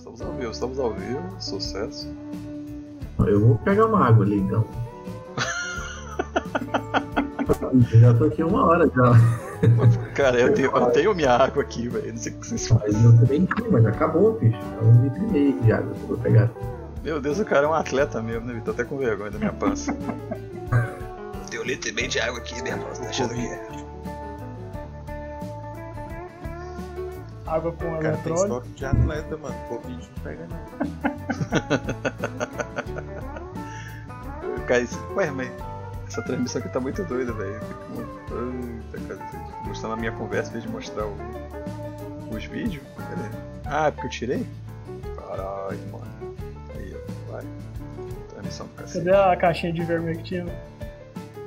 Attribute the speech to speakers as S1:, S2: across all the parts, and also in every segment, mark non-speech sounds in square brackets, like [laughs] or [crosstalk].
S1: estamos ao vivo, estamos ao vivo, sucesso.
S2: Eu vou pegar uma água ali então. eu já tô aqui uma hora já.
S1: Cara, eu tenho, eu tenho minha água aqui, velho. Não sei o que vocês fazem.
S2: Mas eu também tenho, mas acabou, bicho. É um litro e meio de água que eu vou pegar.
S1: Meu Deus, o cara é um atleta mesmo, né? Tô até com vergonha da minha pança.
S3: Tem um litro e meio de água aqui, minha irmã. Deixando aqui.
S4: Água com
S5: cara tem
S4: eletrólito.
S5: estoque de atleta, mano. Covid não pega não. [laughs]
S1: Cara, isso- ué, mas essa transmissão aqui tá muito doida, velho. Mostrando a minha conversa em vez de mostrar o- os vídeos. Cadê? Ah, é porque eu tirei? Caralho, mano. Aí, ó, vai. Transmissão do cacete.
S4: Cadê a caixinha de vermectina?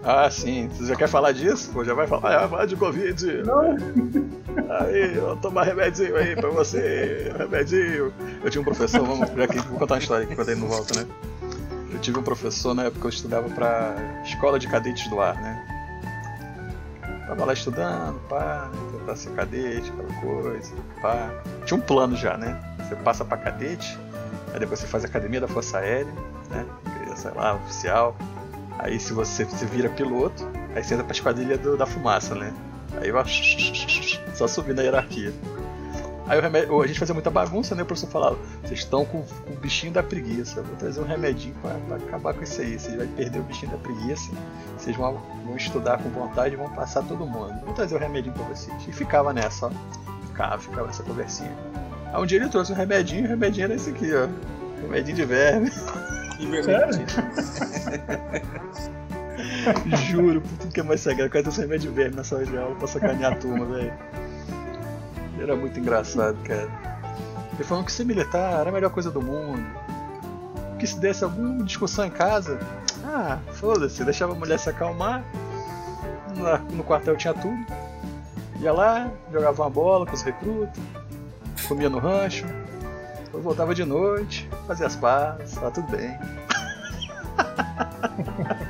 S1: Ah, sim. Você já quer falar disso? Pô, já vai falar, ah, vai falar de Covid.
S4: Não, [laughs]
S1: Aí, ó, tomar remedinho aí pra você, remedinho. Eu tinha um professor, vamos, já que vou contar uma história aqui quando ele não volta, né? Eu tive um professor na época que eu estudava pra escola de cadetes do ar, né? Tava lá estudando, pá, tentar ser cadete, aquela coisa, pá. Tinha um plano já, né? Você passa pra cadete, aí depois você faz academia da Força Aérea, né? Que, Sei lá, oficial. Aí se você se vira piloto, aí você entra pra esquadrilha do- da fumaça, né? Aí vai [laughs] só subindo a hierarquia. Aí o remédio, a gente fazia muita bagunça, né? O professor falava, vocês estão com, com o bichinho da preguiça, eu vou trazer um remedinho pra, pra acabar com isso aí. Vocês vão perder o bichinho da preguiça, vocês vão, vão estudar com vontade e vão passar todo mundo. Vou trazer o remedinho pra vocês. E ficava nessa, ó. Ficava, ficava essa conversinha. Aí um dia ele trouxe um remedinho, e o remedinho era esse aqui, ó. Remedinho de verme.
S4: Sério? [laughs] [laughs] [laughs]
S1: Juro, por tudo que é mais sagrado, quase esse remédio de verme na sala de aula pra sacanear a turma, velho. Era muito engraçado, cara. Ele falando que ser militar era a melhor coisa do mundo. Que se desse alguma discussão em casa, ah, foda-se, deixava a mulher se acalmar. No quartel tinha tudo. Ia lá, jogava uma bola com os recrutas, comia no rancho, depois voltava de noite, fazia as pazes, tava tudo bem. [laughs]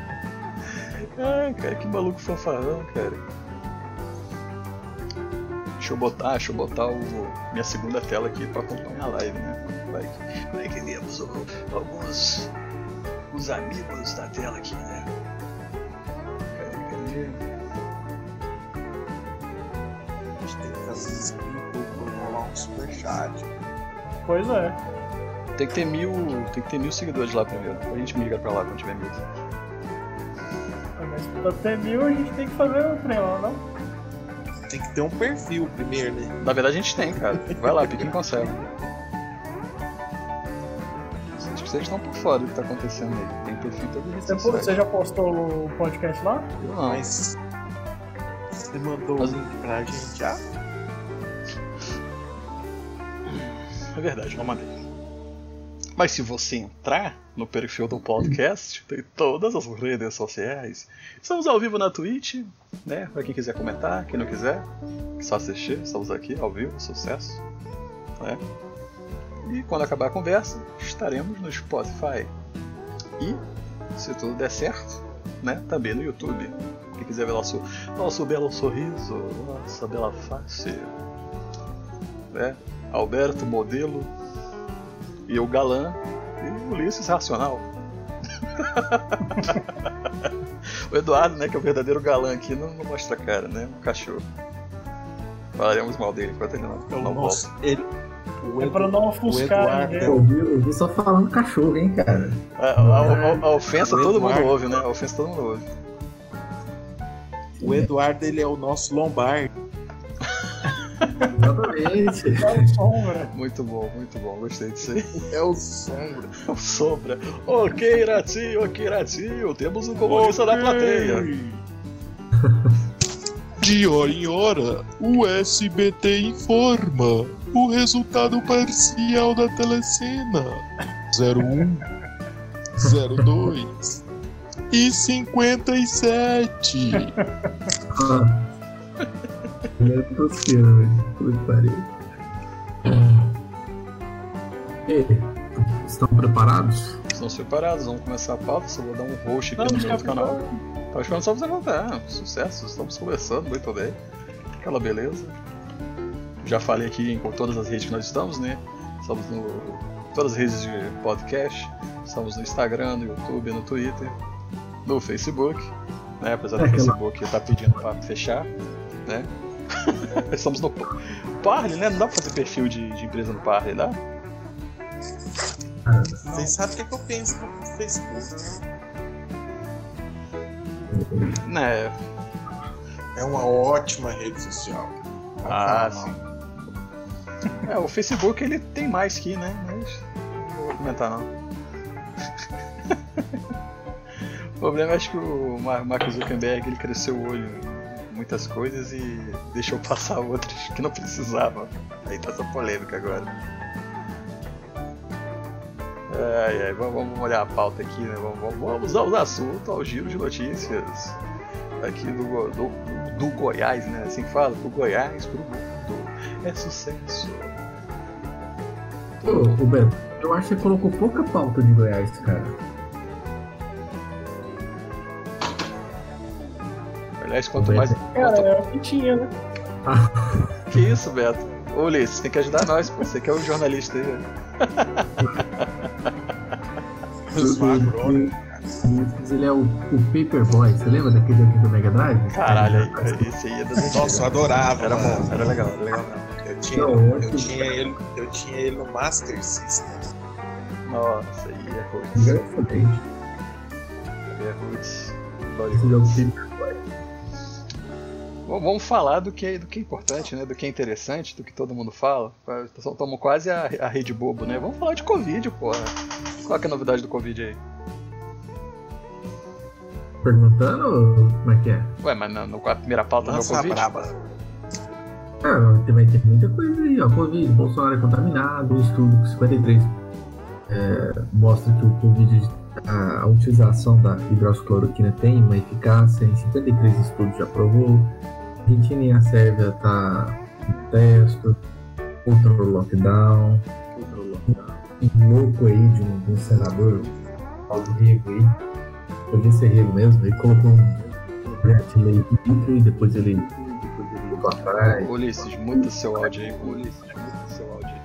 S1: Ai, cara, que maluco fanfarrão, cara. Deixa eu botar, deixa eu botar o, minha segunda tela aqui pra acompanhar a live, né? Vai, que- vai que temos alguns os amigos da tela aqui, né? Cadê, cadê?
S5: A gente tem que fazer inscrito pra rolar um superchat.
S4: Pois é.
S1: Tem que ter mil. Tem que ter mil seguidores lá primeiro. A gente migra pra lá quando tiver mil.
S4: Mas pra ter mil a gente tem que fazer o trem lá, não?
S5: Tem que ter um perfil primeiro, né?
S1: Na verdade a gente tem, cara. Vai lá, Piquinho consegue. Acho que vocês estão por fora do que tá acontecendo aí. Tem perfil toda rede
S4: Você, você já postou o podcast lá?
S1: Eu não.
S5: Mas você mandou
S1: Mas-
S5: o link pra gente já?
S1: É verdade, não mandei. Mas se você entrar no perfil do podcast, tem todas as redes sociais. Estamos ao vivo na Twitch, né? Pra quem quiser comentar, quem não quiser, só assistir. Estamos aqui ao vivo, sucesso. Né? E quando acabar a conversa, estaremos no Spotify. E, se tudo der certo, né? Também no YouTube. Quem quiser ver nosso, nosso belo sorriso, nossa bela face, né? Alberto Modelo e o Galã e o Ulisses Racional. O Eduardo, né, que é o verdadeiro galã aqui, não, não mostra a cara, né? O cachorro. Falaremos mal dele enquanto ele não, não
S5: Nossa,
S1: volta.
S5: ele. O
S4: É
S5: Edu-
S4: pra não
S5: o
S4: ofuscar ninguém.
S2: Eu vi, eu vi só falando cachorro, hein, cara.
S1: A, a- a- a ofensa
S5: O
S1: todo mundo
S5: Eduardo.
S1: ouve, né? A ofensa todo mundo ouve.
S5: O Eduardo, ele é o nosso Lombardi.
S2: Exatamente.
S4: Dá um sombra.
S1: Muito bom, muito bom. Gostei disso aí.
S5: É o Sombra.
S1: O Sombra. Ok, Ratinho, ok, Ratinho. Temos um comunista na plateia.
S6: De hora em hora, o SBT informa o resultado parcial da telecena: 01, 02 e 57.
S2: Ah. Primeiro tosqueiro, velho. Puta que pariu. E aí, estão preparados?
S1: Estão separados, vamos começar a pauta. Só vou dar um host aqui
S4: Não,
S1: no meio do canal. Tá esperando só você voltar. Sucesso, estamos conversando muito bem. Aquela beleza. Já falei aqui em todas as redes que nós estamos, né? Estamos no todas as redes de podcast. Estamos no Instagram, no YouTube, no Twitter, no Facebook. Né? Apesar do
S2: É,
S1: Facebook estar pedindo para fechar. Né? [laughs] Estamos no Parley, né? Não dá pra fazer perfil de, de empresa no Parley, dá?
S5: Vocês sabem o que, que eu penso do Facebook?
S1: Né?
S5: É uma ótima rede social.
S1: Ah,
S5: Não,
S1: sim. É, o Facebook ele tem mais que, né? Mas não vou comentar não. [laughs] o problema é acho que o Mar- Mark Zuckerberg ele cresceu o olho em muitas coisas e deixou passar outras que não precisavam. Aí tá essa polêmica agora. Ai, ai, vamos, olhar a pauta aqui, né? Vamos, vamos, vamos ao assunto, ao giro de notícias aqui do, do, do Goiás, né? Assim fala, do Goiás pro mundo. É sucesso.
S2: Ô, Beto, eu acho que você colocou pouca pauta de Goiás, cara.
S1: Aliás, quanto mais.
S4: Cara,
S1: quanto-
S4: é o que tinha, né? [laughs]
S1: Que isso, Beto? Ô, Ulisses, tem que ajudar nós, pô. Você que é o jornalista aí. [laughs]
S2: Mas ele é o, o Paperboy, você lembra daquele aqui do Mega Drive?
S1: Caralho, aí, esse aí é antigas.
S5: Nossa, eu adorava.
S1: Era bom, era legal, era legal mesmo.
S5: Eu tinha, eu, tinha ele, eu tinha ele no Master System.
S1: Nossa, aí é. Aí é roots.
S2: Esse jogo Paperboy.
S1: Bom, Vamos falar do que, do que é importante, né? Do que é interessante, do que todo mundo fala. Estamos quase a, a rede bobo, né? Vamos falar de Covid, porra. Qual que é a novidade do Covid aí?
S2: Perguntando como é que é?
S1: Ué, mas na, primeira pauta não é Covid?
S5: braba.
S2: Ah, vai ter muita coisa aí, ó. Covid, Bolsonaro é contaminado, um estudo com 53 é, mostra que o Covid, a, a utilização da hidroxicloroquina tem uma eficácia, em 53 estudos já provou. A Argentina e a Sérvia tá no teste, outro lockdown, outro lockdown. Um louco aí de um, de um senador, Paulo Rego aí, podia ser Rego mesmo, ele colocou um projeto de lei dentro e depois ele, depois ele voltou atrás.
S1: Ulisses, muda seu áudio aí, Ulisses, muda seu áudio aí.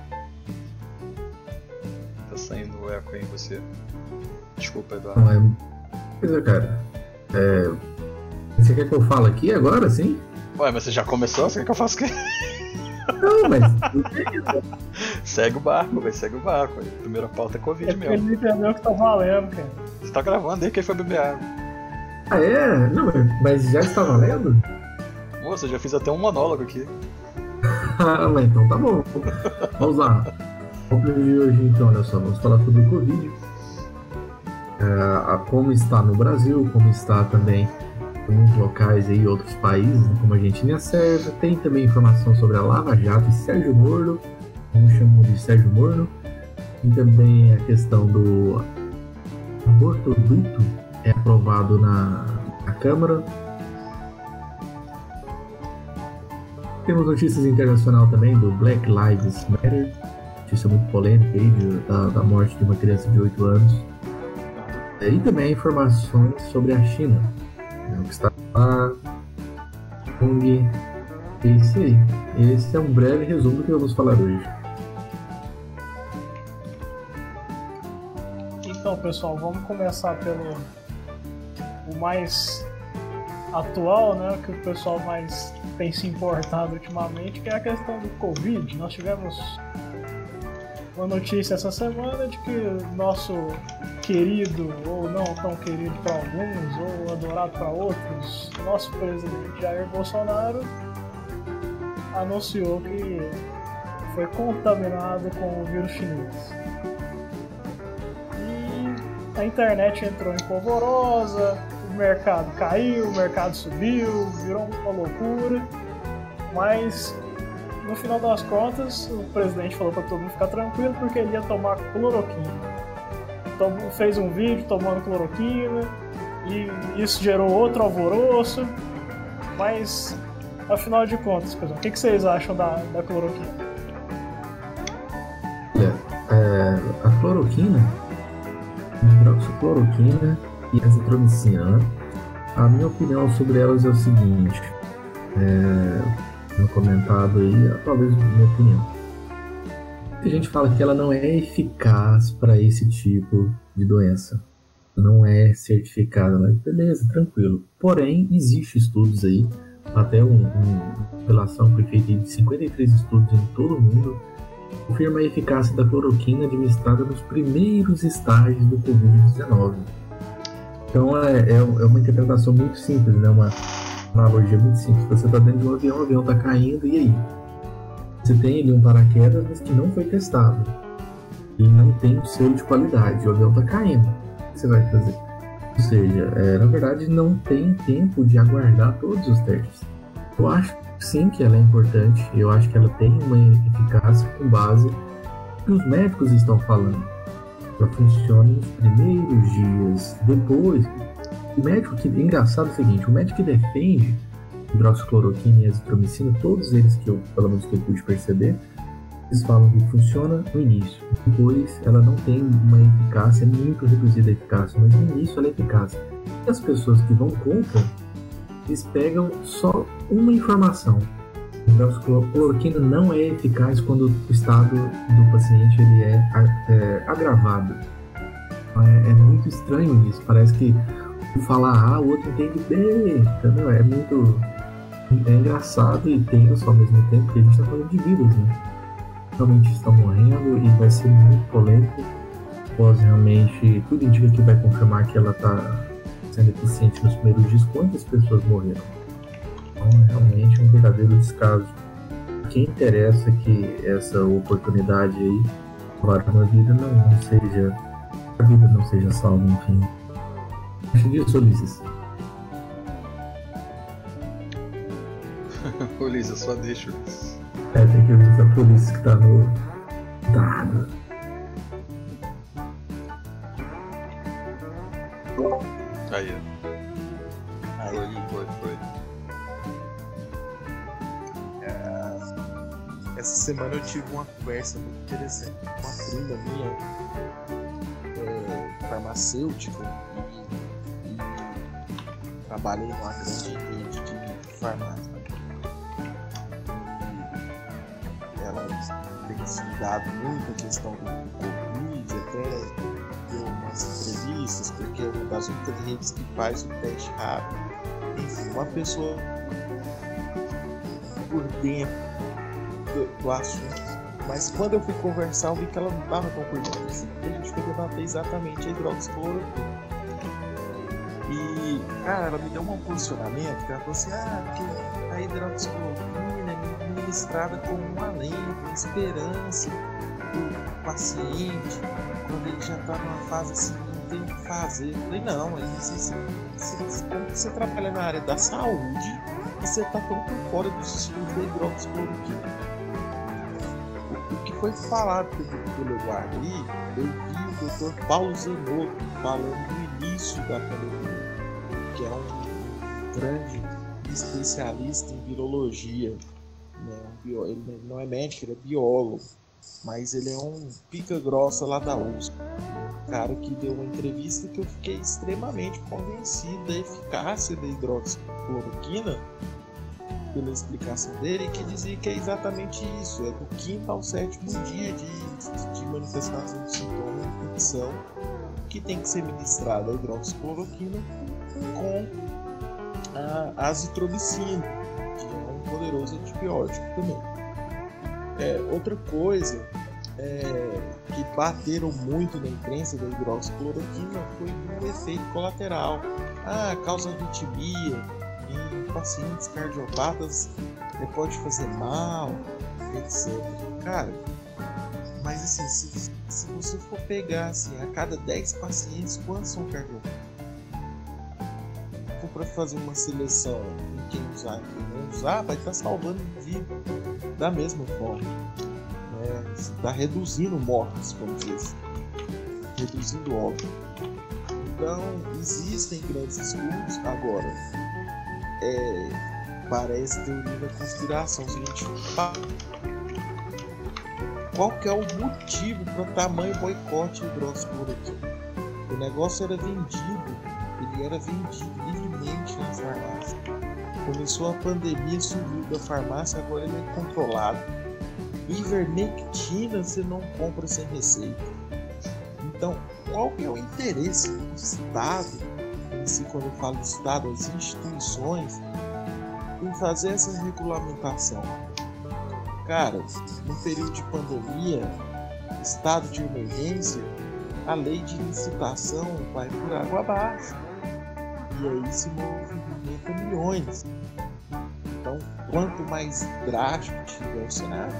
S1: Tá saindo eco aí em você. Desculpa, Eduardo.
S2: Não, é. Pois é, cara. É... Você quer que eu fale aqui agora, sim?
S1: Ué, mas você já começou? Você quer que eu faça o quê?
S2: Não, mas. [laughs]
S1: Segue o barco, velho, segue o barco. A primeira pauta é
S4: É
S1: Covid
S4: ele
S1: mesmo.
S4: não entendeu que tá valendo, cara.
S1: Você tá gravando aí que ele foi beber água.
S2: ah, é? Não, mas já está valendo?
S1: Moça, eu já fiz até um monólogo aqui. [laughs]
S2: Ah, mas então tá bom. Vamos lá. O de hoje, então, olha só, vamos falar sobre o Covid. É, a como está no Brasil, como está também alguns locais aí, outros países, né, como a Argentina e a Sérvia. Tem também informação sobre a Lava Jato e Sérgio Moro, como chamam de Sérgio Moro. E também a questão do aborto adulto é aprovado na, na Câmara. Temos notícias internacional também do Black Lives Matter, notícia muito polêmica aí de- da, da morte de uma criança de 8 anos. E também informações sobre a China, né, o que está lá, Hong, é isso aí. Esse é um breve resumo do que vamos falar hoje.
S4: Então, pessoal, vamos começar pelo o mais atual, né? Que o pessoal mais tem se importado ultimamente, que é a questão do Covid. Nós tivemos uma notícia essa semana de que nosso querido, ou não tão querido para alguns, ou adorado para outros, nosso presidente Jair Bolsonaro anunciou que foi contaminado com o vírus chinês. E a internet entrou em polvorosa, o mercado caiu, o mercado subiu, virou uma loucura. Mas no final das contas, o presidente falou para todo mundo ficar tranquilo porque ele ia tomar cloroquina. Tomou- fez um vídeo tomando cloroquina e isso gerou outro alvoroço. Mas afinal de contas, o que, vocês acham da, da cloroquina?
S2: Olha, é, a cloroquina, hidroxicloroquina e azitromicina, né? A minha opinião sobre elas é o seguinte, é, no comentado aí, é talvez minha opinião. A gente fala que ela não é eficaz para esse tipo de doença. Não é certificada, mas beleza, tranquilo. Porém, existe estudos aí, até um, um relação foi feita de 53 estudos em todo o mundo, confirma a eficácia da cloroquina administrada nos primeiros estágios do Covid-19. Então é, é, é, uma interpretação muito simples, né? Uma, uma analogia muito simples. Você está dentro de um avião, o avião está caindo, e aí? Você tem ali um paraquedas, mas que não foi testado. E não tem o selo de qualidade. O avião está caindo. O que você vai fazer? Ou seja, é, na verdade, não tem tempo de aguardar todos os testes. Eu acho sim que ela é importante. Eu acho que ela tem uma eficácia com base no que os médicos estão falando. Ela funciona nos primeiros dias. Depois, o médico que. Engraçado é o seguinte: o médico que defende hidroxicloroquina e azitromicina, todos eles que eu, pelo menos que eu pude perceber, eles falam que funciona no início. Depois, ela não tem uma eficácia, é muito reduzida a eficácia, mas no início ela é eficaz. E as pessoas que vão contra, eles pegam só uma informação. A cloroquina não é eficaz quando o estado do paciente ele é, é agravado. É, é, muito estranho isso. Parece que falar A, o outro entende B. Entendeu? É muito é engraçado e tenso ao mesmo tempo, porque a gente está falando de vidas, né? Realmente estão morrendo e vai ser muito polêmico. Após realmente, tudo indica que vai confirmar que ela está sendo eficiente nos primeiros dias. Quantas pessoas morreram? Então, realmente, um verdadeiro descaso. Quem interessa que essa oportunidade aí, para uma vida, não, não seja. A vida não seja salva, enfim. Acho disso, Ulisses. [laughs]
S1: Ulisses, só deixa.
S2: É, tem que avisar por isso que tá no dado.
S1: Aí, Aí. Foi, foi, foi.
S5: É, essa semana eu tive uma conversa muito interessante com uma prima minha, é, farmacêutica, e, e trabalhei numa grande rede de farmácia. Ela tem estudado muito a questão do Covid, até deu umas entrevistas, porque é uma das únicas redes que faz o teste rápido. Enfim, uma pessoa por dentro do, do assunto. Mas quando eu fui conversar, eu vi que ela não estava tão por dentro. Assim, a gente foi debater exatamente a hidroxicloroquina. E, cara, ela deu um posicionamento que ela falou assim: ah, porque a hidroxicloroquina é ministrada como um alento, esperança do paciente quando ele já está numa fase assim, não tem o que fazer. Eu falei: não, mas você, você, você trabalha na área da saúde e você está tão por fora dos estudos da hidroxicloroquina. O, que foi falado pelo, Eduardo eu vi o Dr. Paulo Zanotto falando no início da pandemia que grande especialista em virologia. Né? Ele não é médico, ele é biólogo, mas ele é um pica grossa lá da USP. Cara que deu uma entrevista que eu fiquei extremamente convencido da eficácia da hidroxicloroquina pela explicação dele, que dizia que é exatamente isso, é do quinto ao sétimo dia de, de manifestação de sintoma de infecção que tem que ser ministrada a hidroxicloroquina com a azitromicina, que é um poderoso antibiótico também. É, outra coisa é, que bateram muito na imprensa da hidroxicloroquina foi o efeito colateral. Ah, causa arritmia em pacientes cardiopatas pode fazer mal, etc. Cara, mas assim, se, se você for pegar assim, a cada 10 pacientes, quantos são cardiopatas? Para fazer uma seleção em quem usar e quem não usar, vai estar tá salvando vida da mesma forma. Está né? reduzindo mortes, vamos dizer. Reduzindo óbito. Então, existem grandes estudos. Agora, é, parece teoria da conspiração. Se a gente qual que é o motivo para tamanho boicote hidroxicloroquina? O negócio era vendido, ele era vendido nas farmácias. Começou a pandemia, subiu da farmácia, agora ele é controlado. Ivermectina você não compra sem receita. Então, qual que é o interesse do Estado, si, quando eu falo Estado, as instituições, em fazer essa regulamentação? Cara, no período de pandemia, estado de emergência, a lei de licitação vai por água abaixo. E aí se movimenta milhões. Então, quanto mais drástico tiver o cenário,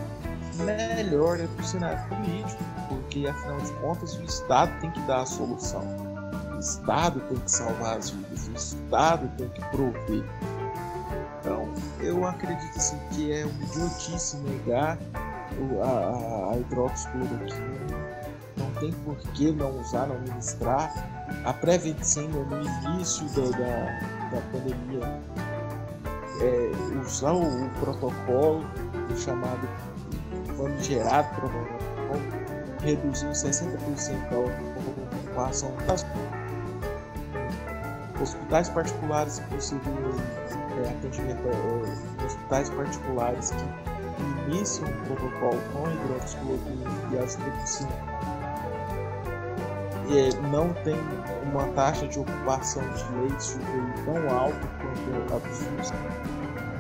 S5: melhor é para o cenário político, porque afinal de contas o Estado tem que dar a solução. O Estado tem que salvar as vidas, o Estado tem que prover. Então, eu acredito assim, que é uma idiotice negar a, a, a hidroxicloroquina. Tem por que não usar, não ministrar. A Preventina, no início da, da, da pandemia, é, usar o, o protocolo, o chamado famigerado protocolo, reduziu 60% a ocupação hospitais particulares, inclusive é, atendimento é, hospitais particulares que iniciam o protocolo com hidroxicloroquina e azitromicina é, não tem uma taxa de ocupação de leitos de UTI tão alta quanto a do SUS.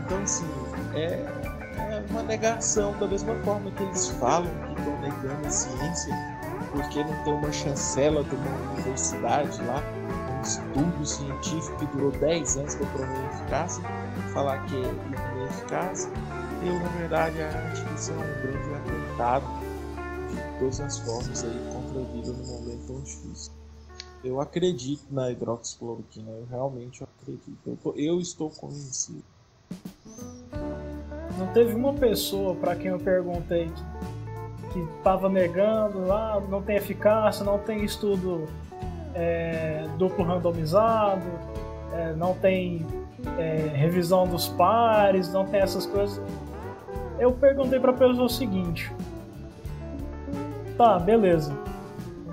S5: Então, assim, é, é uma negação, da mesma forma que eles falam que estão negando a ciência, porque não tem uma chancela de uma universidade lá, um estudo científico que durou 10 anos para provar eficácia, falar que é ineficaz. Eu, na verdade, acho que isso é um grande atentado de todas as formas aí vida num momento tão difícil. Eu acredito na hidroxicloroquina, eu realmente acredito. Eu, tô- eu estou convencido.
S4: Não teve uma pessoa para quem eu perguntei que estava negando, ah, não tem eficácia, não tem estudo é, duplo randomizado, é, não tem é, revisão dos pares, não tem essas coisas. Eu perguntei para a pessoa o seguinte: tá, beleza,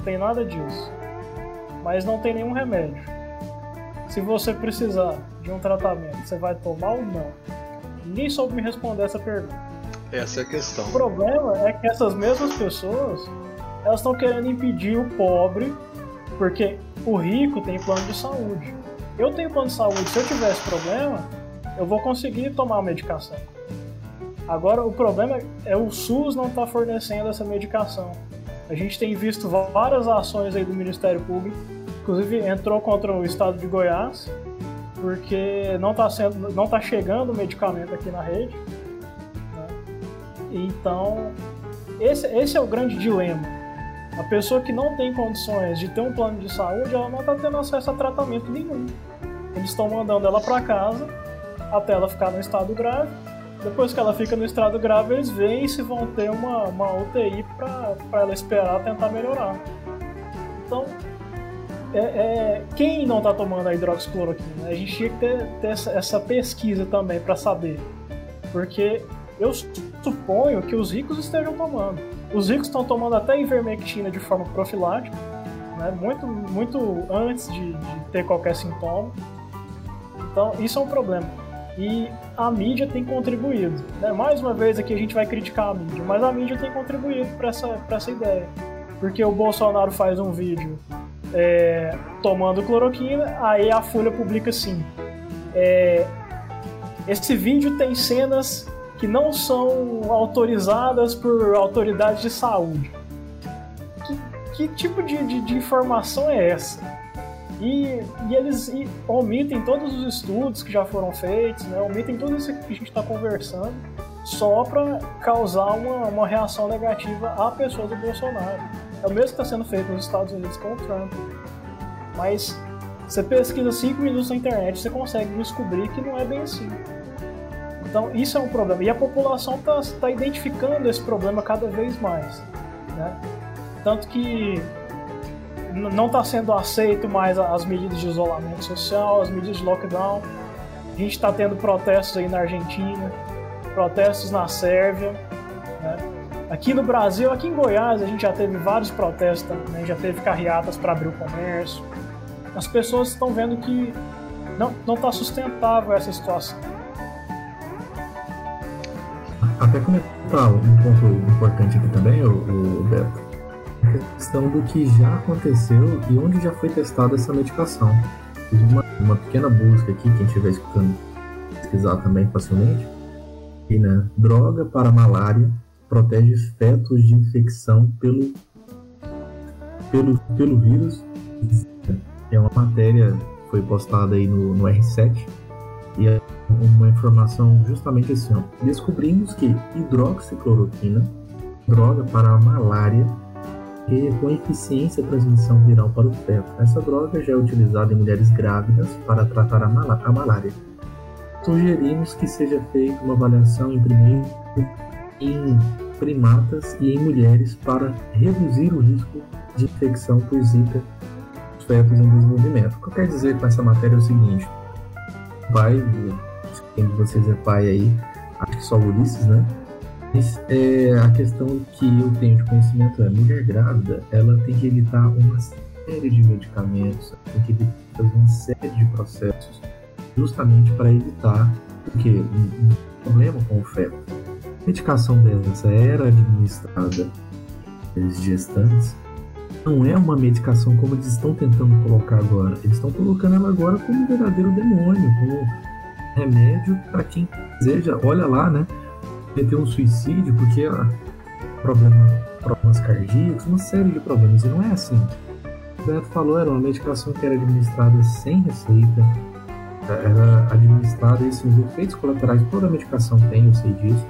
S4: tem nada disso, mas não tem nenhum remédio. Se você precisar de um tratamento, você vai tomar ou não? Ninguém soube me responder essa pergunta.
S1: Essa é a questão.
S4: O problema é que essas mesmas pessoas elas estão querendo impedir o pobre, porque o rico tem plano de saúde. Eu tenho plano de saúde, se eu tivesse problema, eu vou conseguir tomar a medicação. Agora o problema é o SUS não está fornecendo essa medicação. A gente tem visto várias ações aí do Ministério Público, inclusive entrou contra o estado de Goiás, porque não está sendo, não tá chegando medicamento aqui na rede. né? Então, esse, esse é o grande dilema. A pessoa que não tem condições de ter um plano de saúde, ela não está tendo acesso a tratamento nenhum. Eles estão mandando ela para casa até ela ficar no estado grave. Depois que ela fica no estado grave, eles veem se vão ter uma, uma UTI para ela esperar tentar melhorar. Então, é, é, quem não está tomando a hidroxicloroquina? A gente tinha que ter, ter essa, essa pesquisa também para saber. Porque eu suponho que os ricos estejam tomando. Os ricos estão tomando até ivermectina de forma profilática, né? muito, muito antes de, de ter qualquer sintoma. Então, isso é um problema. E a mídia tem contribuído. Né? Mais uma vez aqui a gente vai criticar a mídia, mas a mídia tem contribuído para essa, essa ideia. Porque o Bolsonaro faz um vídeo é, tomando cloroquina, aí a Folha publica assim: é, esse vídeo tem cenas que não são autorizadas por autoridades de saúde. Que, que tipo de, de, de, informação é essa? E, e eles e omitem todos os estudos que já foram feitos, né? omitem tudo isso que a gente está conversando, só para causar uma, uma reação negativa à pessoa do Bolsonaro. É o mesmo que está sendo feito nos Estados Unidos com o Trump. Mas você pesquisa 5 minutos na internet, você consegue descobrir que não é bem assim. Então, isso é um problema. E a população está tá identificando esse problema cada vez mais. Né? Tanto que não está sendo aceito mais as medidas de isolamento social, as medidas de lockdown. A gente está tendo protestos aí na Argentina, protestos na Sérvia. Né? Aqui no Brasil, aqui em Goiás, a gente já teve vários protestos também, já teve carreatas para abrir o comércio. As pessoas estão vendo que não está sustentável essa situação.
S2: até comentar um ponto importante aqui também, o, o Beto, questão do que já aconteceu e onde já foi testada essa medicação. Fiz uma, uma pequena busca aqui, quem estiver escutando pesquisar também facilmente. E, né, droga para malária protege fetos de infecção pelo, pelo, pelo vírus. É uma matéria que foi postada aí no, no R7 e é uma informação justamente assim, ó. Descobrimos que hidroxicloroquina, droga para a malária, e com eficiência a transmissão viral para o feto. Essa droga já é utilizada em mulheres grávidas para tratar a, mal a malária. Sugerimos que seja feita uma avaliação em primeiro em primatas e em mulheres para reduzir o risco de infecção por zika dos fetos em desenvolvimento. O que eu quero dizer com essa matéria é o seguinte: pai, quem de vocês é pai aí, acho que só o Ulisses, né? Mas, é, a questão que eu tenho de conhecimento é: mulher grávida, ela tem que evitar uma série de medicamentos, tem que fazer uma série de processos, justamente para evitar o quê? Um, um problema com o feto. A medicação dessa era administrada pelos gestantes, não é uma medicação como eles estão tentando colocar agora. Eles estão colocando ela agora como um verdadeiro demônio, como remédio para quem deseja. Olha lá, né? Cometer um suicídio porque ó, problema, problemas cardíacos, uma série de problemas. E não é assim. O Beto falou, era uma medicação que era administrada sem receita, era administrada e assim, os efeitos colaterais toda a medicação tem, eu sei disso.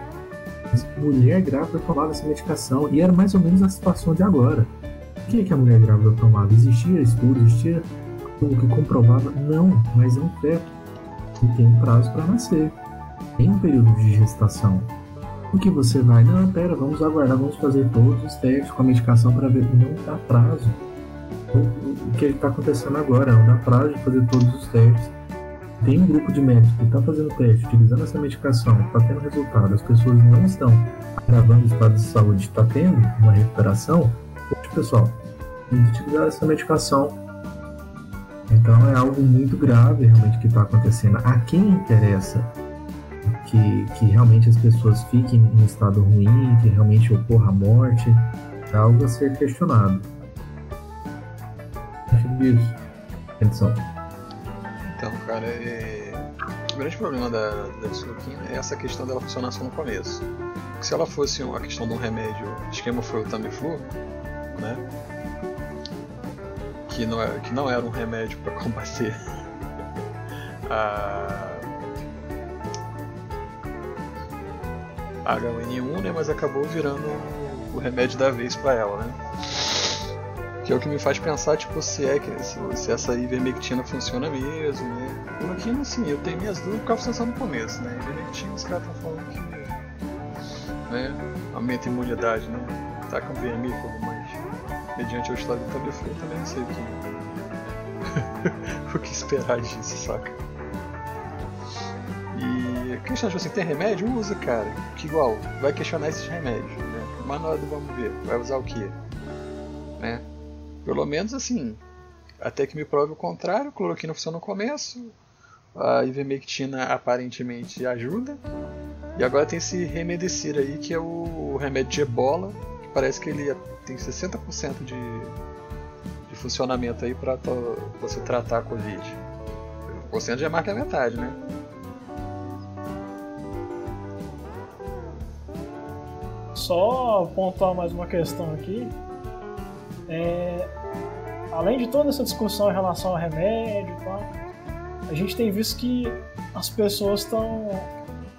S2: Mas mulher grávida tomava essa medicação e era mais ou menos a situação de agora. O que, é que a mulher grávida tomava? Existia estudo, existia o que comprovava? Não, mas é um feto que tem um prazo para nascer. Tem um período de gestação. O que você vai? Não, pera, vamos aguardar, vamos fazer todos os testes com a medicação para ver. Não dá prazo. O que está acontecendo agora? Não dá prazo de fazer todos os testes. Tem um grupo de médicos que está fazendo teste, utilizando essa medicação, está tendo resultado, as pessoas não estão agravando o estado de saúde, está tendo uma recuperação Poxa, pessoal, que utilizar essa medicação. Então é algo muito grave realmente que está acontecendo. A quem interessa que, que realmente as pessoas fiquem em um estado ruim, que realmente ocorra a morte, é algo a ser questionado. Acho disso. Edson.
S1: Então, cara, é... o grande problema da, da disloquina é essa questão dela funcionar só no começo. Porque se ela fosse uma questão de um remédio, esquema foi o Tamiflu, né? Que não, é, que não era um remédio para combater [laughs] a, H1N1, né? Mas acabou virando o remédio da vez para ela, né? Que é o que me faz pensar, tipo, se é que se, se essa ivermectina funciona mesmo, né? Cloroquina, assim, eu tenho minhas dúvidas porque ela funciona no começo, né? Ivermectina, os caras estão falando que né, aumenta a imunidade, né? Tá com vermífugo, mas mediante o estado do eu também não sei o que. [laughs] o que esperar disso, saca? E a questão, tipo assim, tem remédio? Usa, cara. Que igual, vai questionar esses remédios, né? Hora do vamos ver, vai usar o que? Né? Pelo menos assim, até que me prove o contrário, cloroquina funciona no começo, a ivermectina aparentemente ajuda, e agora tem esse remedicir aí, que é o remédio de ebola, que parece que ele tem 60% de, de funcionamento aí para você tratar a Covid. O porcento já marca a metade, né?
S4: Só pontuar mais uma questão aqui. É, além de toda essa discussão em relação ao remédio a gente tem visto que as pessoas estão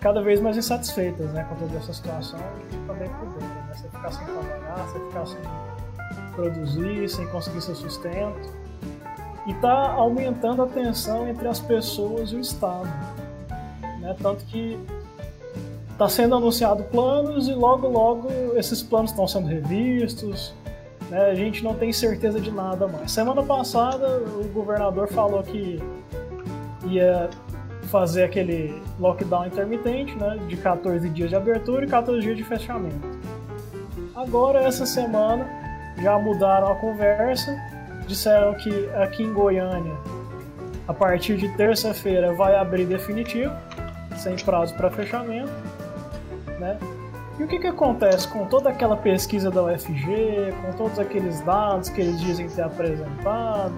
S4: cada vez mais insatisfeitas né, com toda essa situação também por dentro. Né? Você ficar sem trabalhar, você ficar sem produzir, sem conseguir seu sustento. E está aumentando a tensão entre as pessoas e o Estado. Né? Tanto que está sendo anunciado planos e logo logo esses planos estão sendo revistos. Né? A gente não tem certeza de nada mais. Semana passada o governador falou que ia fazer aquele lockdown intermitente, né, de 14 dias de abertura e 14 dias de fechamento. Agora, essa semana, já mudaram a conversa, disseram que aqui em Goiânia, a partir de terça-feira, vai abrir definitivo, sem prazo para fechamento, né? E o que, que acontece com toda aquela pesquisa da UFG, com todos aqueles dados que eles dizem ter apresentado,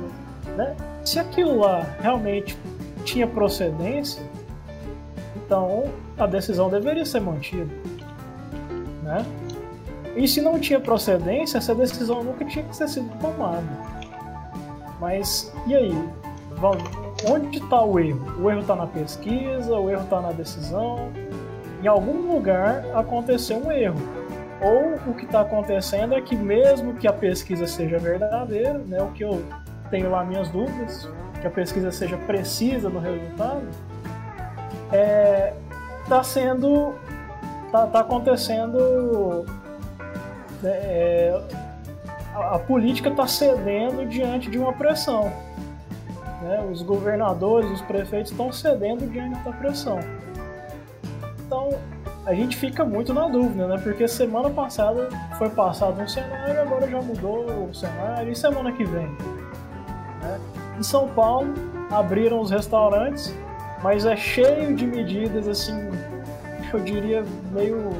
S4: né? Se aquilo lá realmente tinha procedência, então a decisão deveria ser mantida, né? E se não tinha procedência, essa decisão nunca tinha que ter sido tomada. Mas e aí? Onde está o erro? O erro está na pesquisa, o erro está na decisão. Em algum lugar aconteceu um erro. Ou o que está acontecendo é que mesmo que a pesquisa seja verdadeira, né, o que eu tenho lá minhas dúvidas, que a pesquisa seja precisa no resultado, está é, tá sendo, está tá acontecendo, né, é, a, a política está cedendo diante de uma pressão. Né? Os governadores, os prefeitos estão cedendo diante da pressão. Então a gente fica muito na dúvida, né? Porque semana passada foi passado um cenário, agora já mudou o cenário, e semana que vem? Né? Em São Paulo abriram os restaurantes, mas é cheio de medidas assim, eu diria meio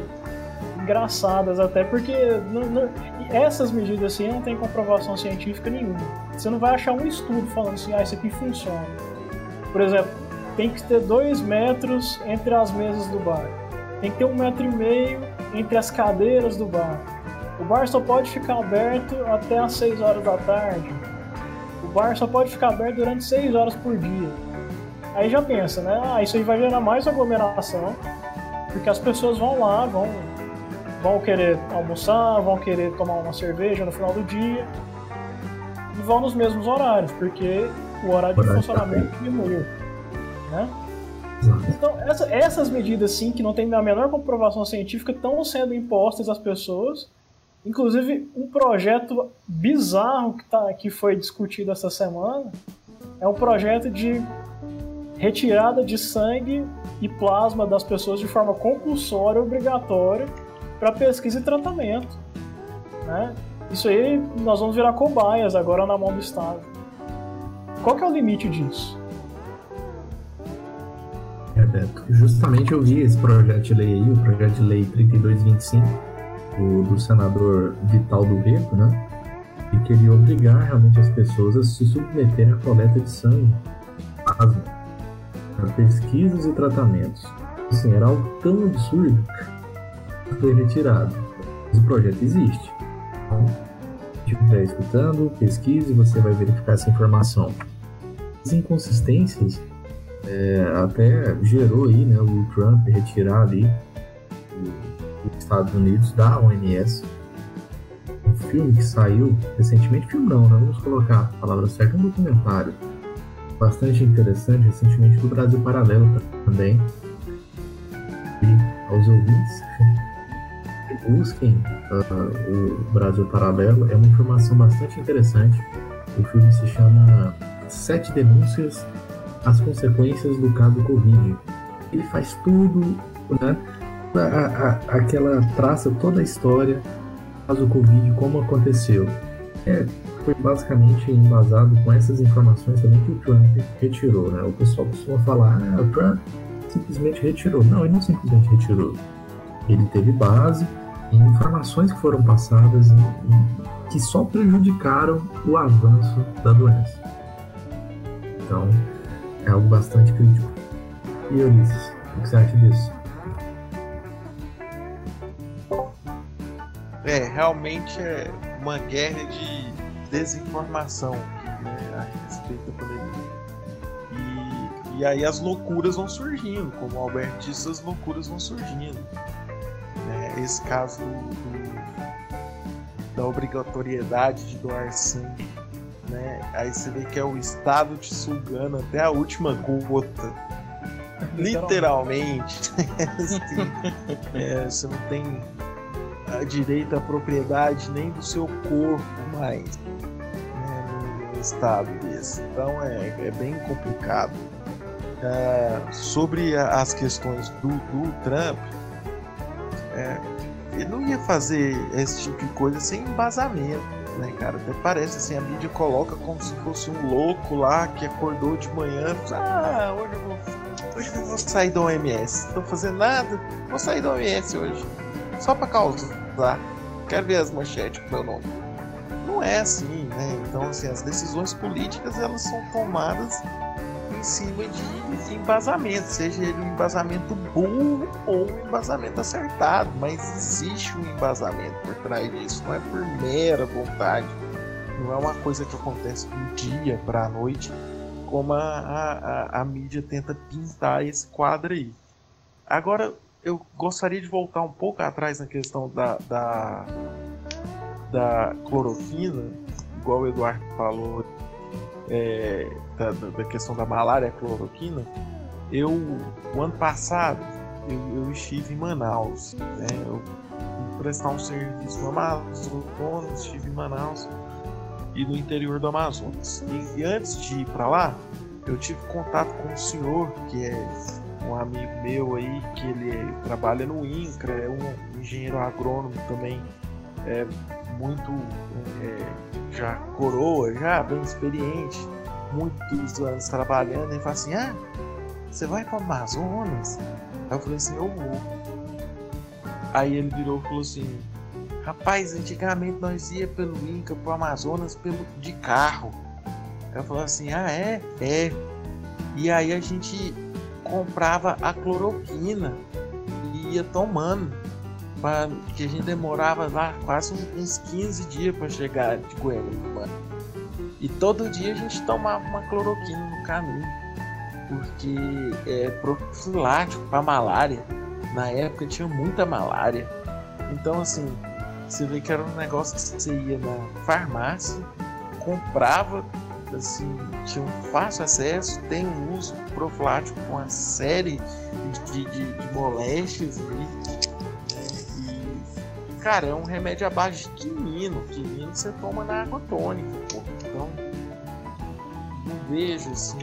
S4: engraçadas até, porque não, não, essas medidas assim não tem comprovação científica nenhuma. Você não vai achar um estudo falando assim, ah, isso aqui funciona. Por exemplo, tem que ter dois metros entre as mesas do bar. Tem que ter um metro e meio entre as cadeiras do bar. O bar só pode ficar aberto até às 6 horas da tarde. O bar só pode ficar aberto durante 6 horas por dia. Aí já pensa, né? Ah, isso aí vai gerar mais aglomeração, porque as pessoas vão lá, vão vão querer almoçar, vão querer tomar uma cerveja no final do dia e vão nos mesmos horários, porque o horário de funcionamento diminuiu. Né? Então, essa, essas medidas, sim, que não tem a menor comprovação científica, estão sendo impostas às pessoas. Inclusive, um projeto bizarro que, tá, que foi discutido essa semana é um projeto de retirada de sangue e plasma das pessoas de forma compulsória, obrigatória, para pesquisa e tratamento. Né? Isso aí nós vamos virar cobaias agora na mão do Estado. Qual que é o limite disso?
S2: É, justamente eu vi esse projeto de lei aí, o projeto de lei 3225, do, do senador Vital do Rego, né? E queria obrigar realmente as pessoas a se submeterem à coleta de sangue, plasma, para pesquisas e tratamentos. Assim, era algo tão absurdo foi retirado. Mas o projeto existe. Então, se estiver escutando, pesquise, você vai verificar essa informação. As inconsistências é, até gerou aí, né, o Trump retirar ali os Estados Unidos da OMS. Um filme que saiu recentemente, filme não, né? Vamos colocar a palavra certa, um documentário bastante interessante, recentemente do Brasil Paralelo também. E aos ouvintes, busquem uh, o Brasil Paralelo, é uma informação bastante interessante. O filme se chama Sete Denúncias as Consequências do Caso Covid. Ele faz tudo, né? A, a, aquela traça toda a história caso Covid, como aconteceu. É, foi basicamente embasado com essas informações também que o Trump retirou, né? O pessoal costuma falar, ah, o Trump simplesmente retirou. Não, ele não simplesmente retirou. Ele teve base, em informações que foram passadas que só prejudicaram o avanço da doença. Então, é algo bastante crítico. E Ulisses, o que você acha disso?
S5: É, realmente é uma guerra de desinformação né, a respeito da pandemia. E, e aí as loucuras vão surgindo, como o Albert disse, as loucuras vão surgindo esse caso do, da obrigatoriedade de doar sangue, né? Aí você vê que é o Estado te sugando até a última gota. [laughs] Literalmente. [laughs] é, você não tem a direito à propriedade nem do seu corpo mais né, no estado desse. Então é, é bem complicado. É, sobre as questões do, do Trump, é, ele não ia fazer esse tipo de coisa sem embasamento, né, cara? Até parece assim, a mídia coloca como se fosse um louco lá que acordou de manhã, ah, hoje eu vou, hoje eu vou sair da OMS, não tô fazendo nada, vou sair da OMS hoje. só pra causar. Quero ver as manchetes com meu nome. Não é assim, né? Então, assim, as decisões políticas elas são tomadas em cima de embasamento, seja ele um embasamento burro ou um embasamento acertado, mas existe um embasamento por trás disso, não é por mera vontade, não é uma coisa que acontece do dia para a noite, como a, a, a, mídia tenta pintar esse quadro aí. Agora, eu gostaria de voltar um pouco atrás na questão da, da, da igual o Eduardo falou é, da, da, questão da malária, cloroquina, eu, o ano passado, eu, eu estive em Manaus, né? Eu fui prestar um serviço no Amazonas, estive em Manaus e no interior do Amazonas. E, e antes de ir para lá, eu tive contato com um senhor que é um amigo meu aí, que ele trabalha no INCRA, é um engenheiro agrônomo também, é muito é, já coroa, já bem experiente, muitos anos trabalhando, e fala assim, ah, você vai para Amazonas? Aí eu falei assim, eu vou. Aí ele virou e falou assim, rapaz, antigamente nós ia pelo Inca, pro Amazonas, pelo, de carro. Aí eu falei assim, ah é? É. E aí a gente comprava a cloroquina e ia tomando. Pra, que a gente demorava lá quase uns 15 dias para chegar de Goiânia, mano. E todo dia a gente tomava uma cloroquina no caminho, porque é profilático para malária. Na época tinha muita malária. Então, assim, você vê que era um negócio que você ia na farmácia, comprava, assim, tinha um fácil acesso, tem um uso profilático com uma série de, de, de moléstias ali cara, é um remédio à base de quinino. Quinino você toma na água tônica, vejo assim.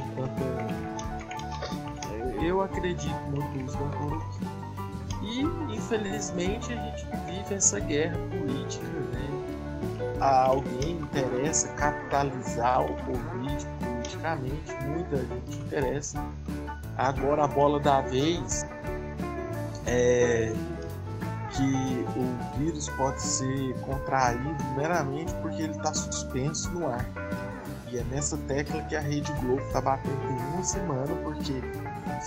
S5: Eu acredito muito da cloroquina. E, infelizmente, a gente vive essa guerra política, né? A alguém interessa capitalizar o Covid politicamente, muita gente interessa. Agora a bola da vez é que o vírus pode ser contraído meramente porque ele está suspenso no ar. E é nessa tecla que a Rede Globo está batendo em uma semana, porque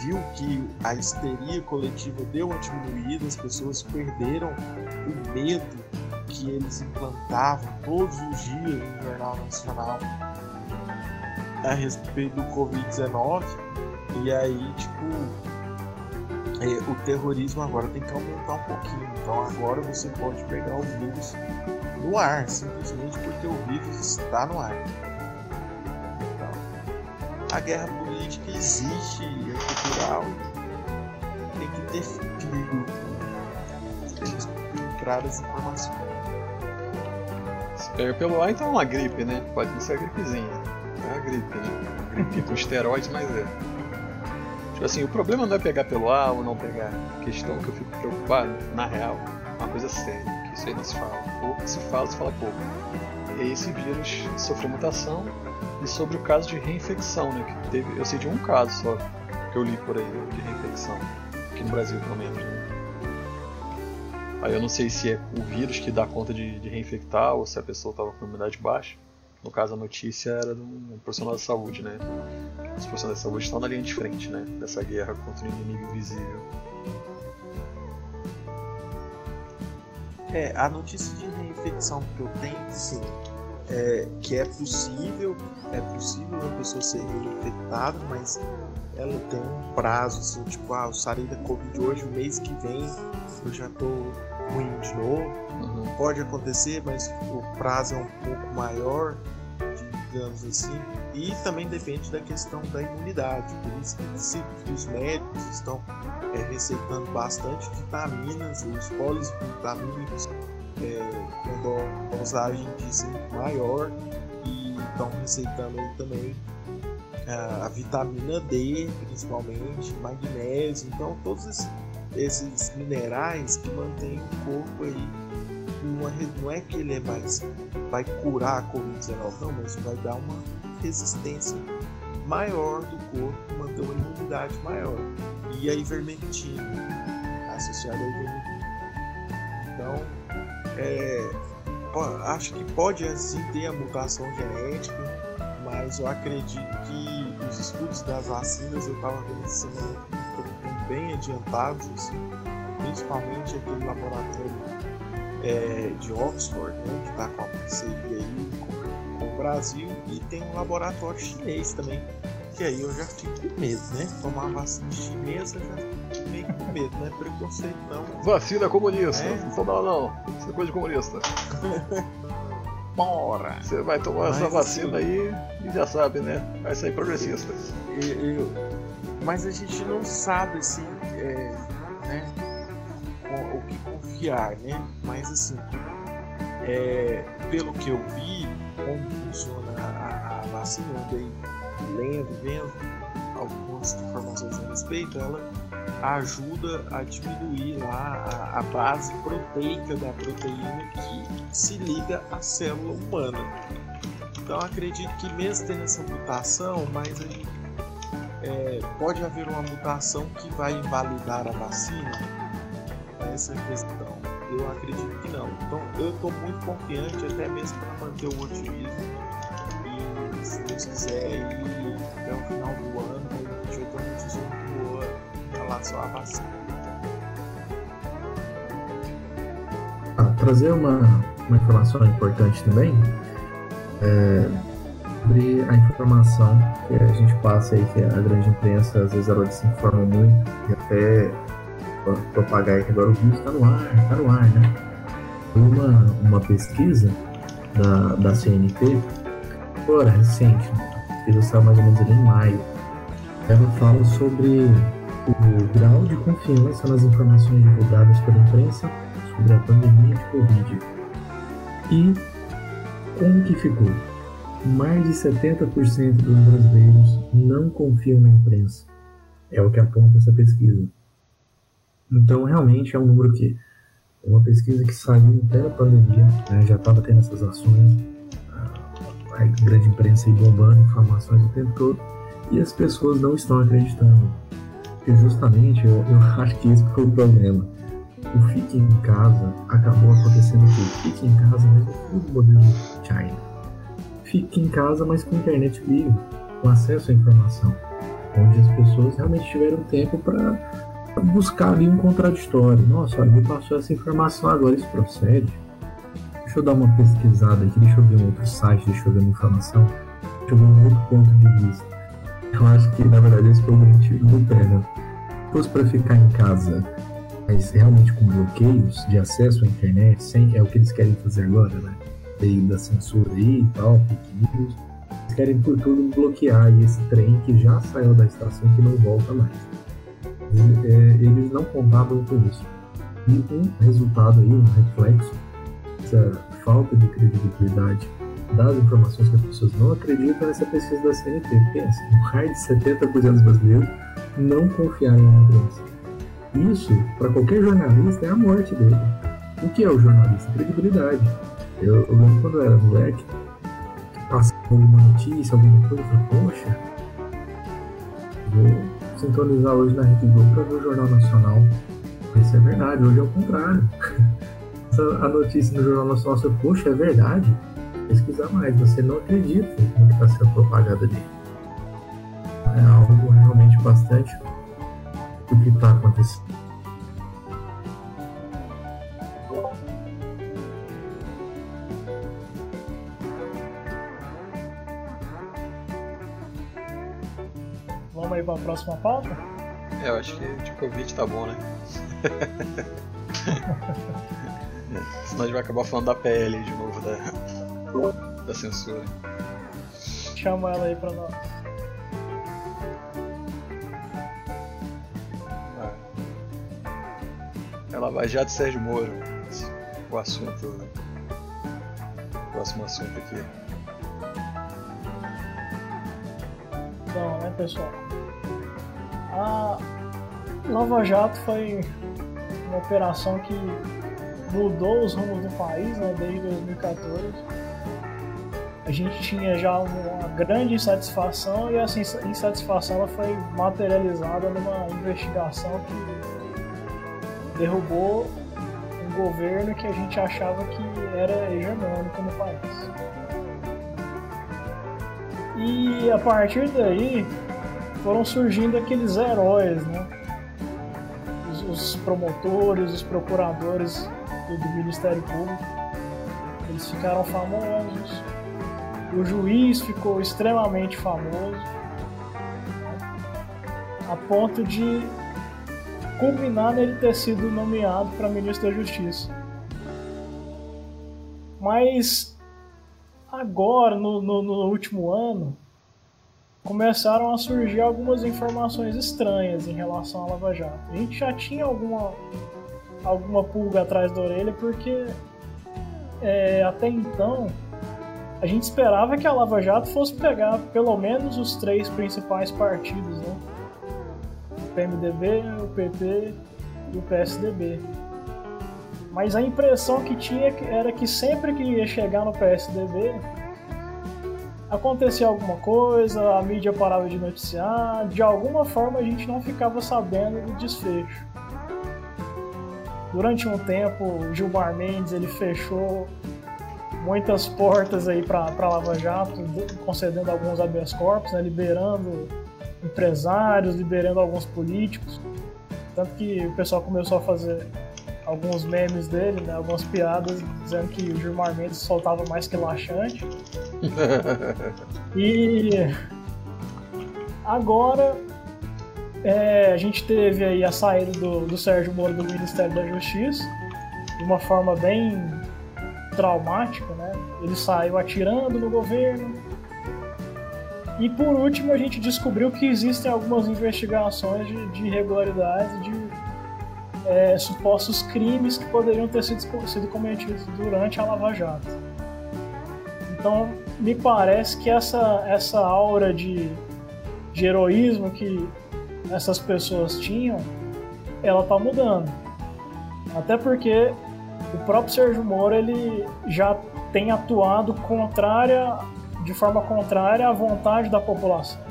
S5: viu que a histeria coletiva deu uma diminuída, as pessoas perderam o medo que eles implantavam todos os dias no Jornal Nacional a respeito do Covid-19. E aí, tipo, é, o terrorismo agora tem que aumentar um pouquinho. Então agora você pode pegar o vírus no ar, simplesmente porque o vírus está no ar. A guerra política existe, é cultural, tem que ter filtro, tem que filtrar as informações.
S1: Se pega pelo ar, então é uma gripe, né? Pode ser a gripezinha. É a gripe, né? Uma gripe [laughs] com esteroides, mas é. Tipo assim, o problema não é pegar pelo ar ou não pegar. A questão que eu fico preocupado, na real, é uma coisa séria, que isso aí não se fala. Ou que se fala, se fala pouco. É esse vírus sofreu mutação e sobre o caso de reinfecção, né? Que teve, eu sei de um caso só que eu li por aí de reinfecção, aqui no Brasil pelo menos. Né? Aí eu não sei se é o vírus que dá conta de, de reinfectar ou se a pessoa estava com imunidade baixa. No caso, a notícia era de um profissional da saúde, né? Os profissionais da saúde estão na linha de frente, né? Dessa guerra contra o inimigo invisível.
S5: É, a notícia de reinfecção que eu tenho, sim, é que é possível, é possível uma pessoa ser reinfectada, mas ela tem um prazo, assim, tipo, ah, eu sarei da Covid hoje, o mês que vem eu já tô ruim de novo Uhum. Pode acontecer, mas o prazo é um pouco maior, digamos assim, e também depende da questão da imunidade. Por isso que os médicos estão é, receitando bastante vitaminas, os polivitamínicos é, com dosagem de zinco maior e estão receitando aí também a, a vitamina D, principalmente, magnésio, então todos esses, esses minerais que mantêm o corpo aí é, não é que ele é mais vai curar a Covid-19, não, mas vai dar uma resistência maior do corpo, manter uma imunidade maior. E a ivermectina, associada à ivermectina. Então, é, acho que pode sim ter a mutação genética, mas eu acredito que os estudos das vacinas eu estava vendo que estão bem adiantados, assim, principalmente aquele laboratório é, de Oxford, né, que está com a parceria aí com, com o Brasil, e tem um laboratório chinês também, que aí eu já fico com medo, né? Tomar vacina chinesa já com medo, né? Preconceito não.
S1: Vacina comunista.
S5: É?
S1: Não dá não. Isso é coisa de comunista. [laughs]
S5: Bora!
S1: Você vai tomar
S5: Mas,
S1: essa
S5: assim,
S1: vacina aí e já sabe, né? Vai sair progressista.
S5: Eu- eu- mas a gente não sabe assim, é, né, com- o que confiar, né? Mas assim, é, pelo que eu vi, como funciona a, a vacina, eu andei lendo, vendo algumas informações a respeito, ela ajuda a diminuir lá a, a base proteica da proteína que se liga à célula humana. Então acredito que mesmo tendo essa mutação, mas é, pode haver uma mutação que vai invalidar a vacina? Essa é a questão. Eu acredito que não. Então eu estou muito confiante, até mesmo para manter o otimismo. E se Deus quiser, até o final do ano, relação à vacina.
S2: Ah, trazer uma, uma informação importante também é, sobre a informação que a gente passa aí, que a grande imprensa às vezes ela desinforma muito e até pro- propagar que agora o vírus está no ar, está no ar, né? Uma, uma pesquisa da, da CNP, agora recente, né? pesquisa saiu mais ou menos ali em maio. Ela fala sobre o grau de confiança nas informações divulgadas pela imprensa sobre a pandemia de Covid. E como que ficou? Mais de 70% dos brasileiros não confiam na imprensa. É o que aponta essa pesquisa. Então, realmente é um número que é uma pesquisa que saiu em plena pandemia, né, já estava tendo essas ações, a, grande imprensa aí bombando informações o tempo todo, e as pessoas não estão acreditando. Porque justamente eu, eu [laughs] acho que esse foi o problema o Fique em Casa acabou acontecendo o quê? Fique em casa, mas o modelo China. Fique em casa, mas com internet livre, com acesso à informação, onde as pessoas realmente tiveram tempo para buscar ali um contraditório. Nossa, olha, me passou essa informação agora, isso procede? Deixa eu dar uma pesquisada aqui, deixa eu ver um outro site, deixa eu ver uma informação, deixa eu ver um outro ponto de vista. Eu acho que, na verdade, esse foi o tiro do pé, né? Se fosse para ficar em casa mas realmente com bloqueios de acesso à internet, sem, é o que eles querem fazer agora, né? Meio da censura aí e tal, fake news. Eles querem por tudo bloquear esse trem que já saiu da estação e que não volta mais. E, é, eles não contavam com isso. E um resultado aí, um reflexo dessa falta de credibilidade das informações que as pessoas não acreditam nessa pesquisa da CNT. Pensa, mais de 70% dos brasileiros não confiaram na imprensa. Isso, para qualquer jornalista, é a morte dele. O que é o jornalista? Credibilidade. Eu, eu lembro quando eu era moleque, passava alguma notícia, alguma coisa, eu falei, poxa, vou sintonizar hoje na Rede Globo para ver o Jornal Nacional. Isso é verdade, hoje é o contrário. [laughs] A notícia no Jornal Nacional, você, poxa, é verdade? Pesquisar mais, você não acredita no que está sendo propagado ali. É algo realmente bastante o que está acontecendo.
S4: Vamos aí pra próxima pauta?
S1: É, eu acho que de Covid tá bom, né? [laughs] Senão a gente vai acabar falando da PL de novo, da, da censura.
S4: Chama ela aí pra nós.
S1: Ah. É Lava Jato e Sérgio Moro. O assunto. O próximo assunto aqui.
S4: Então, né, pessoal? A Lava Jato foi uma operação que mudou os rumos do país, né, desde 2014. A gente tinha já uma grande insatisfação e essa insa- insatisfação ela foi materializada numa investigação que derrubou um governo que a gente achava que era hegemônico no país. E a partir daí foram surgindo aqueles heróis, né? Os, os promotores, os procuradores do, do Ministério Público. Eles ficaram famosos. O juiz ficou extremamente famoso, a ponto de culminar nele ter sido nomeado para ministro da Justiça. Mas agora, no, no, no, último ano, começaram a surgir algumas informações estranhas em relação à Lava Jato. A gente já tinha alguma, alguma pulga atrás da orelha, porque é, até então a gente esperava que a Lava Jato fosse pegar pelo menos os três principais partidos, né? O PMDB, o PP e o PSDB. Mas a impressão que tinha era que sempre que ia chegar no PSDB, acontecia alguma coisa, a mídia parava de noticiar, de alguma forma a gente não ficava sabendo do desfecho. Durante um tempo, o Gilmar Mendes ele fechou muitas portas aí para Lava Jato, concedendo alguns habeas corpus, né, liberando empresários, liberando alguns políticos. Tanto que o pessoal começou a fazer alguns memes dele, né, algumas piadas, dizendo que o Gilmar Mendes soltava mais que laxante. [laughs] e agora é, a gente teve aí a saída do, do Sérgio Moro do Ministério da Justiça de uma forma bem traumática, né? Ele saiu atirando no governo. E por último a gente descobriu que existem algumas investigações de, de irregularidades, de é, supostos crimes que poderiam ter sido, sido cometidos durante a Lava Jato. Então, me parece que essa, essa aura de, de heroísmo que essas pessoas tinham, ela tá mudando. Até porque o próprio Sérgio Moro ele já tem atuado contrária, de forma contrária à vontade da população.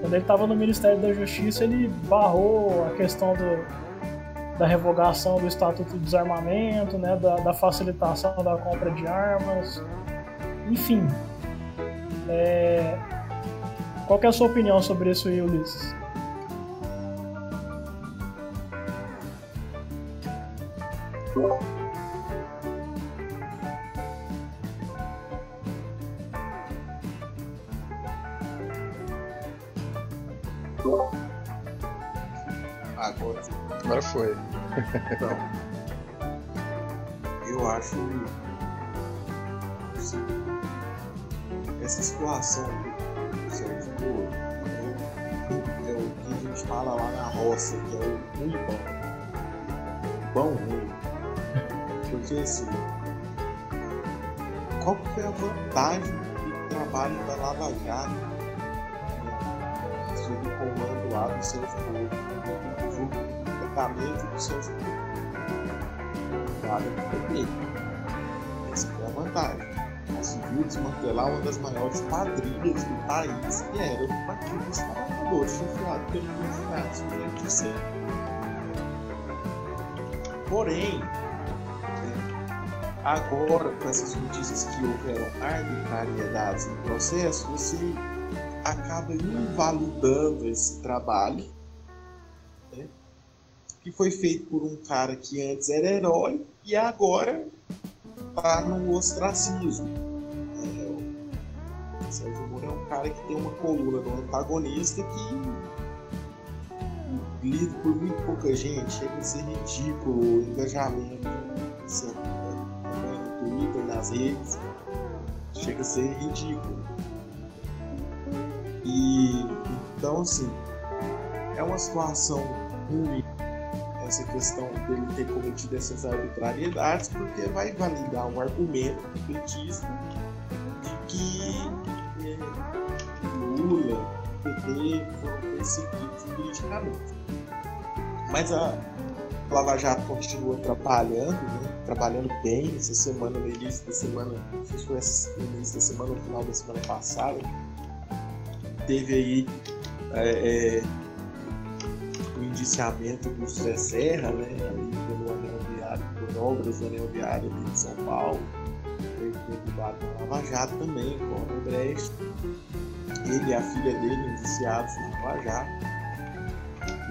S4: Quando ele estava no Ministério da Justiça, ele barrou a questão do, da revogação do Estatuto do Desarmamento, né, da, da facilitação da compra de armas, enfim. É... Qual é a sua opinião sobre isso Ulisses?
S1: Agora, agora foi.
S5: Então, eu acho essa situação do Sérgio Moro é, é o que a gente fala lá na roça, que é o ruim bom. Bom ruim. Porque assim, qual que foi a vantagem do trabalho da Lava Jato do Sérgio Moro, junto com o departamento do Sérgio Moro? Nada perfeito. Essa foi a vantagem. Conseguiu desmantelar uma das maiores quadrilhas do país, que era o Partido dos Trabalhadores, chefiado pelo Inácio Lula Porém, agora com essas notícias que houveram arbitrariedades no processo, você acaba invalidando esse trabalho né, que foi feito por um cara que antes era herói e agora está no ostracismo. É, o Sérgio Moro é um cara que tem uma coluna do antagonista que lido por muito pouca gente, chega a ser ridículo o engajamento assim, no Twitter, nas redes, chega a ser ridículo. E então assim, é uma situação ruim essa questão dele ter cometido essas arbitrariedades, porque vai validar um argumento petista de que é, Lula, PT foram perseguidos politicamente. Mas a Lava Jato continua trabalhando, né? trabalhando bem essa semana, no início da semana, se foi no início da semana no final da semana passada, teve aí é, é, o indiciamento do José Serra, né, ali pelo anel viário por manobras da Anel Viária aqui de São Paulo. Ele foi derrubado na Lava Jato também, com o Brecht. Ele e a filha dele, indiciados na Lava Jato.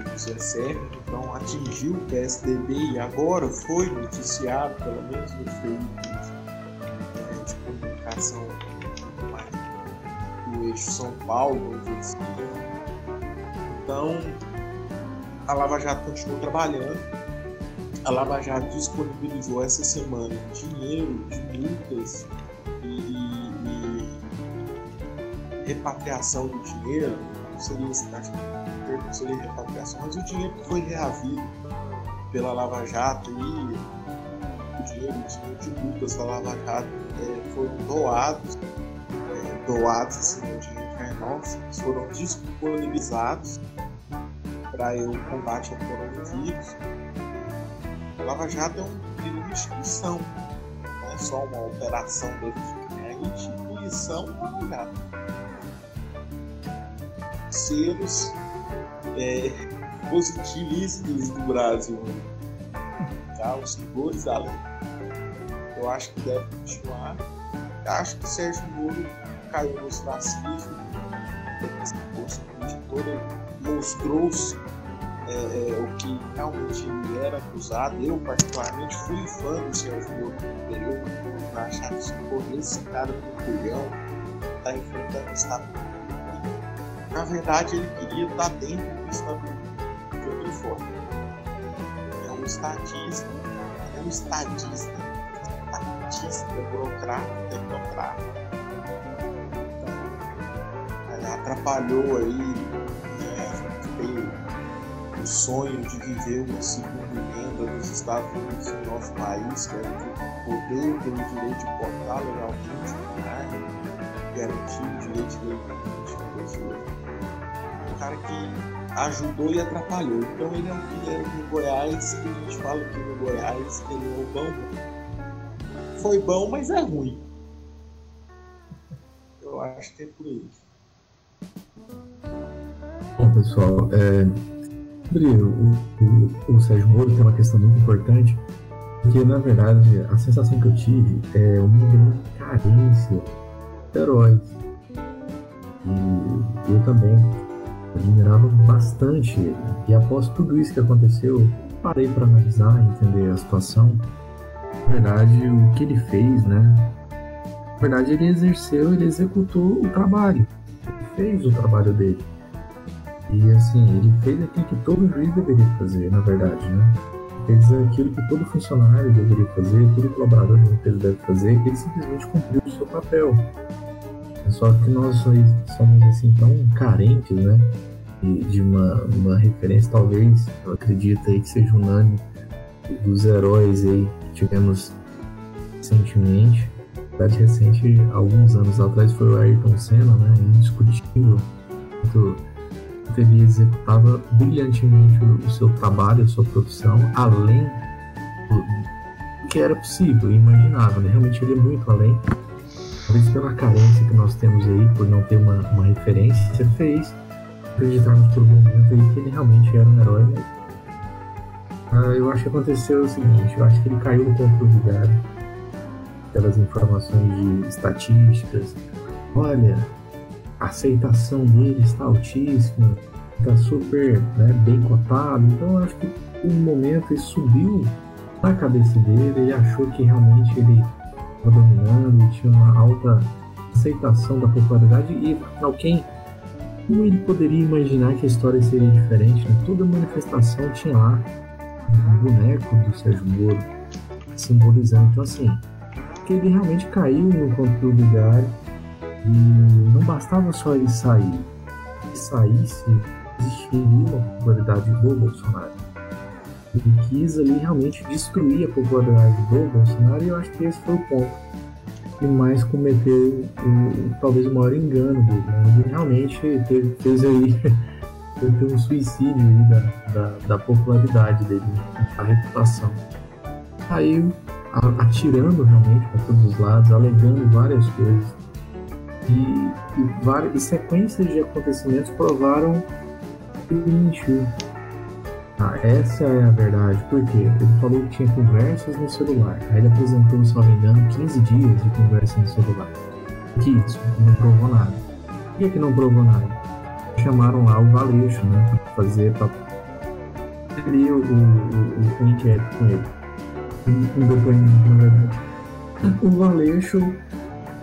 S5: O José Sérgio, então, atingiu o PSDB e agora foi noticiado, pelo menos nos veículos né, de comunicação do eixo São Paulo, assim. Então, a Lava Jato continuou trabalhando. A Lava Jato disponibilizou essa semana dinheiro de multas e, e repatriação do dinheiro. Não seria, acho que o seria repatriação, mas o dinheiro que foi reavido pela Lava Jato e o dinheiro, o dinheiro de multas da Lava Jato é, foram doados, doados assim, o é nosso, foram disponibilizados para o combate ao coronavírus. A Lava Jato é uma instituição, não é só uma operação dentro de é a instituição Lava Jato. Seres é, positivíssimos do Brasil, tá? os rigores lei. Eu acho que deve continuar. Acho que Sérgio Moro caiu no ostracismo, toda mostrou-se é, é, o que realmente era acusado. Eu, particularmente, fui fã do Sérgio Moro no período, para achar que correr esse cara do culhão, está enfrentando o Estado Na verdade, ele queria estar dentro do Estado de outra forma. É um estatista, é um estadista, estatista, burocrata, tecnocrata. Atrapalhou aí o sonho de viver uma segunda emenda nos Estados Unidos no nosso país, que era de poder ter o direito de portar legalmente né? garantir o direito legalmente da pessoa. Um cara que ajudou e atrapalhou. Então ele é um que é no Goiás, que a gente fala que no Goiás ele é o bom. Foi bom, mas é ruim. Eu acho que é por isso.
S2: Bom, pessoal, é, sobre o, o, o Sérgio Moro tem uma questão muito importante, porque na verdade a sensação que eu tive é uma grande carência de heróis. E eu também admirava bastante ele. E após tudo isso que aconteceu, parei para analisar, entender a situação. Na verdade, o que ele fez, né? Na verdade, ele exerceu, ele executou o trabalho. Ele fez o trabalho dele. E assim, ele fez aquilo que todo juiz deveria fazer, na verdade, né? Fez aquilo que todo funcionário deveria fazer, todo colaborador de empresa deve fazer, ele simplesmente cumpriu o seu papel. Só que nós somos assim tão carentes, né? De uma, uma referência, talvez, eu acredito aí que seja unânime, dos heróis aí que tivemos recentemente. verdade, recente, alguns anos atrás, foi o Ayrton Senna, né? Indiscutível. Muito ele executava brilhantemente o, seu trabalho, a sua profissão, além do que era possível e imaginável. Né? Realmente ele é muito além. Talvez pela carência que nós temos aí, por não ter uma, uma referência, fez acreditarmos um momento aí que ele realmente era um herói. Ah, eu acho que aconteceu o seguinte, eu acho que ele caiu no ponto do lugar pelas informações de estatísticas. Olha, aceitação dele está altíssima, está super né, bem cotado. Então acho que um momento isso subiu na cabeça dele, ele achou que realmente ele estava dominando, tinha uma alta aceitação da popularidade e afinal quem como ele poderia imaginar que a história seria diferente? Né? Toda manifestação tinha lá um boneco do Sérgio Moro simbolizando. Então assim, que ele realmente caiu no controle do Gary e não bastava só ele sair. Se saísse, existiria uma popularidade do Bolsonaro. Ele quis ali realmente destruir a popularidade do Bolsonaro e eu acho que esse foi o ponto que mais cometeu o, talvez o maior engano dele. Né? Ele realmente teve, fez aí [laughs] teve um suicídio aí da, da, da popularidade dele, da reputação. Saiu atirando realmente para todos os lados, alegando várias coisas e, e, várias, e sequências de acontecimentos provaram que ele mentiu. Ah, essa é a verdade, porque ele falou que tinha conversas no celular. Aí ele apresentou, se não me engano, 15 dias de conversa no celular. Que isso? Não provou nada. Por que, que não provou nada? Chamaram lá o Valeixo, né? Pra fazer, pra o, o, o, o inquérito com ele. Um, um depoimento, na verdade. O Valeixo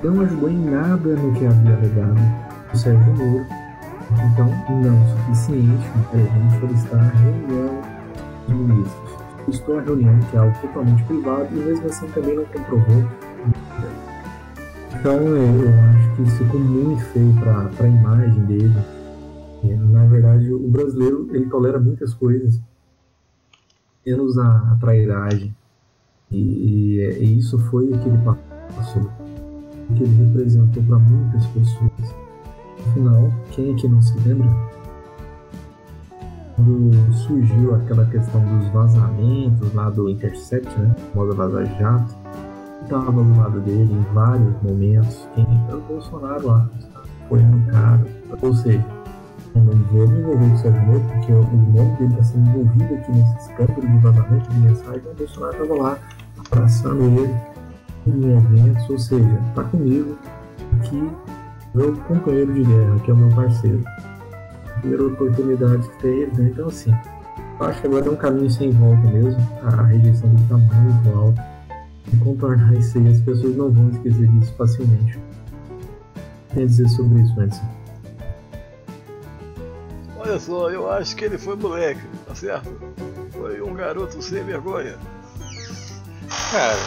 S2: não ajudou em nada no que havia alegado o Sérgio Moro. Então, não o suficiente gente solicitar a reunião de ministros. Solicitou a reunião, que é algo totalmente privado, e mesmo assim também não comprovou. Então, eu, acho que isso ficou muito feio para a imagem dele. E, na verdade, o brasileiro ele tolera muitas coisas, menos a, a trairagem. E, e, e, isso foi o que ele passou, que ele representou para muitas pessoas. Afinal, quem é que não se lembra? Quando surgiu aquela questão dos vazamentos lá do Intercept, né? Moda Vaza Jato, estava do lado dele em vários momentos. Quem era o Bolsonaro lá, foi cara. Ou seja, eu não vou me envolver com o Sérgio porque o nome dele está sendo envolvido aqui nesse escândalo de vazamento de mensagem. O Bolsonaro estava lá abraçando ele em eventos, ou seja, tá comigo aqui, meu companheiro de guerra, que é o meu parceiro. Primeira oportunidade que teve, né? Então assim, acho que agora é um caminho sem volta mesmo. A rejeição dele tá muito alta. E contornar isso aí, as pessoas não vão esquecer disso facilmente. Tem a dizer sobre isso, Edson?
S1: Olha só, eu acho que ele foi moleque, tá certo? Foi um garoto sem vergonha. Cara,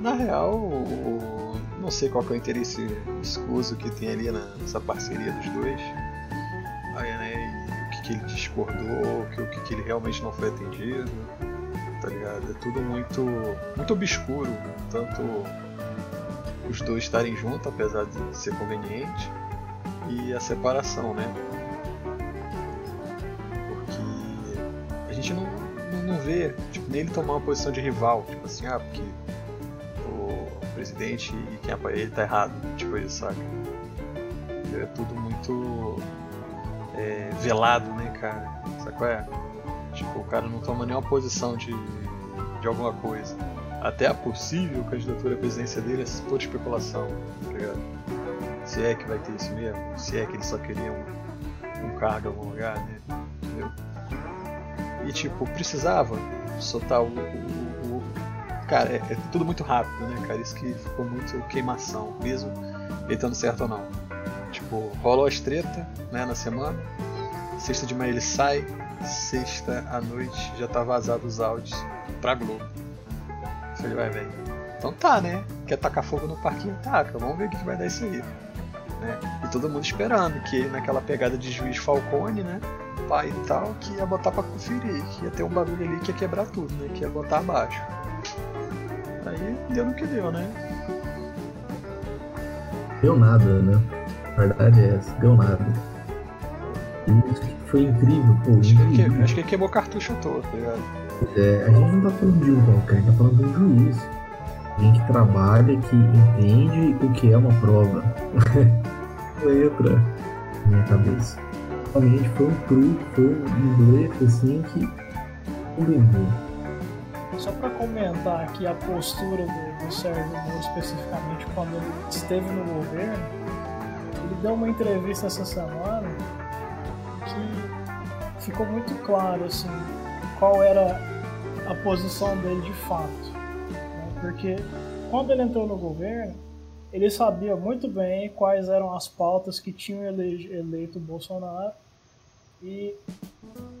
S1: na real, o- não sei qual é o interesse escuso que tem ali nessa parceria dos dois. Aí, né, o que, que ele discordou, que, o que, que ele realmente não foi atendido, tá ligado? É tudo muito, muito obscuro, tanto os dois estarem juntos, apesar de ser conveniente, e a separação, né? Porque a gente não, não, não vê tipo, nele tomar uma posição de rival, tipo assim, ah, porque o presidente e quem apoia ele tá errado, tipo isso, sabe? É tudo muito é, velado, né, cara? Sabe qual é? Tipo, o cara não toma nenhuma posição de, de alguma coisa. Até a possível candidatura à presidência dele é toda especulação, tá ligado? Se é que vai ter isso mesmo, se é que ele só queria um, um cargo em algum lugar, né? Entendeu? E tipo, precisava soltar o- o- Cara, é, é tudo muito rápido, né, cara? Isso que ficou muito queimação, mesmo ele estando certo ou não. Tipo, rolou as treta, né, na semana. Sexta de manhã ele sai, sexta à noite já tá vazado os áudios pra Globo. Falei, vai, velho. Então tá, né? Quer tacar fogo no parquinho? Taca, vamos ver o que que vai dar isso aí. Né? E todo mundo esperando que naquela pegada de juiz Falcone, né? Pai e tal, que ia botar pra conferir, que ia ter um bagulho ali que ia quebrar tudo, né? Que ia botar abaixo. Aí deu no que deu, né?
S2: Deu nada, né? A verdade é essa, deu nada. E isso que foi incrível, pô.
S1: Acho que, ele
S2: incrível.
S1: que- acho que queimou cartucho toa, tá ligado?
S2: É, a gente não tá falando de um qualquer, a gente tá falando de um juiz. Alguém que trabalha, que entende o que é uma prova. [laughs] Não entra na minha cabeça. Realmente foi um truque, foi um blefe assim que combinou.
S4: Só para comentar aqui a postura do, do Sérgio Moro especificamente quando ele esteve no governo, ele deu uma entrevista essa semana que ficou muito claro assim qual era a posição dele de fato, né? porque quando ele entrou no governo ele sabia muito bem quais eram as pautas que tinham ele- eleito Bolsonaro e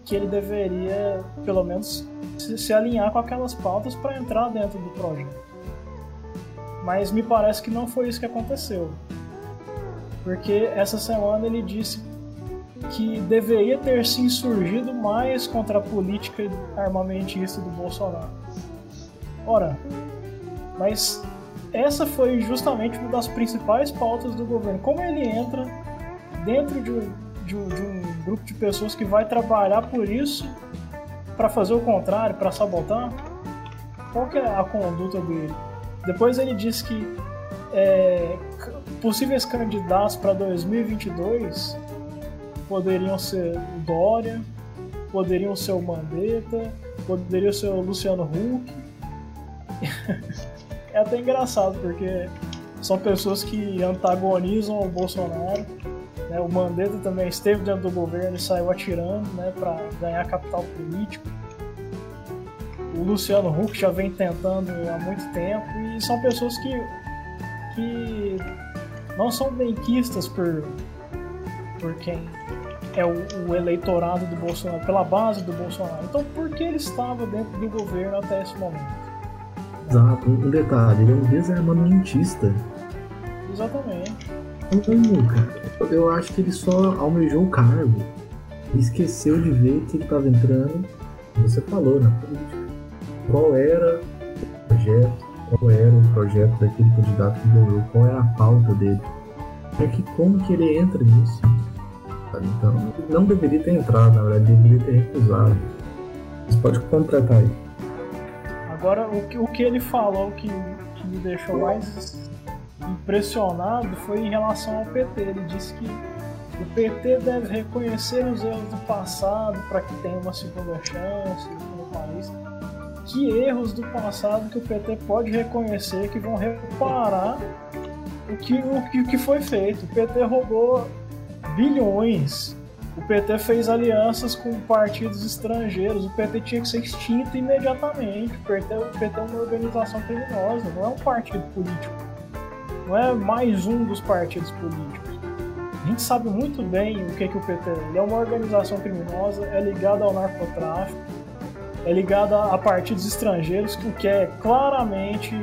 S4: que ele deveria, pelo menos, se, se alinhar com aquelas pautas para entrar dentro do projeto. Mas me parece que não foi isso que aconteceu. Porque essa semana ele disse que deveria ter se insurgido mais contra a política armamentista do Bolsonaro. Ora, mas essa foi justamente uma das principais pautas do governo. Como ele entra dentro de de um- de um grupo de pessoas que vai trabalhar por isso para fazer o contrário, para sabotar? Qual que é a conduta dele? Depois ele disse que é, possíveis candidatos para 2022 poderiam ser o Dória, poderiam ser o Mandetta, poderia ser o Luciano Huck. [laughs] é até engraçado, porque são pessoas que antagonizam o Bolsonaro. Né? O Mandetta também esteve dentro do governo e saiu atirando né, para ganhar capital político. O Luciano Huck já vem tentando há muito tempo e são pessoas que, que não são benquistas por, por quem é o, o, eleitorado do Bolsonaro, pela base do Bolsonaro. Então, por que ele estava dentro do governo até esse momento?
S2: Exato, um detalhe, ele é um desarmamentista.
S4: Exatamente.
S2: Como, cara? Eu acho que ele só almejou o cargo e esqueceu de ver que ele estava entrando, você falou, na política. Qual era o projeto, qual era o projeto daquele candidato que ganhou, qual era a pauta dele. É que como que ele entra nisso? Então, não deveria ter entrado, na verdade, deveria ter recusado. Você pode completar aí.
S4: Agora, o que, o que ele falou que, que me deixou mais impressionado foi em relação ao PT. Ele disse que o PT deve reconhecer os erros do passado para que tenha uma segunda chance no país. Que erros do passado que o PT pode reconhecer que vão reparar o que, o que, foi feito? O PT roubou bilhões. O PT fez alianças com partidos estrangeiros. O PT tinha que ser extinto imediatamente. O PT, o PT é uma organização criminosa, não é um partido político. Não é mais um dos partidos políticos. A gente sabe muito bem o que, que o PT é. Ele é uma organização criminosa, é ligado ao narcotráfico, é ligado a, partidos estrangeiros, o que é claramente,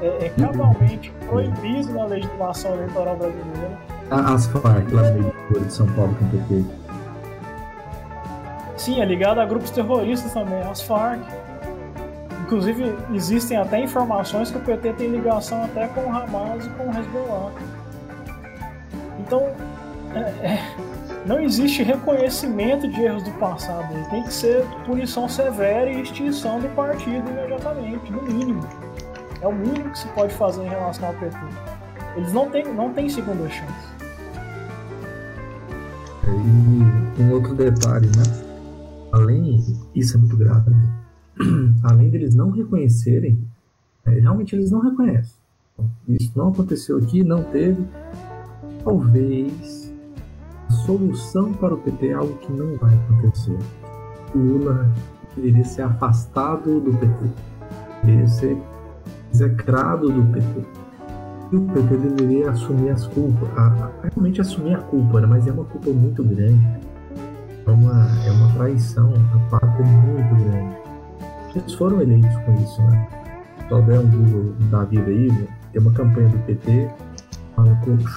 S4: é, é cabalmente proibido na legislação eleitoral brasileira
S2: as Farc lá no de São Paulo com o PT.
S4: Sim, é ligado a grupos terroristas também, as Farc. Inclusive, existem até informações que o PT tem ligação até com o Hamas e com o Hezbollah. Então, é, é, não existe reconhecimento de erros do passado. Tem que ser punição severa e extinção do partido imediatamente, no mínimo. É o mínimo que se pode fazer em relação ao PT. Eles não têm, não têm segunda chance.
S2: E um outro detalhe, né? Além, isso é muito grave, né? [clears throat] Além deles não reconhecerem, é, realmente eles não reconhecem. Isso não aconteceu aqui, não teve. Talvez a solução para o PT é algo que não vai acontecer. O Lula deveria ser afastado do PT, deveria ser execrado do PT que o PT deveria assumir as culpas, a, a, realmente assumir a culpa, né? mas é uma culpa muito grande. É uma, é uma traição, a pátria é muito grande. Eles foram eleitos com isso, né? Só der um Google da vida aí, né? tem uma campanha do PT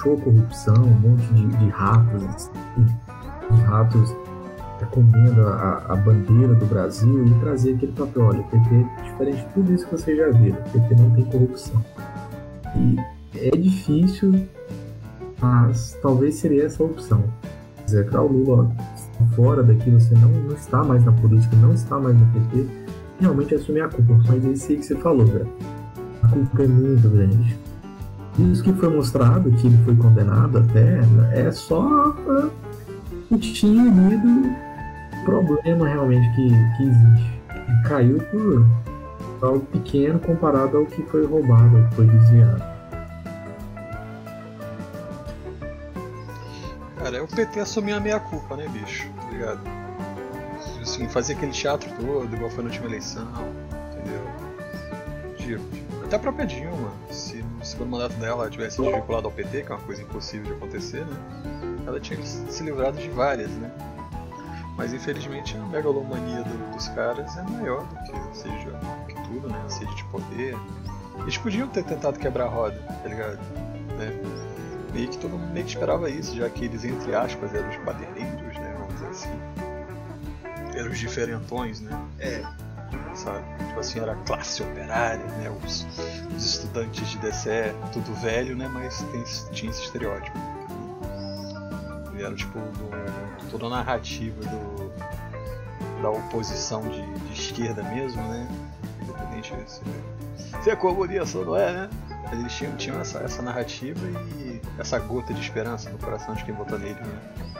S2: show corrupção, um monte de, de ratos, assim, os ratos comendo a, a, bandeira do Brasil e trazer aquele papel, olha, o PT, diferente de tudo isso que vocês já viram, o PT não tem corrupção. E é difícil, mas talvez seria essa a opção. Dizer que o Lula fora daqui, você não, não está mais na política, não está mais no PT, realmente assumir a culpa. Mas é isso aí que você falou, velho. A culpa é muito grande. Isso que foi mostrado, que ele foi condenado até, é só o tinha lido problema realmente que, que existe. Caiu por algo pequeno comparado ao que foi roubado, ao que foi desviado.
S1: Cara, é o PT assumir a meia culpa, né, bicho? Tá Assim, fazer aquele teatro todo, igual foi na última eleição, entendeu? Tipo, até a própria Dilma, se no segundo mandato dela tivesse desvinculado ao PT, que é uma coisa impossível de acontecer, né? Ela tinha se livrado de várias, né? Mas infelizmente a megalomania do, dos caras é maior do que, seja, que tudo, né? A sede de poder. Eles podiam ter tentado quebrar a roda, tá ligado? Né? meio que todo mundo meio que esperava isso, já que eles, entre aspas, eram os baderneiros, os diferentões, né?
S3: É.
S1: Sabe? Tipo assim, era a classe operária, né? Os, os estudantes de DCE, tudo velho, né? Mas tem, tinha esse estereótipo. E era tipo do, toda a narrativa do, da oposição de, de esquerda mesmo, né? Independente se, se é comunista ou não é, né? Mas eles tinham, tinham essa, essa narrativa e essa gota de esperança no coração de quem votou nele, né?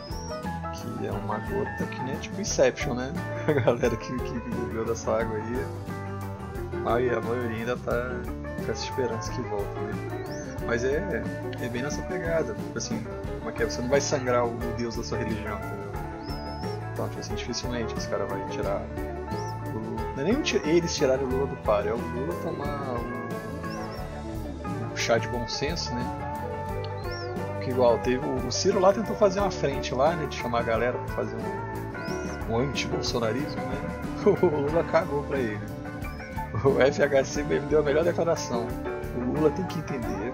S1: Que é uma gota que nem é tipo Inception, né? [laughs] A galera que, que bebeu dessa água aí, aí a maioria ainda tá com essa esperança que volta, né? Mas é, é bem nessa pegada, tipo assim, como é que é? Você não vai sangrar o deus da sua religião, entendeu? Então, tipo assim, dificilmente esse cara vai tirar o Lula. Não é nem o eles tirarem o Lula do par, é o Lula tomar um, um chá de bom senso, né? Igual, teve o, Ciro lá tentou fazer uma frente lá, né? De chamar a galera pra fazer um, um anti-bolsonarismo, né? [laughs] O Lula cagou pra ele. O FHC deu a melhor declaração. O Lula tem que entender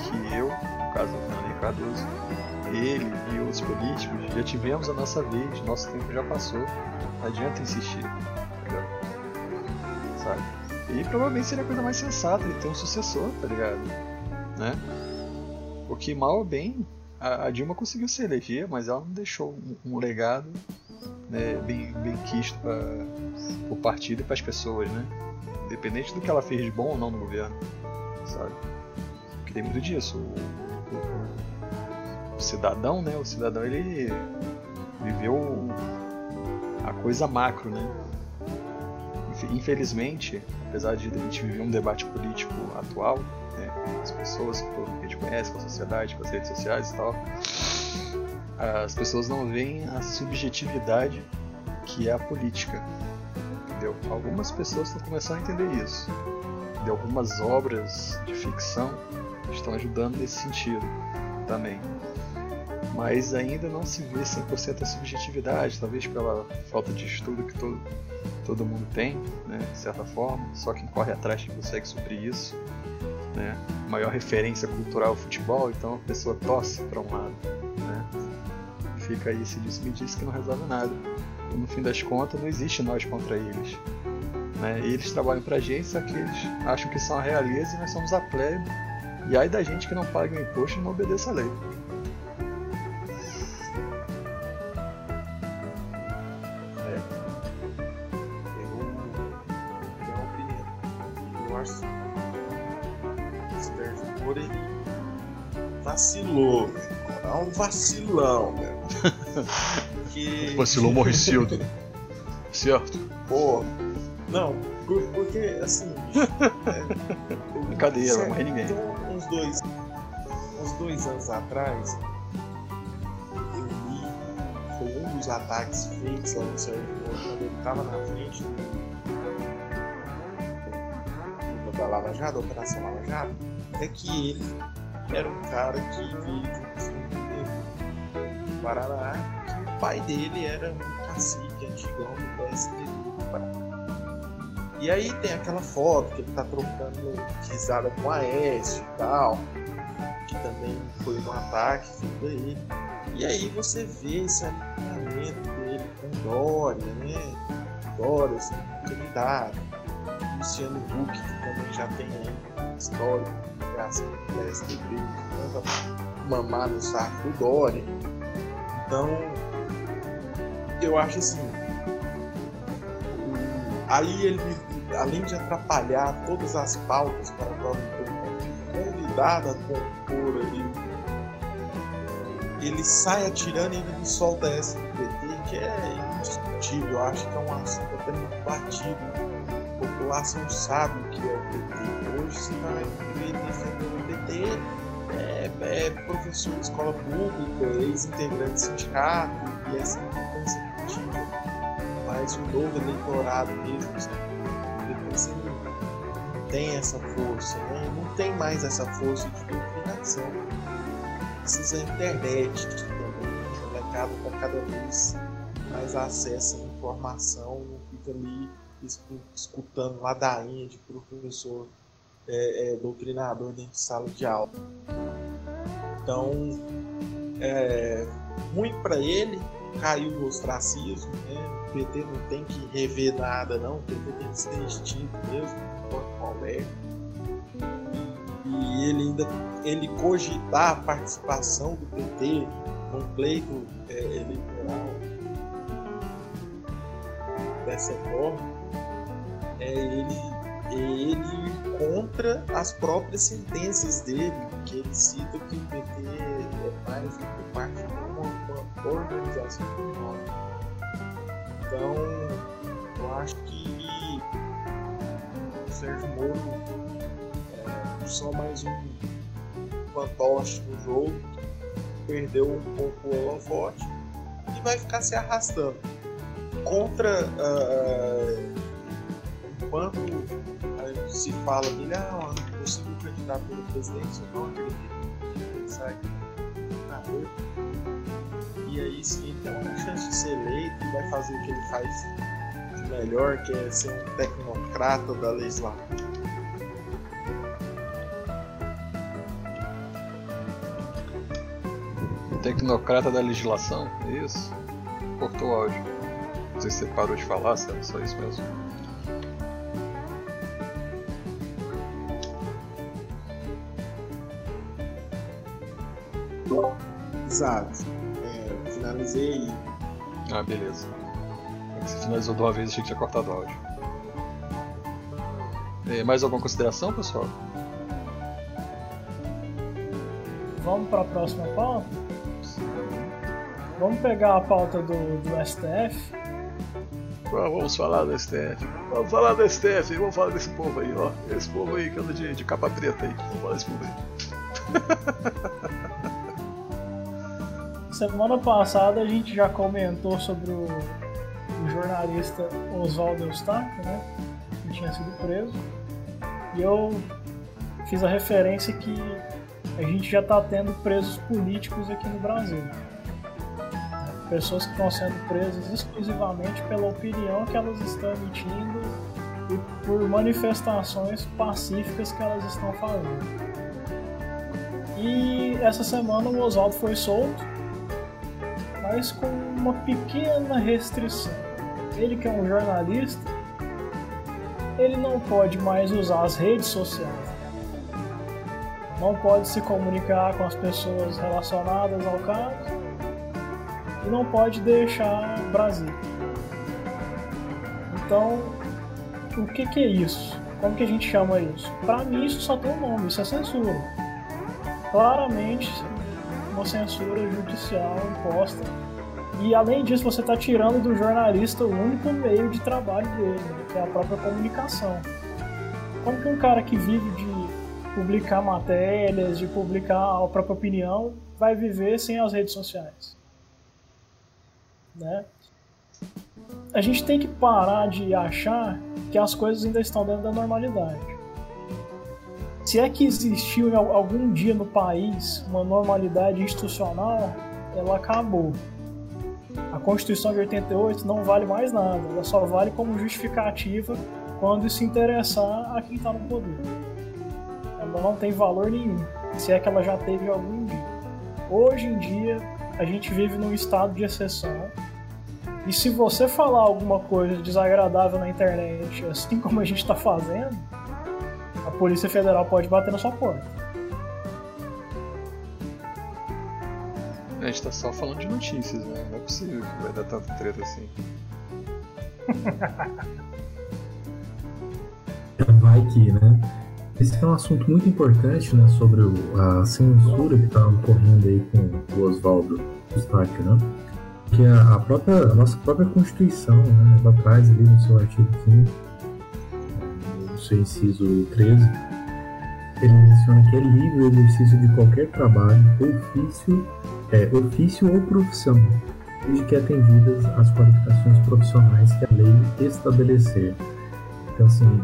S1: que eu, no caso do Fernando Cardoso, ele e outros políticos já tivemos a nossa vez, nosso tempo já passou. Não adianta insistir. Sabe? E provavelmente seria a coisa mais sensata ele ter um sucessor, tá ligado? Né? Porque mal ou bem, a, Dilma conseguiu se eleger, mas ela não deixou um, um legado né, bem, bem quisto para o partido e para as pessoas, né? Independente do que ela fez de bom ou não no governo, sabe? Porque tem muito disso. O, o- o cidadão, né? O cidadão ele viveu a coisa macro, né? Infe- Infelizmente, apesar de a gente viver um debate político atual, as pessoas que a gente conhece, com a sociedade, com as redes sociais e tal, as pessoas não veem a subjetividade que é a política. Entendeu? Algumas pessoas estão começando a entender isso. De algumas obras de ficção estão ajudando nesse sentido também. Mas ainda não se vê 100% a subjetividade, talvez pela falta de estudo que todo, todo mundo tem, né, de certa forma. Só quem corre atrás que consegue suprir isso. Né? Maior referência cultural é o futebol, então a pessoa torce para um lado. Né? Fica aí se disse me disse que não resolve nada. E no fim das contas não existe nós contra eles. Né? Eles trabalham pra gente, só que eles acham que são a realeza e nós somos a plebe. E aí da gente que não paga o imposto e não obedece a lei.
S5: Eu uma opinião. Eu acho vacilou. É um vacilão, velho. Que,
S1: Vacilou Morricildo. certo?
S5: pô, não, por- porque assim. é,
S1: Brincadeira,
S5: certo,
S1: mas ninguém.
S5: Então, uns dois, uns dois anos atrás, eu li, foi um dos ataques feitos ao Sérgio Moro quando ele estava na frente do, da Lava Jato, da Operação Lava Jato, é que ele era um cara que veio do Paraná, que o pai dele era um cacique antigão do PSDB do Paraná. E aí tem aquela foto que ele tá trocando risada com a Aécio e tal, que também foi um ataque feito a ele. E aí você vê esse alinhamento dele com Dória, né? Dória, assim, candidato. Luciano Huck, que também já tem aí história, graças ao PSDB, que tenta mamar no saco do Dória. Então, eu acho assim, o- aí ele, além de atrapalhar todas as pautas para ele foi convidado a compor ali, ele sai atirando e ele solta essa do PT, que é indiscutível. Eu acho que é um assunto até muito batido. A população sabe o que é o PT. Hoje vai ver defendendo o PT, é, é professor de escola pública, ex-integrante de sindicato, e essa importância política. Mas o novo eleitorado mesmo, não tem essa força, né? não tem mais essa força de doutrinação. Precisa da internet também. O molecada está cada vez mais acesso à informação, fica ali escutando ladainha de professor é, é, doutrinador dentro de sala de aula. Então, é, ruim para ele, caiu no ostracismo, né? o PT não tem que rever nada, não, o PT tem que ser extinto mesmo, qual é. E ele ainda ele cogitar a participação do PT num pleito é, eleitoral dessa forma, é ele, é ele contra as próprias sentenças dele, que ele cita que o PT é mais do que parte de uma, organização criminosa. Então, eu acho que o Sérgio Moro é só mais um fantoche no jogo, perdeu um pouco o holofote e vai ficar se arrastando contra uh, enquanto se fala dele, ah, um possível candidato pelo presidente, eu não acredito que ele sai na rua. E aí sim ele tem uma chance de ser eleito e vai fazer o que ele faz de melhor, que é ser um tecnocrata da legislatura.
S1: Tecnocrata da legislação, isso? Cortou o áudio. Não sei se você parou de falar, se era só isso mesmo.
S5: Exato. É, finalizei.
S1: Ah, beleza. Você finalizou de uma vez, achei que tinha cortado o áudio. É, mais alguma consideração, pessoal?
S4: Vamos para a próxima pauta? Vamos pegar a pauta do, do STF.
S1: Vamos falar do STF. Vamos falar do STF. Vamos falar desse povo aí, ó. Esse povo aí que anda de, de capa preta aí. Vamos falar desse povo aí. [laughs]
S4: Semana passada a gente já comentou sobre o, o jornalista Oswaldo Eustáquio, né? Que tinha sido preso. E eu fiz a referência que a gente já está tendo presos políticos aqui no Brasil. Pessoas que estão sendo presas exclusivamente pela opinião que elas estão emitindo e por manifestações pacíficas que elas estão fazendo. E essa semana o Oswaldo foi solto mas com uma pequena restrição. Ele que é um jornalista, ele não pode mais usar as redes sociais. Não pode se comunicar com as pessoas relacionadas ao caso e não pode deixar Brasil. Então, o que, que é isso? Como que a gente chama isso? Para mim isso só tem um nome, isso é censura. Claramente uma censura judicial imposta. E além disso, você está tirando do jornalista o único meio de trabalho dele, né, que é a própria comunicação. Como que um cara que vive de publicar matérias, de publicar a própria opinião, vai viver sem as redes sociais? Né? A gente tem que parar de achar que as coisas ainda estão dentro da normalidade. Se é que existiu algum dia no país uma normalidade institucional, ela acabou. A Constituição de 88 não vale mais nada, ela só vale como justificativa quando se interessar a quem está no poder. Ela não tem valor nenhum, se é que ela já teve algum dia. Hoje em dia, a gente vive num estado de exceção. E se você falar alguma coisa desagradável na internet, assim como a gente está fazendo, a Polícia Federal pode bater na sua porta.
S1: A gente tá só falando de notícias, né? Não é possível que vai dar tanta treta assim. [laughs]
S2: Vai que, né? Esse é um assunto muito importante, né? Sobre a censura que tá ocorrendo aí com o Oswaldo Eustáquio, né? Que a, própria, a nossa própria Constituição, né? Traz ali no seu artigo 5 seu inciso 13, ele menciona que é livre o exercício de qualquer trabalho, ofício, é, ofício ou profissão, desde que atendidas as qualificações profissionais que a lei estabelecer. Então, assim,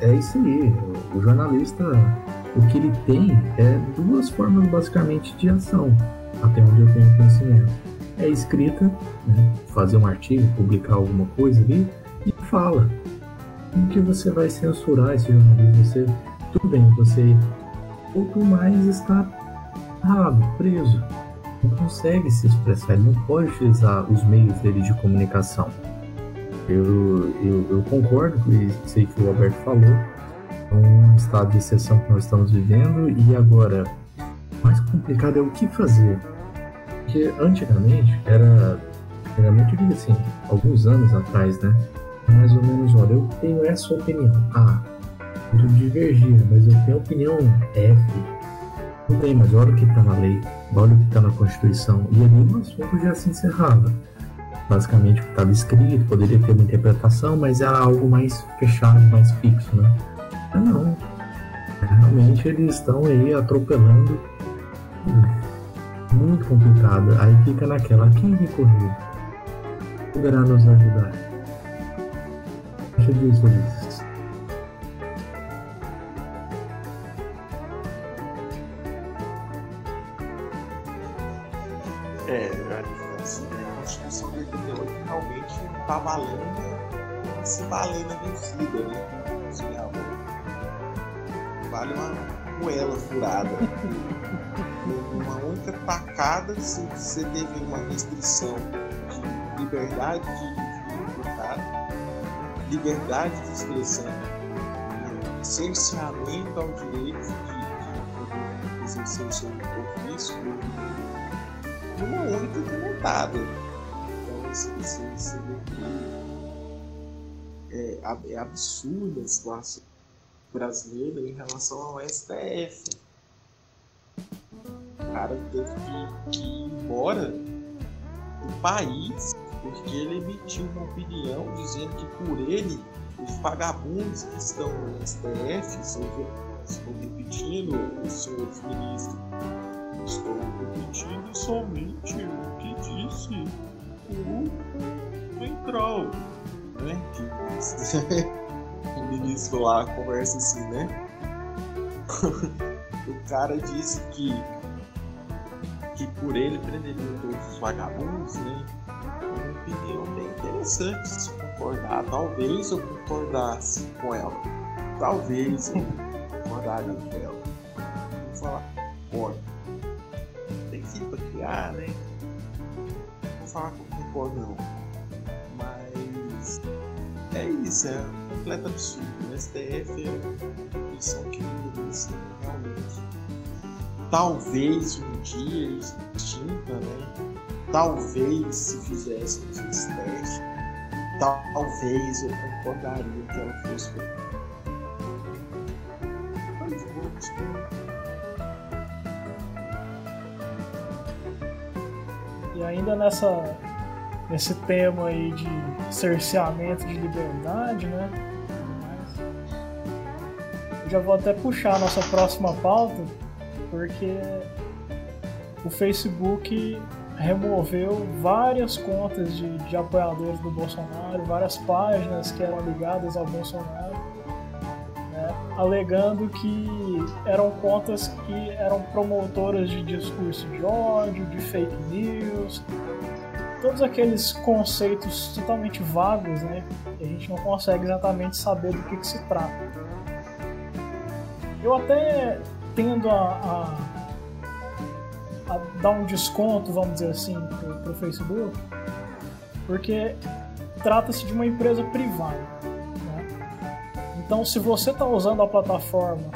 S2: é isso aí. O jornalista, o que ele tem é duas formas, basicamente, de ação, até onde eu tenho conhecimento. É escrita, né, fazer um artigo, publicar alguma coisa ali, e fala como que você vai censurar esse jornalismo? Você, tudo bem, você pouco mais está errado, preso. Não consegue se expressar, ele não pode utilizar os meios dele de comunicação. Eu, eu, eu concordo com isso que o Alberto falou. É um estado de exceção que nós estamos vivendo e agora o mais complicado é o que fazer. Porque antigamente era. Antigamente eu digo assim, alguns anos atrás, né? mais ou menos, olha, eu tenho essa opinião A, eu divergir, mas eu tenho a opinião F. Tudo bem, mas olha o que está na lei. olha o que está na Constituição. E ali o assunto já se encerrava. Basicamente o que estava escrito, poderia ter uma interpretação, mas era algo mais fechado, mais fixo, né? Mas não. Realmente eles estão aí atropelando. Muito complicado. Aí fica naquela, quem recorrer? Poderá nos ajudar. Acho disso, Ulisses.
S5: É, assim, a Constituição de 88 realmente não tá valendo uma cibalena vencida, né? Assim, vale uma moela furada. uma única tacada, se você teve uma restrição de liberdade de tá? liberdade de expressão, né? cerceamento ao direito de, de exercer o seu ofício, uma única implementada. Então, isso, isso, isso é, é, é absurda a situação brasileira em relação ao STF. O cara teve que, ir embora do país porque ele emitiu uma opinião dizendo que por ele os vagabundos que estão no STF, estou repetindo, os senhores ministros, estou repetindo somente o que disse o Ventral, né? Que [laughs] o ministro lá conversa assim, né? [laughs] o cara disse que que por ele prenderiam todos os vagabundos, né? Uma opinião bem interessante se concordar. Talvez eu concordasse com ela. Talvez eu concordaria com ela. Vou falar, concordo. Criar, né? Não vou falar que eu concordo não. Mas é isso, é um completo absurdo. O STF é uma instituição que merece realmente talvez um dia extinta, né? Talvez se fizéssemos esse teste, talvez eu concordaria que ela fosse. Mas vamos
S4: E ainda nessa, nesse tema aí de cerceamento de liberdade, né? Já vou até puxar a nossa próxima pauta, porque o Facebook removeu várias contas de, de apoiadores do Bolsonaro, várias páginas que eram ligadas ao Bolsonaro, alegando que eram contas que eram promotoras de discurso de ódio, de fake news, todos aqueles conceitos totalmente vagos, né, a gente não consegue exatamente saber do que, que se trata. Eu até tendo a, a, a dar um desconto, vamos dizer assim, para o Facebook, porque trata-se de uma empresa privada. Então, se você está usando a plataforma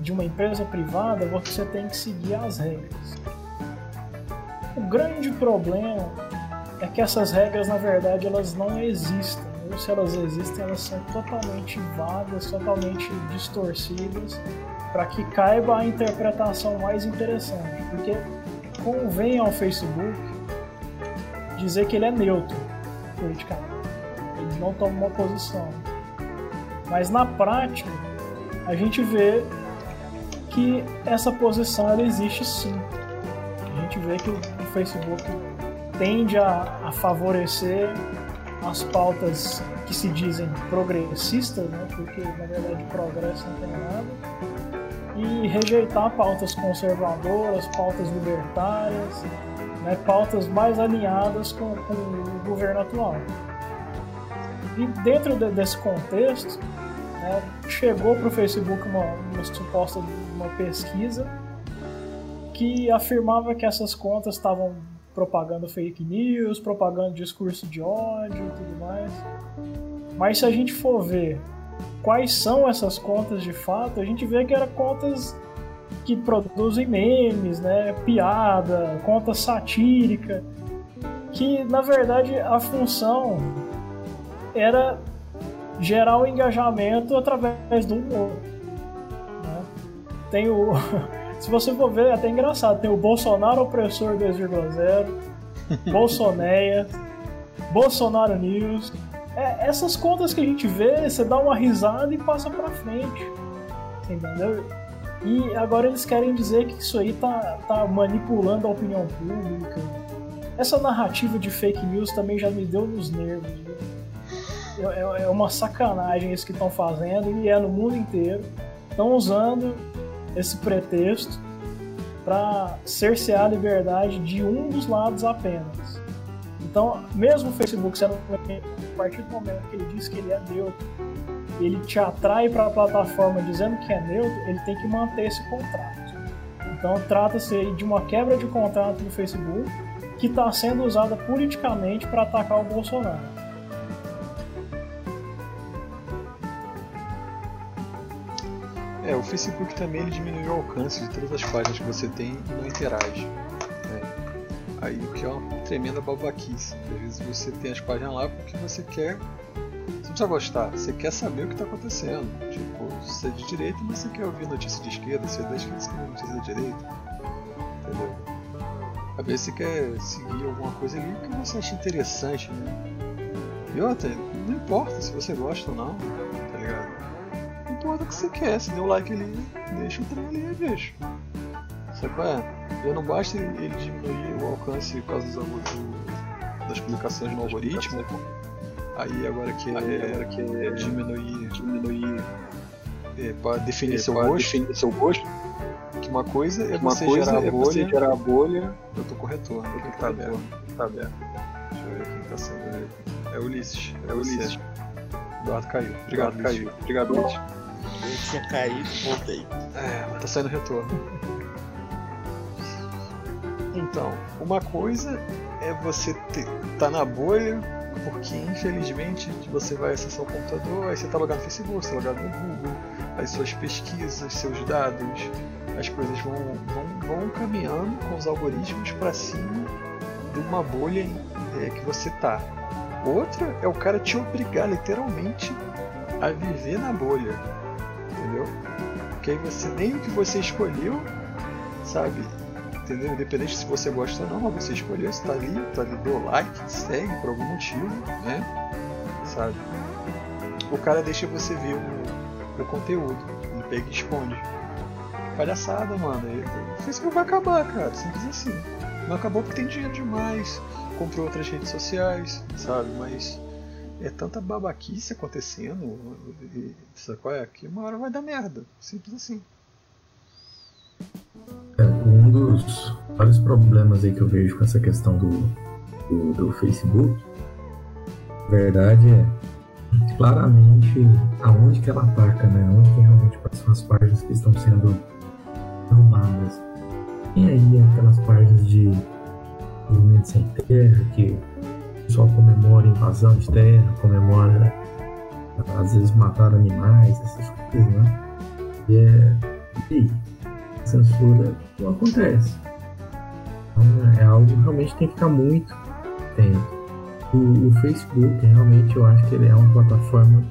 S4: de uma empresa privada, você tem que seguir as regras. O grande problema é que essas regras, na verdade, elas não existem. Ou se elas existem, elas são totalmente vagas, totalmente distorcidas para que caiba a interpretação mais interessante, porque convém ao Facebook dizer que ele é neutro politicamente, ele não toma uma posição. Mas na prática, a gente vê que essa posição ela existe sim. A gente vê que o Facebook tende a, a favorecer as pautas que se dizem progressistas, né? porque na verdade progresso não tem nada, e rejeitar pautas conservadoras, pautas libertárias, né, pautas mais alinhadas com, com, o governo atual. E dentro de, desse contexto, né, chegou para o Facebook uma, uma suposta uma pesquisa que afirmava que essas contas estavam propagando fake news, propagando discurso de ódio e tudo mais. Mas se a gente for ver quais são essas contas de fato, a gente vê que eram contas que produzem memes, né, piada, conta satírica, que na verdade a função era gerar o engajamento através do humor. Né? Tem o [laughs] Se você for ver, é até engraçado. Tem o Bolsonaro Opressor 2,0, [laughs] Bolsoneia, Bolsonaro News. É, essas contas que a gente vê, você dá uma risada e passa pra frente. Entendeu? E agora eles querem dizer que isso aí tá, tá manipulando a opinião pública. Essa narrativa de fake news também já me deu nos nervos. viu? É, é- é uma sacanagem isso que estão fazendo e é no mundo inteiro. Estão usando esse pretexto para cercear a liberdade de um dos lados apenas. Então, mesmo o Facebook sendo a partir do momento que ele diz que ele é neutro, ele te atrai para a plataforma dizendo que é neutro, ele tem que manter esse contrato. Então, trata-se de uma quebra de contrato do Facebook que está sendo usada politicamente para atacar o Bolsonaro.
S1: É, o Facebook também ele diminuiu o alcance de todas as páginas que você tem e não interage. né? Aí o que é uma tremenda babaquice. Às vezes você tem as páginas lá porque você quer. Você não precisa gostar, você quer saber o que está acontecendo. Tipo, você é de direita, mas você quer ouvir notícia de esquerda, você é da esquerda, você quer notícia da direita. Entendeu? Às vezes você quer seguir alguma coisa ali que você acha interessante, né? E outra, não importa se você gosta ou não? O que você quer, se deu like ali, deixa o trem ali, bicho. Sabe qual é? Já não basta ele diminuir o alcance por causa dos, do- das publicações no algoritmo. Aí agora que agora que diminuir, diminuir é, para definir seu gosto. Definir seu gosto. Que uma coisa é
S7: Uma
S1: você
S7: coisa
S1: gerar
S7: é
S1: bolha.
S7: você gerar bolha.
S1: Eu tô com retorno, eu que tá aberto. Tá aberto. Deixa eu ver quem tá sendo. É Ulisses. É Ulisses. Eduardo caiu. Obrigado,
S7: Eduardo
S1: caiu. Obrigado, Ulisses.
S5: Eu tinha caído, voltei.
S1: É, tá saindo retorno. Então, uma coisa é você ter, tá na bolha, porque infelizmente você vai acessar o computador, aí você tá logado no Facebook, você tá logado no Google, as suas pesquisas, seus dados, as coisas vão, vão, vão caminhando com os algoritmos para cima de uma bolha é, que você tá. Outra é o cara te obrigar literalmente a viver na bolha, entendeu? Porque aí você nem o que você escolheu, sabe? Entendeu? Independente se você gosta ou não, mas você escolheu, você tá ali, tá ali, deu like, segue por algum motivo, né? Sabe? O cara deixa você ver o, o conteúdo, ele pega e esconde. Palhaçada, mano. E- O Facebook vai acabar, cara, simples assim. Não acabou porque tem dinheiro demais, comprou outras redes sociais, sabe? Mas é tanta babaquice acontecendo, e, sabe qual é? Que uma hora vai dar merda, simples assim.
S2: É, um dos vários problemas aí que eu vejo com essa questão do, do, do Facebook, a verdade é claramente aonde que ela ataca, né? Onde que realmente são as páginas que estão sendo arrumadas. Tem aí aquelas páginas de movimento sem terra, que comemora invasão de terra, comemora às vezes matar animais, essas coisas, né? E é. E censura não acontece. Então, é algo que realmente tem que ficar muito atento. O, o Facebook, realmente, eu acho que ele é uma plataforma.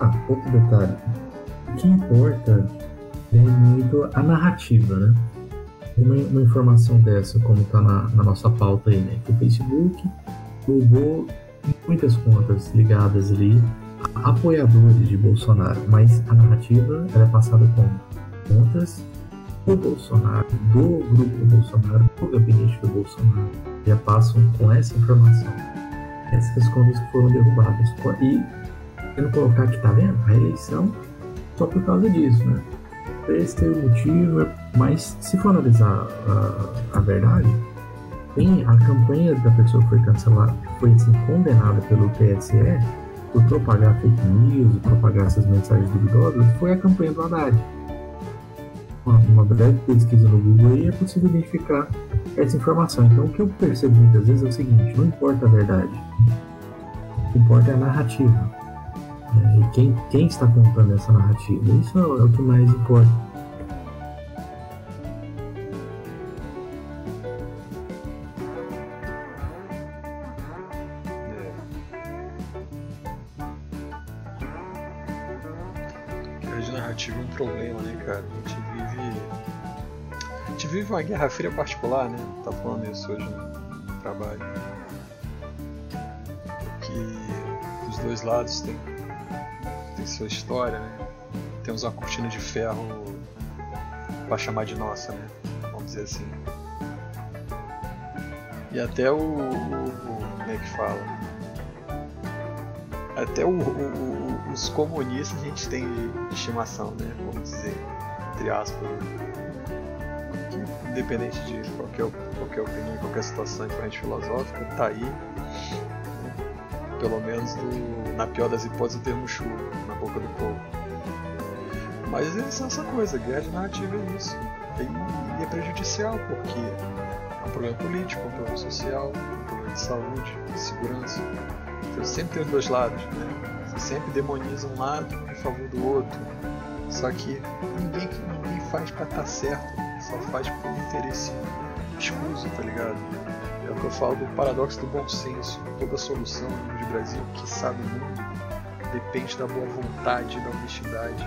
S2: Ah, outro detalhe. O que importa é muito a narrativa, né? Uma, uma informação dessa, como está na, na nossa pauta aí, né? Que o Facebook roubou muitas contas ligadas ali a apoiadores de Bolsonaro, mas a narrativa é passada como contas do Bolsonaro, do grupo do Bolsonaro, do gabinete do Bolsonaro, já passam com essa informação. Essas contas foram derrubadas. E querendo colocar que tá vendo a eleição só por causa disso, né? Esse é o motivo, mas se for analisar a, a verdade, tem a campanha da pessoa que foi cancelada, que foi assim, condenada pelo TSE por propagar fake news, propagar essas mensagens duvidosas, foi a campanha do Haddad uma, uma breve pesquisa no Google aí é possível identificar essa informação. Então, o que eu percebo muitas vezes é o seguinte: não importa a verdade, o que importa é a narrativa. né? e quem, quem está contando essa narrativa. Isso é, o- é o que mais importa.
S1: Vive uma guerra fria particular, né? Tá falando isso hoje no trabalho. Que os dois lados têm, sua história, né? Temos uma cortina de ferro pra chamar de nossa, né? Vamos dizer assim. E até o. como é que fala? Até o- o- os comunistas a gente tem de estimação, né? Vamos dizer, entre aspas. Independente de qualquer, qualquer opinião, qualquer situação de corrente filosófica, tá aí. né? Pelo menos do- na pior das hipóteses, o termo chulo na boca do povo. Mas é essa coisa, guerra de narrativa é isso. E, é prejudicial porque é um problema político, um problema social, um problema de saúde, de segurança. Então sempre tem dois lados, né? Você sempre demoniza um lado em favor do outro. Só que ninguém, ninguém faz pra estar certo, só faz por interesse escuso, tá ligado? É o que eu falo do paradoxo do bom senso. Toda solução no de Brasil que sabe o mundo depende da boa vontade da honestidade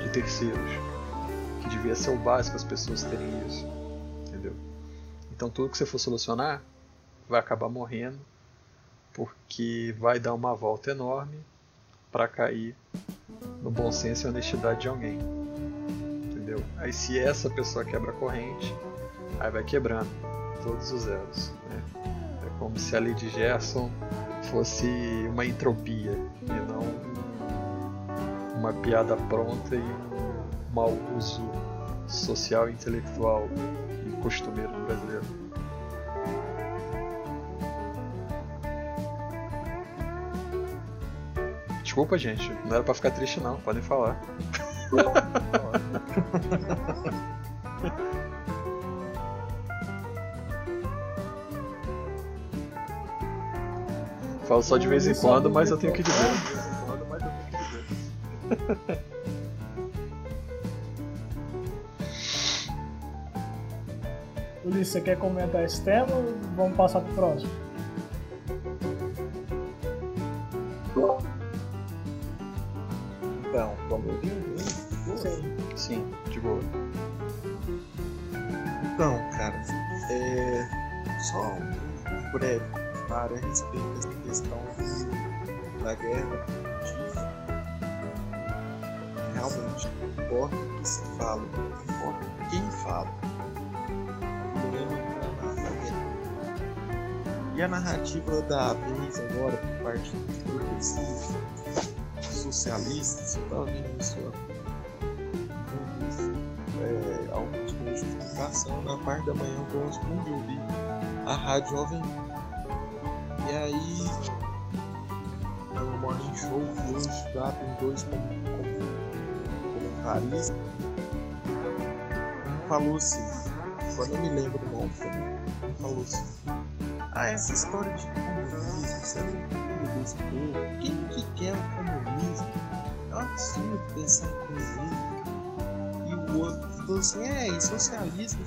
S1: de terceiros. Que devia ser o básico as pessoas terem isso. Entendeu? Então tudo que você for solucionar vai acabar morrendo porque vai dar uma volta enorme para cair no bom senso e honestidade de alguém. Entendeu? Aí se essa pessoa quebra a corrente, aí vai quebrando todos os elos. Né? É como se a lei de Gerson fosse uma entropia e não um- uma piada pronta e um mau uso social, intelectual e costumeiro brasileiro. Desculpa, gente, não era pra ficar triste não, podem falar. [laughs] [laughs] Falo só de vez em quando, mas eu tenho que dizer.
S4: Ulisses, você quer comentar esse tema ou vamos passar pro próximo?
S5: A respeito dessa questão da guerra de realmente não importa o que se fala, não importa quem fala. O problema é na narrativa. E a narrativa da vez agora, por parte dos progressistas, socialistas, eu tava vendo isso é, ao último de comunicação, na parte da manhã eu gosto muito de ouvir a Rádio Jovem. Que hoje lá tem dois como, falou assim, eu me lembro do nome falou assim, ah, essa história de comunismo, isso é loucura desse povo, quem que quer o comunismo? É um absurdo pensar em comunismo. E o outro falou assim, é, e socialismo,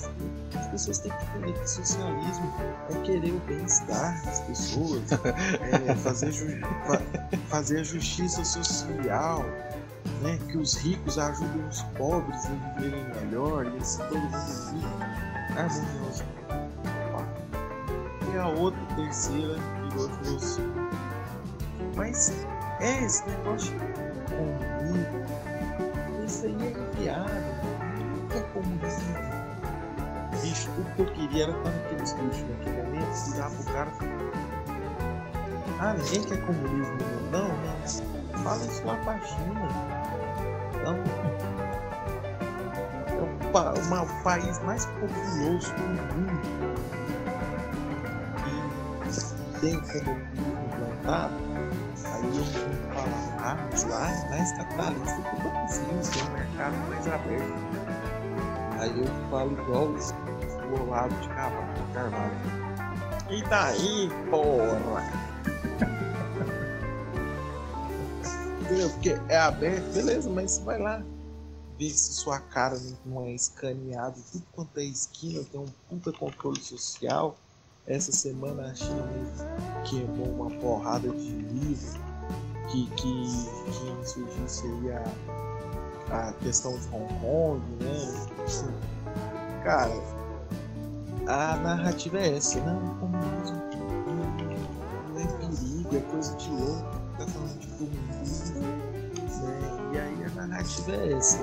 S5: as pessoas têm que entender que socialismo é querer o bem-estar das pessoas, é [laughs] fazer, fazer a justiça social, né? Que os ricos ajudem os pobres a viverem melhor e assim todo mundo vive harmonioso. E a outra terceira virou e falou assim, mas é esse negócio comunismo, isso aí é piada, nunca é comunismo. Bicho, tudo que eu queria era estar naqueles bichos naquele momento, virar pro cara ah, ninguém quer comunismo não, não. Fala isso lá pra China. Não. É o, pa- o país mais populoso do mundo. E tem comunismo implantado. Aí eu vou falar, ah, mas lá é mais capitalista que o Brasil, tem um mercado mais aberto. Aí eu falo igual o Olavo de Carvalho. Carvalho. E daí, porra? Entendeu? Porque é aberto, beleza, mas você vai lá ver se sua cara não é escaneada, tudo quanto é esquina, tem um puta controle social. Essa semana a China queimou uma porrada de livro que, que, que insurgisse aí a, a questão de Hong Kong, né? Assim, Cara, a narrativa é essa, comunismo não, não é perigo, é coisa de louco, tá falando de comunismo, né? E aí a narrativa é essa,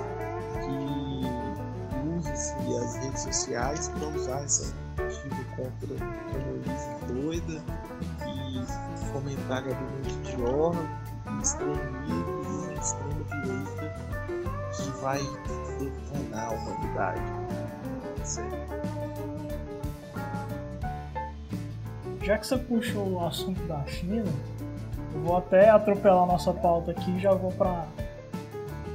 S5: que use-se as redes sociais para usar essa narrativa contra o comunismo doida e fomentar gabinete de ódio, extremismo e extrema direita que vai detonar a humanidade. Certo?
S4: Já que você puxou o assunto da China, eu vou até atropelar nossa pauta aqui e já vou para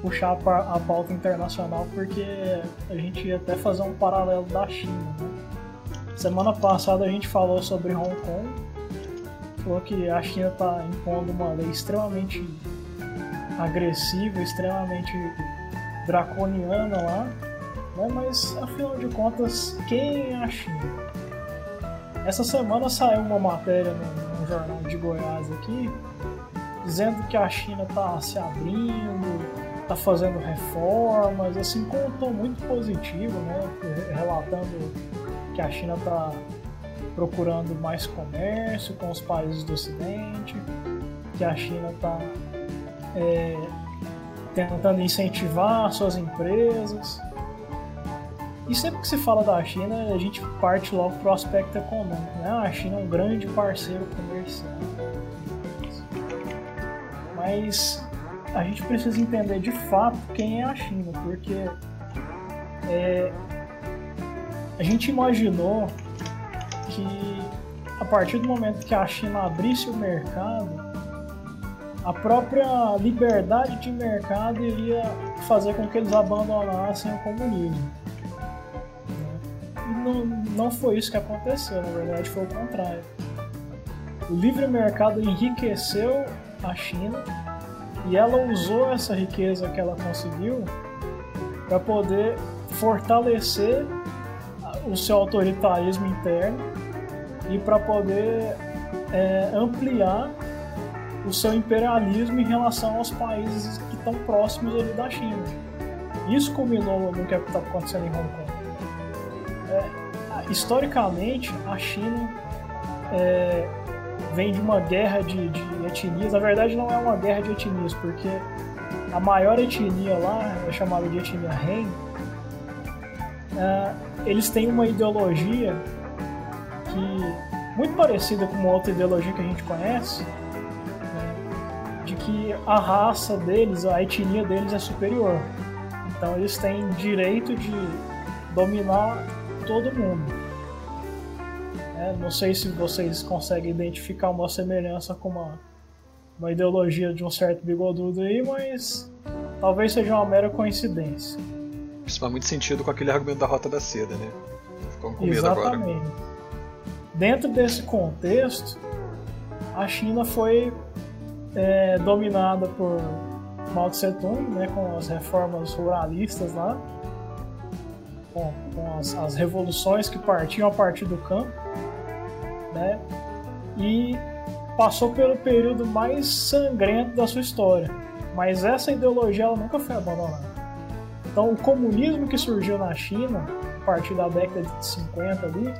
S4: puxar a pauta internacional porque a gente ia até fazer um paralelo da China. Né? Semana passada a gente falou sobre Hong Kong, falou que a China está impondo uma lei extremamente agressiva, extremamente draconiana lá, né? mas afinal de contas, quem é a China? Essa semana saiu uma matéria no, jornal de Goiás aqui, dizendo que a China está se abrindo, está fazendo reformas, assim, com um tom muito positivo, né? Relatando que a China está procurando mais comércio com os países do Ocidente, que a China está é, tentando incentivar suas empresas. E sempre que se fala da China, a gente parte logo para o aspecto econômico. Né? A China é um grande parceiro comercial. Mas a gente precisa entender de fato quem é a China, porque é, a gente imaginou que a partir do momento que a China abrisse o mercado, a própria liberdade de mercado iria fazer com que eles abandonassem o comunismo não, não foi isso que aconteceu, na verdade foi o contrário. O livre mercado enriqueceu a China e ela usou essa riqueza que ela conseguiu para poder fortalecer o seu autoritarismo interno e para poder é, ampliar o seu imperialismo em relação aos países que estão próximos ali da China. Isso culminou no que está acontecendo em Hong Kong. É, historicamente, a China é, vem de uma guerra de, de, etnias. Na verdade, não é uma guerra de etnias, porque a maior etnia lá é chamada de etnia Han. É, eles têm uma ideologia que muito parecida com uma outra ideologia que a gente conhece, né, de que a raça deles, a etnia deles é superior. Então eles têm direito de dominar todo mundo. É, não sei se vocês conseguem identificar uma semelhança com uma, uma ideologia de um certo bigodudo aí, mas talvez seja uma mera coincidência.
S1: Isso faz muito sentido com aquele argumento da rota da seda, né?
S4: Com medo Exatamente. agora. Dentro desse contexto, a China foi é, dominada por Mao Tse Tung, né, com as reformas ruralistas lá, com, com as, as, revoluções que partiam a partir do campo, né? E passou pelo período mais sangrento da sua história. Mas essa ideologia ela nunca foi abandonada. Então, o comunismo que surgiu na China, a partir da década de 50 ali,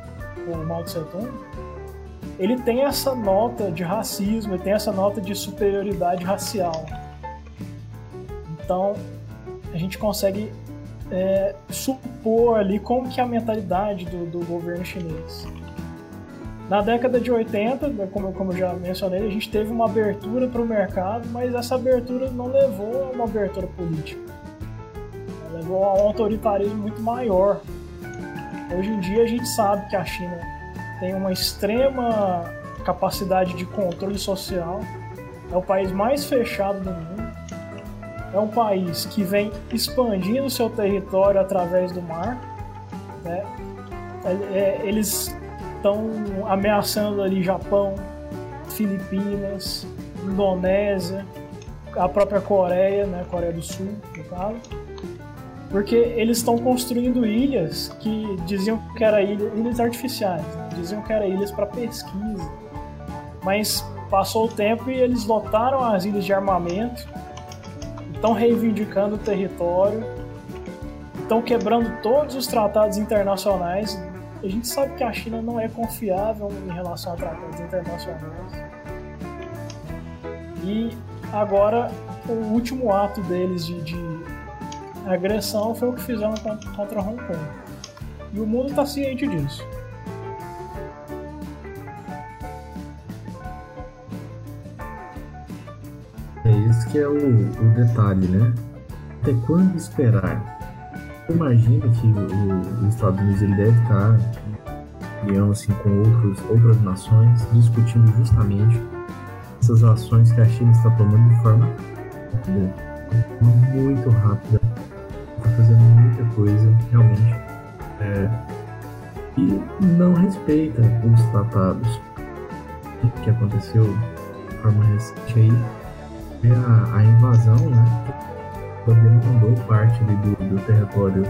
S4: com o Mao Tse Tung, ele tem essa nota de racismo, ele tem essa nota de superioridade racial. Então, a gente consegue é, supor ali como que é a mentalidade do, do governo chinês. Na década de 80, né, como, como eu já mencionei, a gente teve uma abertura para o mercado, mas essa abertura não levou a uma abertura política. Ela levou a um autoritarismo muito maior. Hoje em dia a gente sabe que a China tem uma extrema capacidade de controle social, é o país mais fechado do mundo, é um país que vem expandindo seu território através do mar. Né? É, é, eles estão ameaçando ali Japão, Filipinas, Indonésia, a própria Coreia, né? Coreia do Sul, no caso. Porque eles estão construindo ilhas que diziam que eram ilha, ilhas artificiais, né? diziam que eram ilhas para pesquisa. Mas passou o tempo e eles lotaram as ilhas de armamento estão reivindicando o território, estão quebrando todos os tratados internacionais. A gente sabe que a China não é confiável em relação a tratados internacionais. E agora o último ato deles de, de agressão foi o que fizeram contra, contra Hong Kong. E o mundo está ciente disso.
S2: Que é o, o detalhe, né? Até quando esperar? Imagina que o, os Estados Unidos ele deve estar união assim, com outros, outras nações, discutindo justamente essas ações que a China está tomando de forma muito rápida. Está fazendo muita coisa, realmente. É, e não respeita os tratados. O que aconteceu de forma recente aí é a, a invasão, né? Governo mandou parte ali do, do território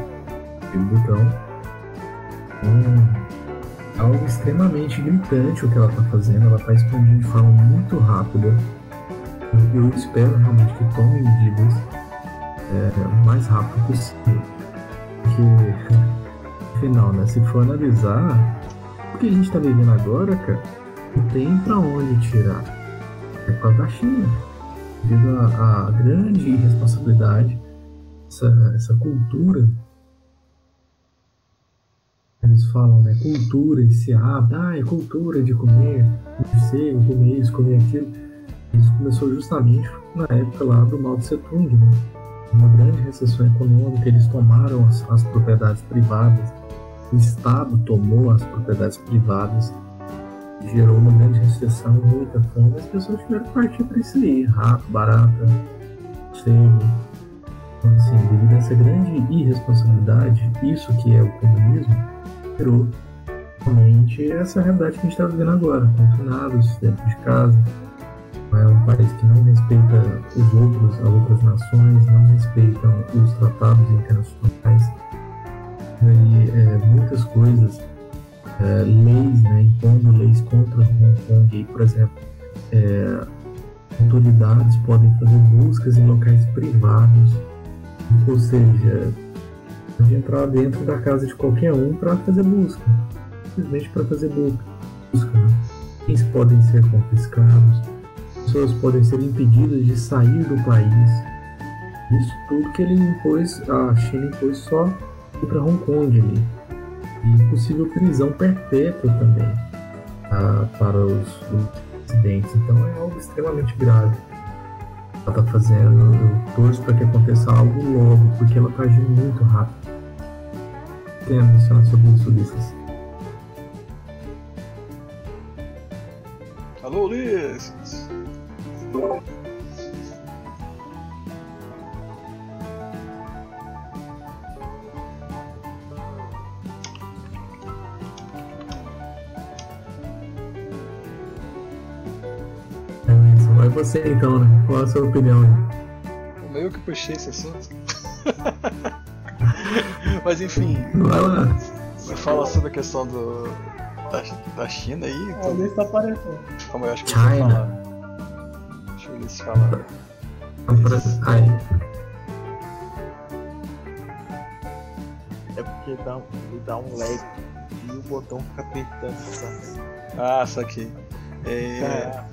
S2: de Butão. Um, algo extremamente gritante o que ela está fazendo, ela está expandindo de forma muito rápida. Eu, eu espero realmente que tomem medidas é, o mais rápido possível. Porque, [laughs] afinal, né, se for analisar, o que a gente está vivendo agora, cara, não tem para onde tirar. É por causa da China devido à grande irresponsabilidade, essa, essa cultura. Eles falam, né? Cultura, esse hábito, ah, é cultura de comer morcego, comer isso, comer aquilo. Isso começou justamente na época lá do Mao Tse Tung, né? Uma grande recessão econômica, eles tomaram as, as propriedades privadas, o Estado tomou as propriedades privadas gerou uma grande recessão, muita fome, as pessoas tiveram que partir para isso aí, rato, barata, cedo. Então, assim, devido a essa grande irresponsabilidade, isso que é o comunismo, gerou realmente essa realidade que a gente está vivendo agora, confinados dentro de casa. É um país que não respeita os outros, as outras nações, não respeitam os tratados internacionais. E, é, muitas coisas é, leis, né, impondo leis contra Hong Kong. E, por exemplo, é, autoridades podem fazer buscas em locais privados, ou seja, pode entrar dentro da casa de qualquer um para fazer busca, simplesmente para fazer busca. Né? Podem ser confiscados, pessoas podem ser impedidas de sair do país. Isso tudo que ele impôs, a China impôs só para Hong Kong ali e possível prisão perpétua também ah, para os, os residentes. Então é algo extremamente grave. Ela está fazendo, eu torço para que aconteça algo logo, porque ela está agindo muito rápido. Tem a mencionar sobre isso, Ulisses.
S1: Alô, Ulisses!
S2: Vai você então, né? Qual a sua opinião?
S1: O meio que puxei esse assunto. [laughs] Mas enfim.
S2: Vai lá.
S1: Fala sobre a questão do. Da, da China aí.
S4: A lista tá apareceu.
S1: Como eu acho que
S2: China.
S1: você fala. Deixa eu ver se fala.
S2: Ai,
S5: É porque dá, um- ele dá um lag e o botão fica apertando essa
S1: Ah, isso aqui. É,
S5: Caraca,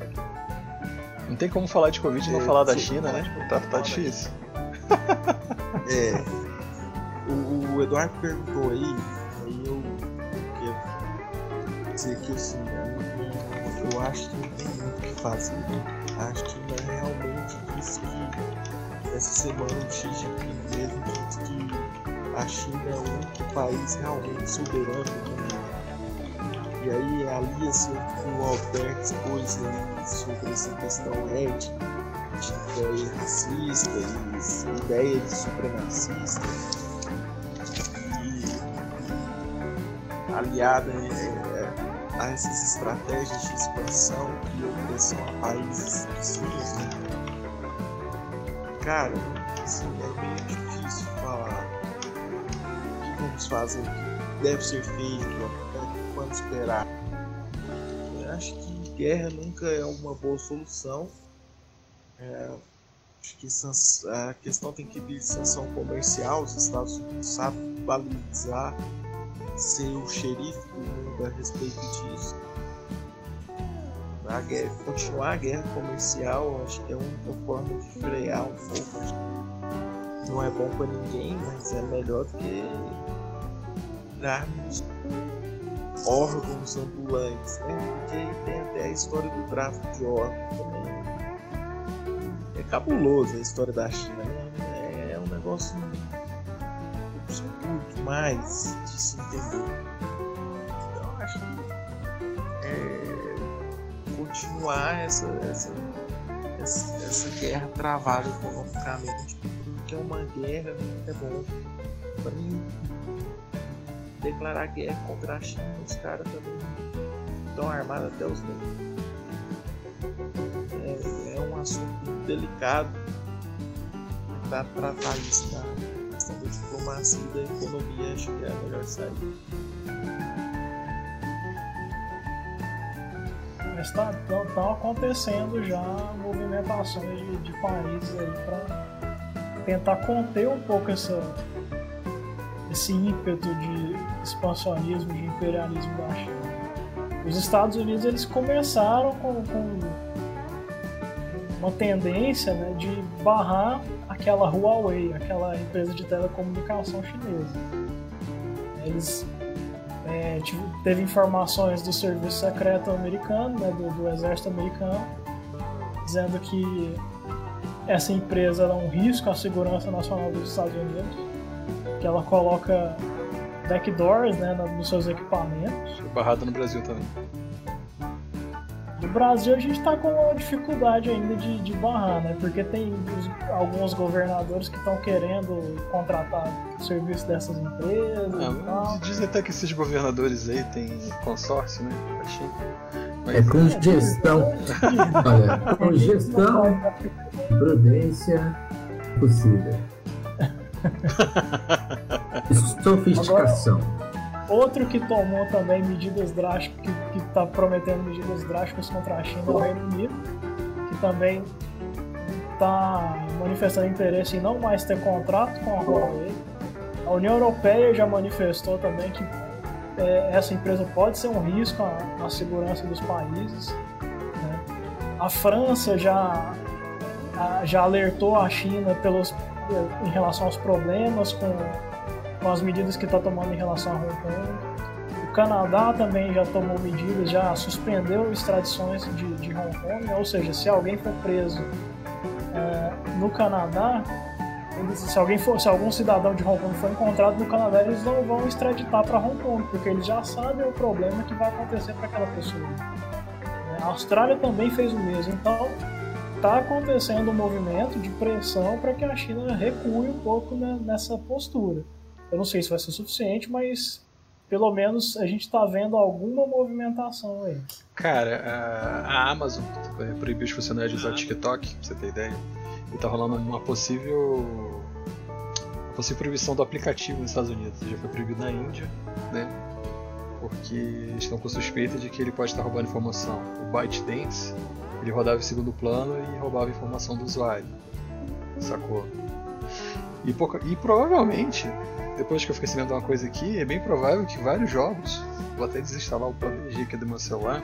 S1: não tem como falar de Covid e não
S5: É,
S1: falar da
S5: sim.
S1: China, né? Tá, tá difícil. [laughs]
S5: É. O, o Eduardo perguntou aí, aí eu quero dizer que assim, eu, eu acho que não tem muito o que fazer. Né? A China realmente disse que essa semana o Xi Jinping mesmo disse que a China é o único país realmente soberano do mundo. E aí alia-se com Alberto expôs aí sobre essa questão ética de ideia racista e ideia de supremacista e aliada é, a essas estratégias de expansão e opressão a países vizinhos, né? Cara, assim, é meio difícil falar. O que vamos fazer, o que deve ser feito, quando esperar. Eu acho que guerra nunca é uma boa solução. É, Acho que a questão tem que vir de sanção comercial. Os Estados Unidos sabem balizar, ser o xerife do mundo a respeito disso. A guerra, continuar a guerra comercial, acho que é a única forma de frear um pouco. Não é bom para ninguém, mas é melhor do que darmos órgãos ambulantes, né? Porque tem até a história do tráfico de órgãos também. É cabuloso a história da China, né? É um negócio obscuro demais de se entender. Então eu acho que é, continuar essa, essa, essa, essa guerra travada economicamente, porque é uma guerra é bom. Pra mim, declarar guerra contra a China, os caras também estão armados até os dentes. É, é um assunto delicado para tratar isso na questão da diplomacia e da economia, acho que é a melhor saída.
S4: Mas tá, tão acontecendo já movimentações de, de países aí para tentar conter um pouco essa, esse ímpeto de expansionismo, de imperialismo da China. Os Estados Unidos eles começaram com, com uma tendência né, de barrar aquela Huawei, aquela empresa de telecomunicação chinesa. Eles é, teve informações do serviço secreto americano, né, do, do exército americano, dizendo que essa empresa era um risco à segurança nacional dos Estados Unidos, que ela coloca backdoors né, nos seus equipamentos.
S1: Foi barrado no Brasil também.
S4: No Brasil a gente está com uma dificuldade ainda de, de barrar, né? Porque tem os- alguns governadores que estão querendo contratar serviço dessas empresas e
S1: Ah,
S4: tal.
S1: diz até que esses governadores aí têm consórcio, né? com a China.
S2: É
S1: Mas
S2: com gestão. [laughs] Olha, com gestão, prudência possível. [laughs] Sofisticação.
S4: Outro que tomou também medidas drásticas, que está prometendo medidas drásticas contra a China é o Reino Unido, que também está manifestando interesse em não mais ter contrato com a Huawei. A União Europeia já manifestou também que é, essa empresa pode ser um risco à, à segurança dos países. né? A França já, a- já alertou a China pelos, em relação aos problemas com com as medidas que está tomando em relação a Hong Kong. O Canadá também já tomou medidas, já suspendeu extradições de, de Hong Kong, ou seja, se alguém for preso eh, no Canadá, se, alguém for, se algum cidadão de Hong Kong for encontrado no Canadá, eles não vão extraditar para Hong Kong, porque eles já sabem o problema que vai acontecer para aquela pessoa. Eh, A Austrália também fez o mesmo, então está acontecendo um movimento de pressão para que a China recue um pouco né, nessa postura. Eu não sei se vai ser suficiente, mas pelo menos a gente está vendo alguma movimentação aí.
S1: Cara, a, a Amazon proibiu os funcionários de usar o TikTok, pra você ter ideia. E tá rolando uma possível. Uma possível proibição do aplicativo nos Estados Unidos. Já foi proibido na Índia, né? Porque estão com suspeita de que ele pode estar roubando informação. O ByteDance, ele rodava em segundo plano e roubava informação do usuário. Sacou? E, e provavelmente, depois que eu fiquei sabendo de uma coisa aqui, é bem provável que vários jogos Vou até desinstalar o PUBG aqui do meu celular.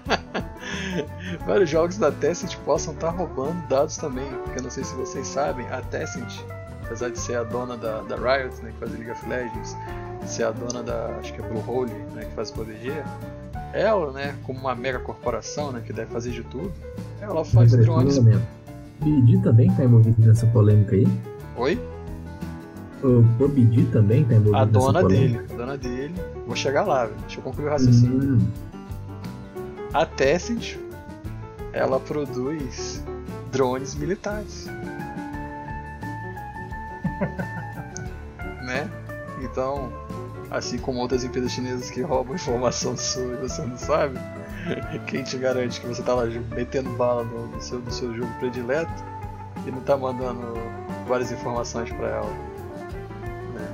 S1: [laughs] Vários jogos da Tencent possam estar roubando dados também, porque eu não sei se vocês sabem, a Tencent, apesar de ser a dona da, da Riot, né, que faz League of Legends, ser a dona da, acho que é Bluehole, né, que faz PUBG, ela, né, como uma mega corporação, né, que deve fazer de tudo, ela faz
S2: Peraí,
S1: drones.
S2: PUBG também tá envolvido nessa polêmica aí?
S1: Oi?
S2: O PUBG também tá envolvido
S1: A dona dele, a dona dele. Vou chegar lá, velho. deixa eu concluir o raciocínio.
S2: Hum,
S1: A Tencent, ela produz drones militares. [laughs] né? Então, assim como outras empresas chinesas que roubam informação sua e você não sabe, [laughs] quem te garante que você tá lá metendo bala no, no seu, no seu jogo predileto e não tá mandando várias informações pra ela? né?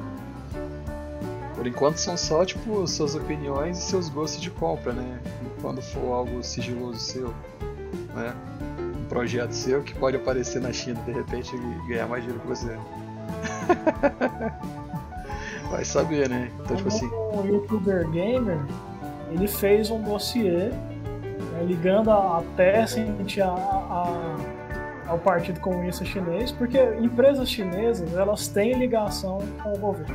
S1: Por enquanto são só tipo suas opiniões e seus gostos de compra, né? Quando for algo sigiloso seu, né? projeto seu que pode aparecer na China de repente e ganhar mais dinheiro que você. [laughs] Vai saber, né? Então, tipo assim.
S4: Um youtuber gamer, ele fez um dossiê né, ligando a, a Tencent a, a, ao Partido Comunista Chinês, porque empresas chinesas elas têm ligação com o governo.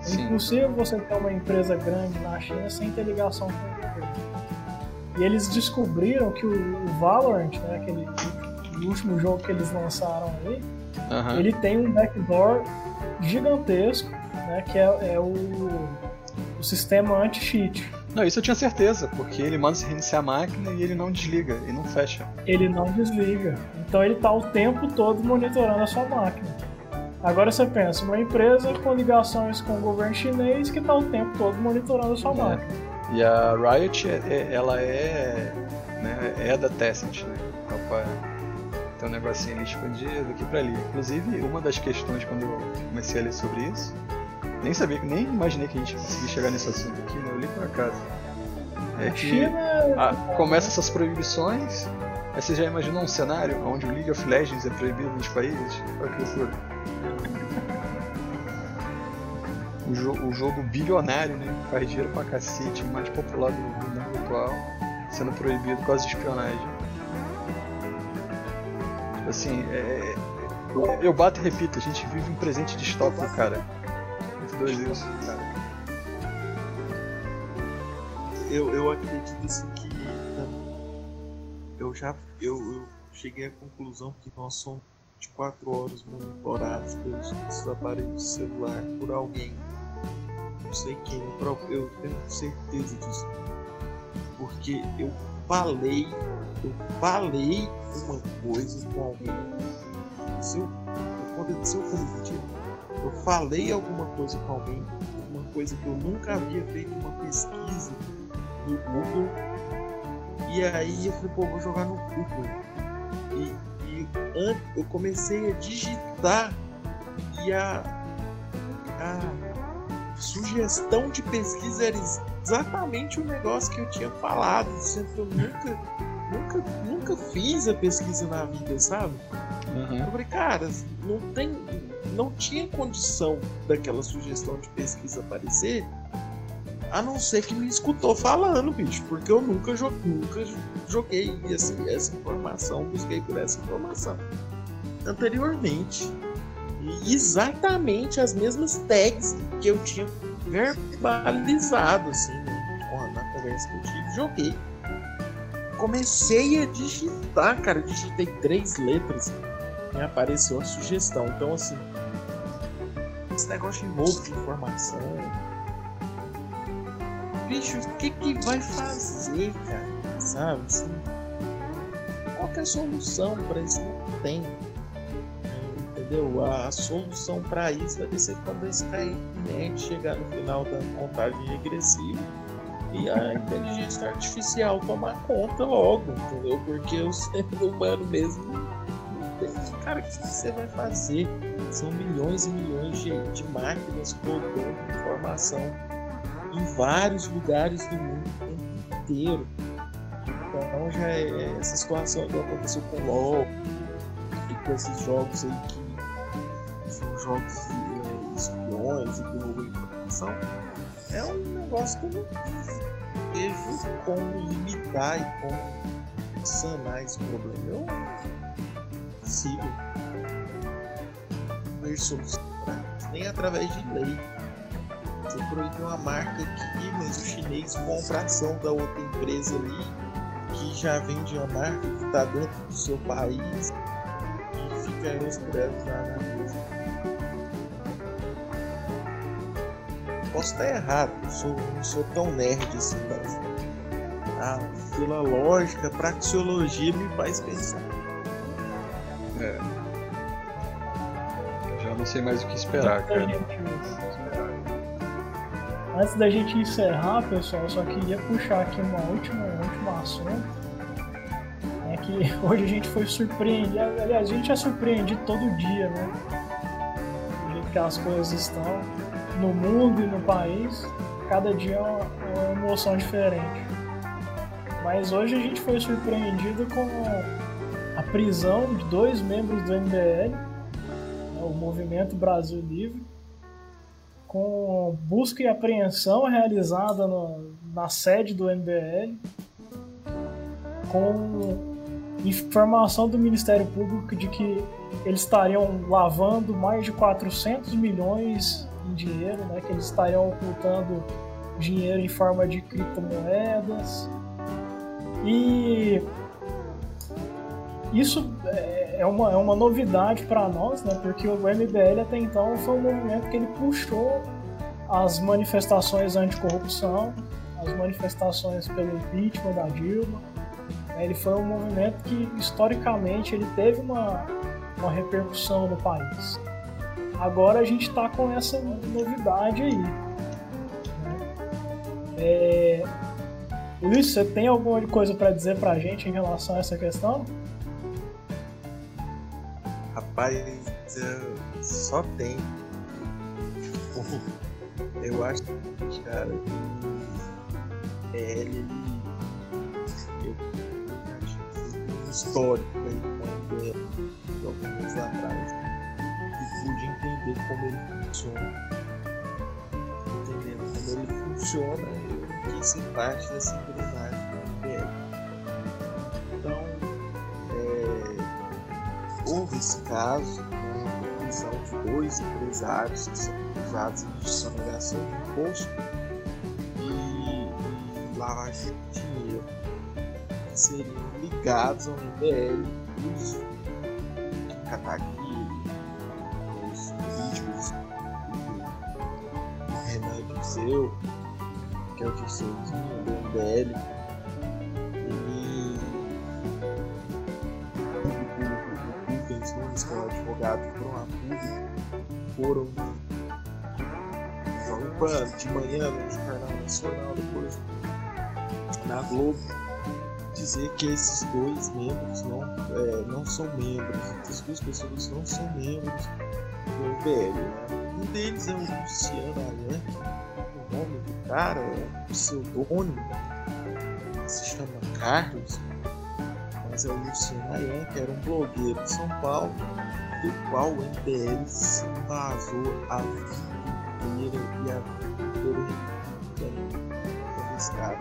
S4: É
S1: Sim.
S4: impossível você ter uma empresa grande na China sem ter ligação com o governo. E eles descobriram que o, o Valorant, né, aquele o último jogo que eles lançaram aí,
S1: Aham.
S4: ele tem um backdoor gigantesco, né, que é, é o, o sistema anti-cheat.
S1: Não, isso eu tinha certeza, porque ele manda se reiniciar a máquina e ele não desliga e não fecha.
S4: Ele não desliga. Então ele está o tempo todo monitorando a sua máquina. Agora você pensa, uma empresa com ligações com o governo chinês que está o tempo todo monitorando a sua
S1: É.
S4: máquina.
S1: E a Riot, é- é- ela é, né, é da Tencent, né? Então, tem um negocinho ali escondido aqui pra ali. Inclusive, uma das questões quando eu comecei a ler sobre isso, nem sabia, nem imaginei que a gente conseguia chegar nesse assunto aqui, né? Eu li por acaso. É
S4: A
S1: que
S4: China
S1: ah, começa essas proibições, aí você já imaginou um cenário onde o League of Legends é proibido nos países? Olha que loucura. O, jo- o jogo bilionário, né? que Faz dinheiro pra cacete, mais popular do do mundo atual, sendo proibido por causa de espionagem. Tipo assim, é... eu bato e repito, a gente vive um presente distópico, cara. Cara.
S5: Eu, eu acredito assim que eu já eu, eu cheguei à conclusão que nós somos 24 horas monitorados pelos nossos aparelhos de celular por alguém. Não sei quem, eu tenho certeza disso. Porque eu falei, eu falei uma coisa com alguém. Se eu, aconteceu comigo, tipo, eu falei alguma coisa com alguém, uma coisa que eu nunca havia feito uma pesquisa no Google. E aí eu falei, pô, vou jogar no Google. E, e eu comecei a digitar e a, a sugestão de pesquisa era exatamente o negócio que eu tinha falado. Que eu nunca, nunca, nunca fiz a pesquisa na vida, sabe?
S1: Uhum.
S5: Eu falei, cara, não tem. Não tinha condição daquela sugestão de pesquisa aparecer, a não ser que me escutou falando, bicho, porque eu nunca, jo nunca joguei essa, informação, busquei por essa informação anteriormente. E exatamente as mesmas tags que eu tinha verbalizado, assim, né, na conversa que eu tive, joguei. Comecei a digitar, cara, digitei três letras me apareceu a sugestão. Então, assim, esse negócio de roubo de informação. Bicho, o que que vai fazer, cara? Sabe? Assim, qual é a solução para isso? Não tem. Entendeu? A solução para isso vai ser quando a Skynet chegar no final da contagem regressiva e a inteligência artificial tomar conta logo, entendeu? Porque o [laughs] ser humano mesmo Cara, o que você vai fazer? São milhões e milhões de, de máquinas colocando informação em vários lugares do mundo inteiro. Então já é essa situação que aconteceu com o LoL e com esses jogos aí que são jogos de eh, espiões e que roubam informação. É um negócio que eu não vejo como limitar e como sanar esse problema. Eu possível pra isso, nem através de lei. Você proíbe uma marca aqui, mas o chinês compra a ação da outra empresa ali, que já vende a marca que está dentro do seu país e fica hospedado na, na mesa. Posso estar errado, sou, não sou tão nerd assim, mas ah, pela lógica, praxeologia me faz pensar.
S1: É. Já não sei mais o que esperar,
S4: Antes da
S1: cara.
S4: gente- Antes da gente encerrar, pessoal, eu só queria puxar aqui uma última, um último assunto. É que [laughs] hoje a gente foi surpreendido. Aliás, a gente é surpreendido todo dia, né? Do jeito que as coisas estão no mundo e no país. Cada dia é uma, é uma emoção diferente. Mas hoje a gente foi surpreendido com a prisão de dois membros do MBL, né, o Movimento Brasil Livre, com busca e apreensão realizada no, na sede do MBL, com informação do Ministério Público de que eles estariam lavando mais de 400 milhões em dinheiro, né, que eles estariam ocultando dinheiro em forma de criptomoedas. E isso é uma, é uma novidade para nós, né, porque o MBL até então foi um movimento que ele puxou as manifestações anticorrupção, as manifestações pelo impeachment da Dilma. Ele foi um movimento que historicamente ele teve uma, uma repercussão no país. Agora a gente está com essa novidade aí. É... Luiz, você tem alguma coisa para dizer para a gente em relação a essa questão?
S5: Rapaz, só tem. Eu acho que, cara, é, ele. Eu acho que histórico aí com ele, alguns anos atrás, e pude entender como ele funciona. Entendendo como ele funciona, eu quis ser parte dessa engrenagem é, houve esse caso, né, prisão de dois empresários que são acusados de sonegação de imposto e, e lavagem de dinheiro, que seriam ligados ao MBL os de manhã no Jornal Nacional, depois na Globo, dizer que esses dois membros não, é, não são membros, essas duas pessoas não são membros do MBL. Né? Um deles é o Luciano Ayanque, o nome do cara, é o pseudônimo, se chama Carlos, mas é o Luciano Ayanque, era um blogueiro de São Paulo, do qual o MBL se vazou a vida inteira e a vida arriscado.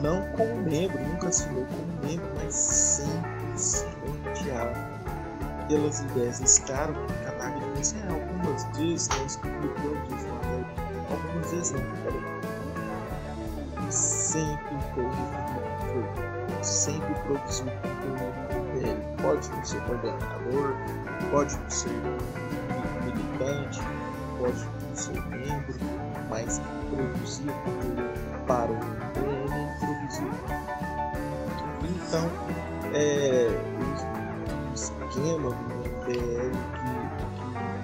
S5: Não como membro, nunca assinou como membro, mas sempre se norteado pelas ideias desse cara, que Catarina disse, é, algumas vezes nós publicamos isso lá, algumas vezes não. Sempre foi sempre produziu conteúdo dele. Pode não ser coordenador, pode não ser militante, pode não ser membro, mas produzir conteúdo para o MBL produzir. Então, é, o, esquema do MBL que,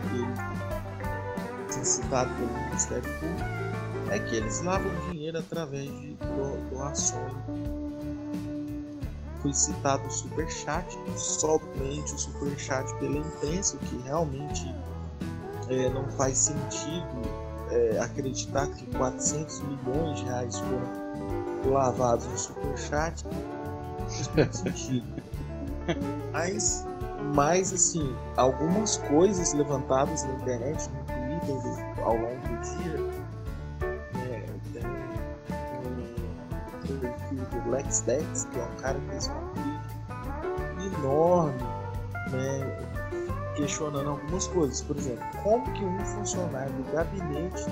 S5: que ele tem citado pelo Ministério Público é que eles lavam dinheiro através de doações. Foi citado o superchat, somente o superchat pela imprensa, que realmente é, não faz sentido é, acreditar que 400 milhões de reais foram lavados no superchat. [laughs] Mas, mas, assim, algumas coisas levantadas na internet, no Twitter, ao longo do dia, é, tem um perfil do Lex Dex, que é um cara que fez uma crítica enorme, né? Questionando algumas coisas. Por exemplo, como que um funcionário do gabinete,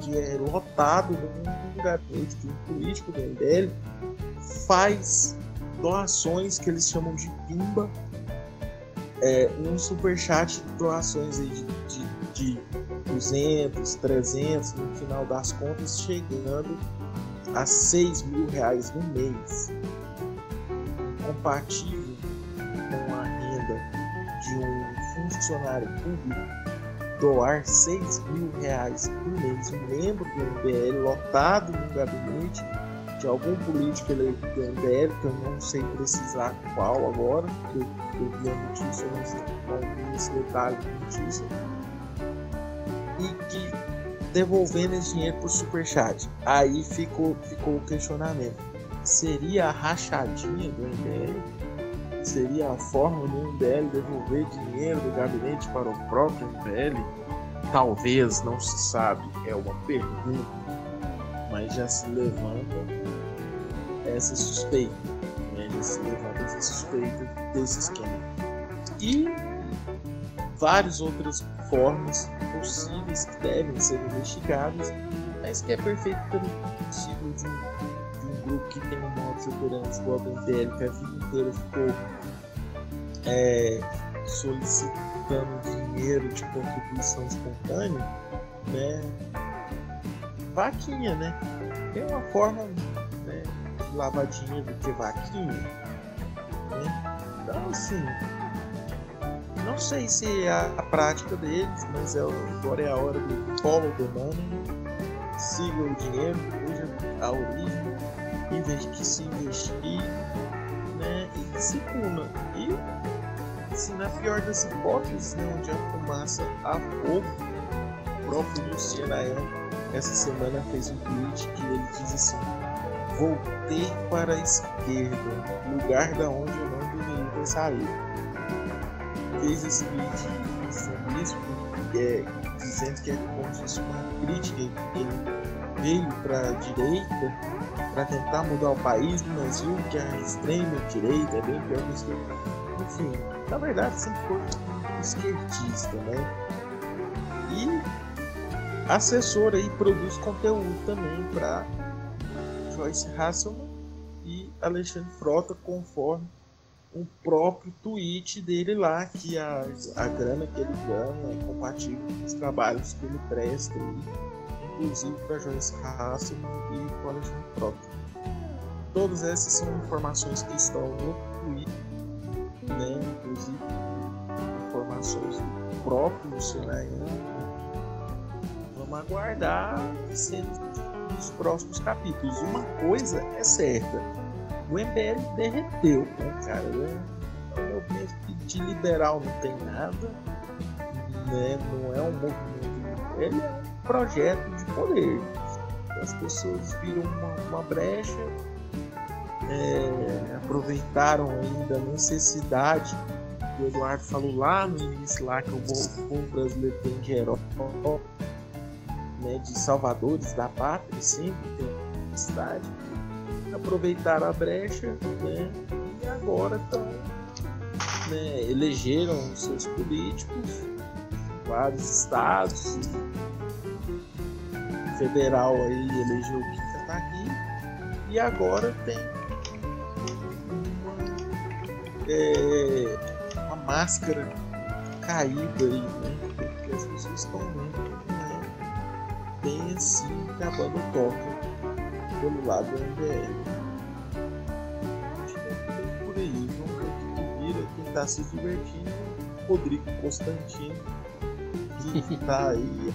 S5: que é lotado num gabinete de um político do MBL, faz doações que eles chamam de pimba, é, um superchat de doações aí de, de, de 200, 300, no final das contas, chegando a 6 mil reais no mês. Compatível um funcionário público doar 6 mil reais por mês, um membro do MBL lotado no gabinete de algum político eleito do MBL, que eu não sei precisar qual agora, porque eu vi a notícia, eu não sei qual esse detalhe da notícia, e que devolvendo esse dinheiro por superchat. Aí ficou, ficou o questionamento. Seria a rachadinha do MBL? Seria a forma do MBL devolver dinheiro do gabinete para o próprio MBL? Talvez, não se sabe, é uma pergunta, mas já se levanta essa suspeita, né? já se levanta essa suspeita desse esquema. E várias outras formas possíveis que devem ser investigadas, mas que é perfeitamente possível de um, que tem um operante igual ao MBL, que a vida inteira ficou é, solicitando dinheiro de contribuição espontânea, né? Vaquinha, né? Tem uma forma né, de lavadinha do que vaquinha. Né? Então assim, não sei se é a, a prática deles, mas é, agora é a hora do follow the money, siga o dinheiro, veja a origem, vez de que se investir, né? E que se puna. E se na pior das hipóteses, né, onde a fumaça a fogo, o próprio Luciano essa semana fez um tweet que ele diz assim: Voltei para a esquerda, lugar da onde eu não deveria saído. Fez esse tweet dizendo isso, é, dizendo que é como se fosse uma crítica, ele veio para a direita para tentar mudar o país, mas viu que a extrema direita é bem pior que a. Enfim, na verdade sempre foi esquerdista, né? E assessora e produz conteúdo também para Joyce Hasselman e Alexandre Frota, conforme o próprio tweet dele lá, que a, a grana que ele ganha é compatível com os trabalhos que ele presta, inclusive para Joyce Hasselman e Alexandre Frota. Todas essas são informações que estão no tweet né, inclusive informações do próprio Luciano Vamos aguardar cenas próximos capítulos. Uma coisa é certa, o MBL derreteu, né, cara? É um movimento de liberal não tem nada, né? não é um movimento, ele é um projeto de poder. As pessoas viram uma, uma brecha é, aproveitaram ainda a necessidade que o Eduardo falou lá no início lá que o povo brasileiro tem de herói, né, de salvadores da pátria, sempre tem necessidade. Aproveitaram a brecha né, e agora estão né, elegeram seus políticos vários estados federal aí elegeu o Kim aqui e agora tem é, uma máscara caída aí, né? Porque as pessoas estão vendo né? bem assim acabando toca pelo lado do MBL. Que é por aí, vamos ver o que vira, quem está se divertindo, Rodrigo Constantino, que está aí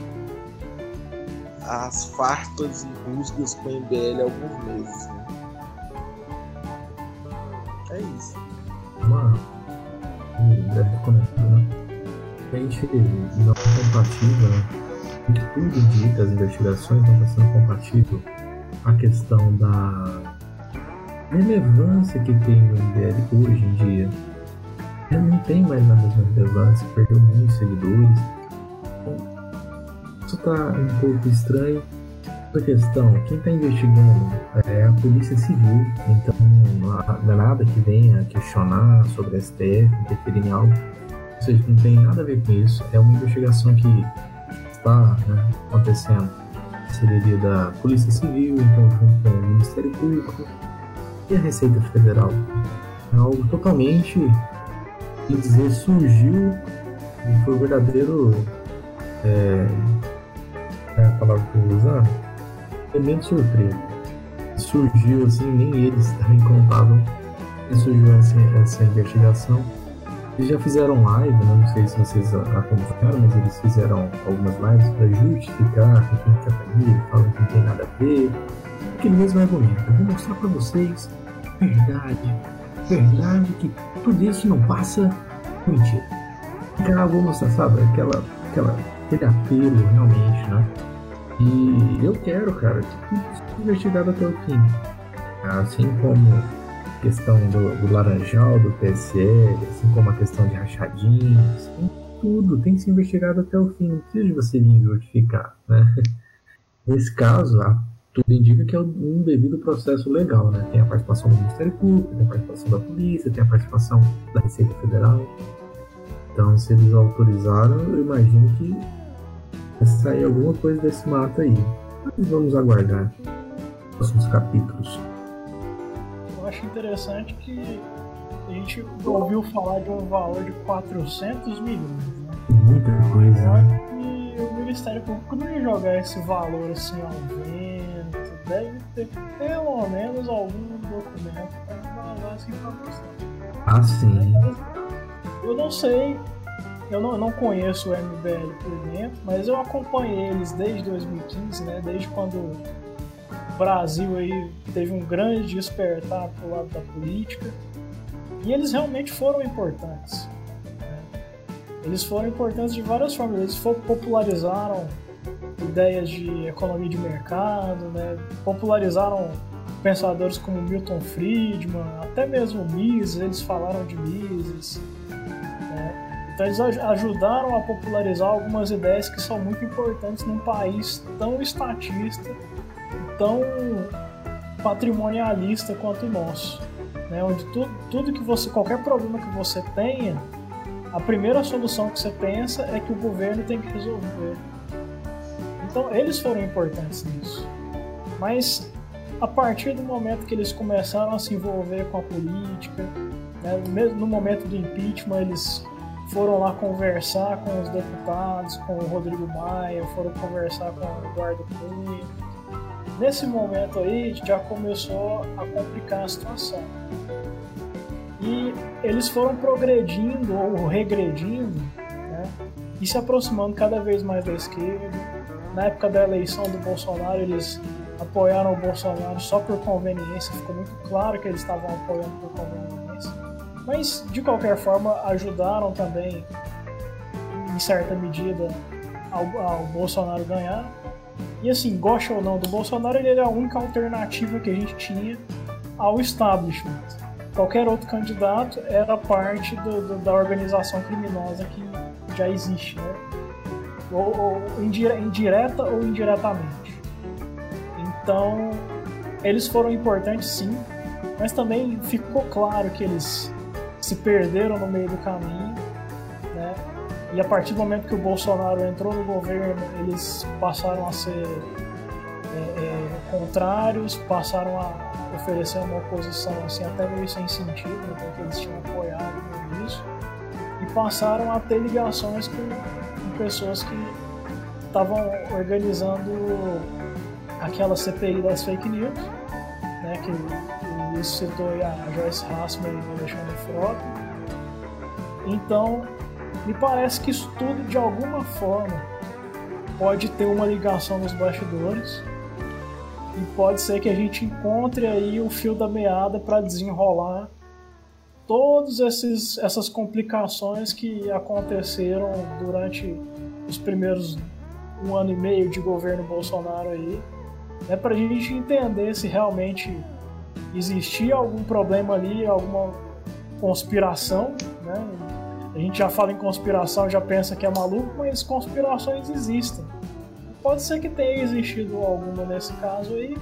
S5: as fartas e rusgas com o MBL há alguns meses. Né? É isso
S2: uma deve conectar, né? A gente não compatível, né? de tudo indica, as investigações não está sendo compatível a questão da relevância que tem o MBL hoje em dia. Ele não tem mais a mesma relevância, perdeu muitos seguidores. Então, isso está um pouco estranho Outra questão, quem está investigando é a Polícia Civil, então não é nada que venha questionar sobre a STF, interferir em algo. Ou seja, não tem nada a ver com isso. É uma investigação que está né, acontecendo. Seria da Polícia Civil, então junto com o Ministério Público e a Receita Federal. É algo totalmente, que dizer, surgiu e foi verdadeiro. É, é a palavra que eu vou usar? Elemento surpresa. Surgiu assim, nem eles também contavam que surgiu essa, essa investigação. Eles já fizeram live, né? não sei se vocês acompanharam, mas eles fizeram algumas lives para justificar que quem quer família, falam que não tem nada a ver. Aquele mesmo argumento. Eu vou mostrar para vocês verdade, verdade que tudo isso não passa mentira. Cara, vou mostrar, sabe, aquela, aquela, aquele apelo realmente, né? E eu quero, cara, seja investigado até o fim. Assim como questão do, do Laranjal, do PSL, assim como a questão de rachadinhos, tudo, tem que ser investigado até o fim, não precisa de você vir verificar, né? [laughs] Nesse caso, a, tudo indica que é um devido processo legal, né? Tem a participação do Ministério Público, tem a participação da polícia, tem a participação da Receita Federal. Então, se eles autorizaram, eu imagino que sair alguma coisa desse mato aí. Mas vamos aguardar os próximos capítulos.
S4: Eu acho interessante que a gente ouviu falar de um valor de 400 milhões. Né?
S2: Muita coisa, né?
S4: que o Ministério Público não ia jogar esse valor assim ao vento. Deve ter pelo menos algum documento para vazar essa informação.
S2: Ah, sim.
S4: Eu não sei, eu não, não conheço o MBL por dentro, mas eu acompanhei eles desde 2015, né? Desde quando o Brasil aí teve um grande despertar pro lado da política. E eles realmente foram importantes. né? Eles foram importantes de várias formas. Eles popularizaram ideias de economia de mercado, né? popularizaram pensadores como Milton Friedman, até mesmo Mises, eles falaram de Mises. Então eles aj- ajudaram a popularizar algumas ideias que são muito importantes num país tão estatista, tão patrimonialista quanto o nosso, né? onde tu, tudo que você, qualquer problema que você tenha, a primeira solução que você pensa é que o governo tem que resolver. Então eles foram importantes nisso. Mas a partir do momento que eles começaram a se envolver com a política, né, no momento do impeachment, eles foram lá conversar com os deputados, com o Rodrigo Maia, foram conversar com o Eduardo Cunha. Nesse momento aí já começou a complicar a situação. E eles foram progredindo ou regredindo né, e se aproximando cada vez mais da esquerda. Na época da eleição do Bolsonaro, eles apoiaram o Bolsonaro só por conveniência, ficou muito claro que eles estavam apoiando por conveniência. Mas, de qualquer forma, ajudaram também, em certa medida, ao, ao Bolsonaro ganhar. E assim, gosta ou não do Bolsonaro, ele era a única alternativa que a gente tinha ao establishment. Qualquer outro candidato era parte do- do- da organização criminosa que já existe, né? Ou, ou indire- indireta ou indiretamente. Então, eles foram importantes sim, mas também ficou claro que eles se perderam no meio do caminho, né? E a partir do momento que o Bolsonaro entrou no governo, eles passaram a ser é, é, contrários, passaram a oferecer uma oposição assim até meio sem sentido, né, porque eles tinham apoiado no início, e passaram a ter ligações com, com pessoas que estavam organizando aquela CPI das fake news, né, que o Luiz citou aí a Joyce Hassman e o Alexandre Frota. Então, me parece que isso tudo, de alguma forma, pode ter uma ligação nos bastidores e pode ser que a gente encontre aí o fio da meada para desenrolar todas essas complicações que aconteceram durante os primeiros um ano e meio de governo Bolsonaro aí, né, para a gente entender se realmente existia algum problema ali, alguma conspiração, né? A gente já fala em conspiração, já pensa que é maluco, mas conspirações existem. Pode ser que tenha existido alguma nesse caso aí.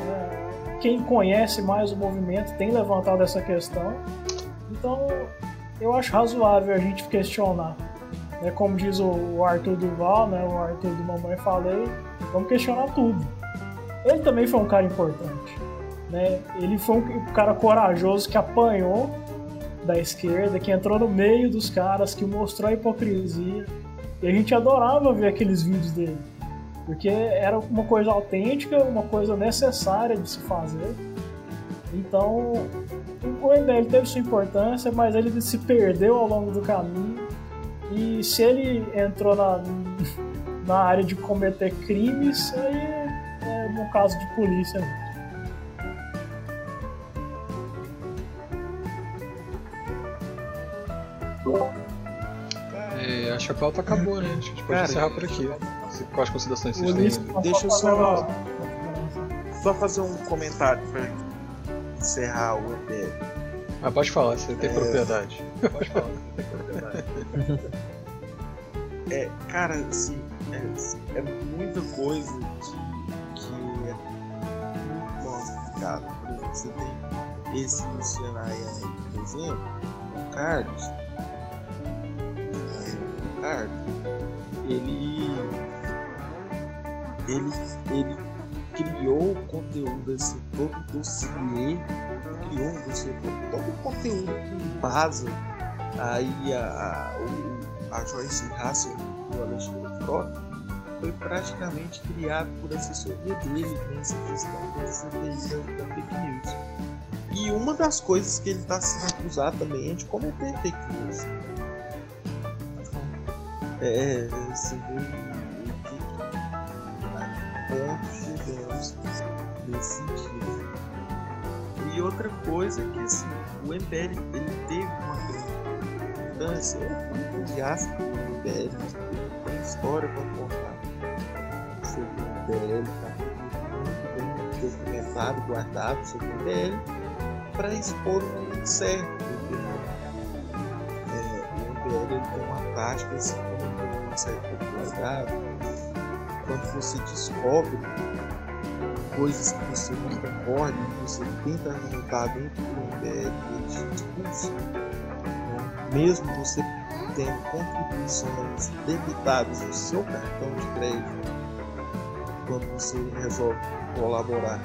S4: né? Quem conhece mais o movimento tem levantado essa questão. Então, eu acho razoável a gente questionar. Né? Como diz o Arthur Duval, né? o Arthur do Mamãe Falei, vamos questionar tudo. Ele também foi um cara importante. Né? Ele foi um cara corajoso que apanhou da esquerda, que entrou no meio dos caras, que mostrou a hipocrisia. E a gente adorava ver aqueles vídeos dele. Porque era uma coisa autêntica, uma coisa necessária de se fazer. Então, o MBL teve sua importância, mas ele se perdeu ao longo do caminho. E se ele entrou na, [laughs] na área de cometer crimes, aí é um caso de polícia
S1: É, acho que a pauta acabou, né? Acho que a gente pode
S5: Cara,
S1: encerrar por aqui. Quais considerações vocês têm?
S5: Deixa eu só- Só fazer um comentário, Fer. encerrar o MBL.
S1: Ah, pode falar, você tem
S5: É.
S1: propriedade. Pode falar, você tem propriedade.
S5: É, cara, assim, é, assim, é muita coisa que, que é muito mal explicado. Por exemplo, você tem esse Luciano aí, por exemplo, o Carlos. O Carlos, ele. Ele, ele criou o conteúdo assim, todo dossiê, criou um dossiê, todo, o conteúdo que embasa aí a, a, a Joyce Hassel e o Alexandre Frota foi praticamente criado por assessoria dele nessa questão da fake news. E uma das coisas que ele está sendo acusado também é de cometer fake news. É, você vê ponto chegamos nesse sentido. E outra coisa é que assim, o MBL ele teve uma grande importância, eu fui entusiasta do MBL, tem história para contar sobre o MBL, tá muito bem documentado, guardado sobre o MBL, para expor o momento certo. entendeu? MBL ele tem uma tática, assim, como certa popularidade, quando você descobre coisas que você não concorda, você tenta argumentar dentro do ele te expulsa. né? Mesmo você tendo contribuições debitadas no seu cartão de crédito, quando você resolve colaborar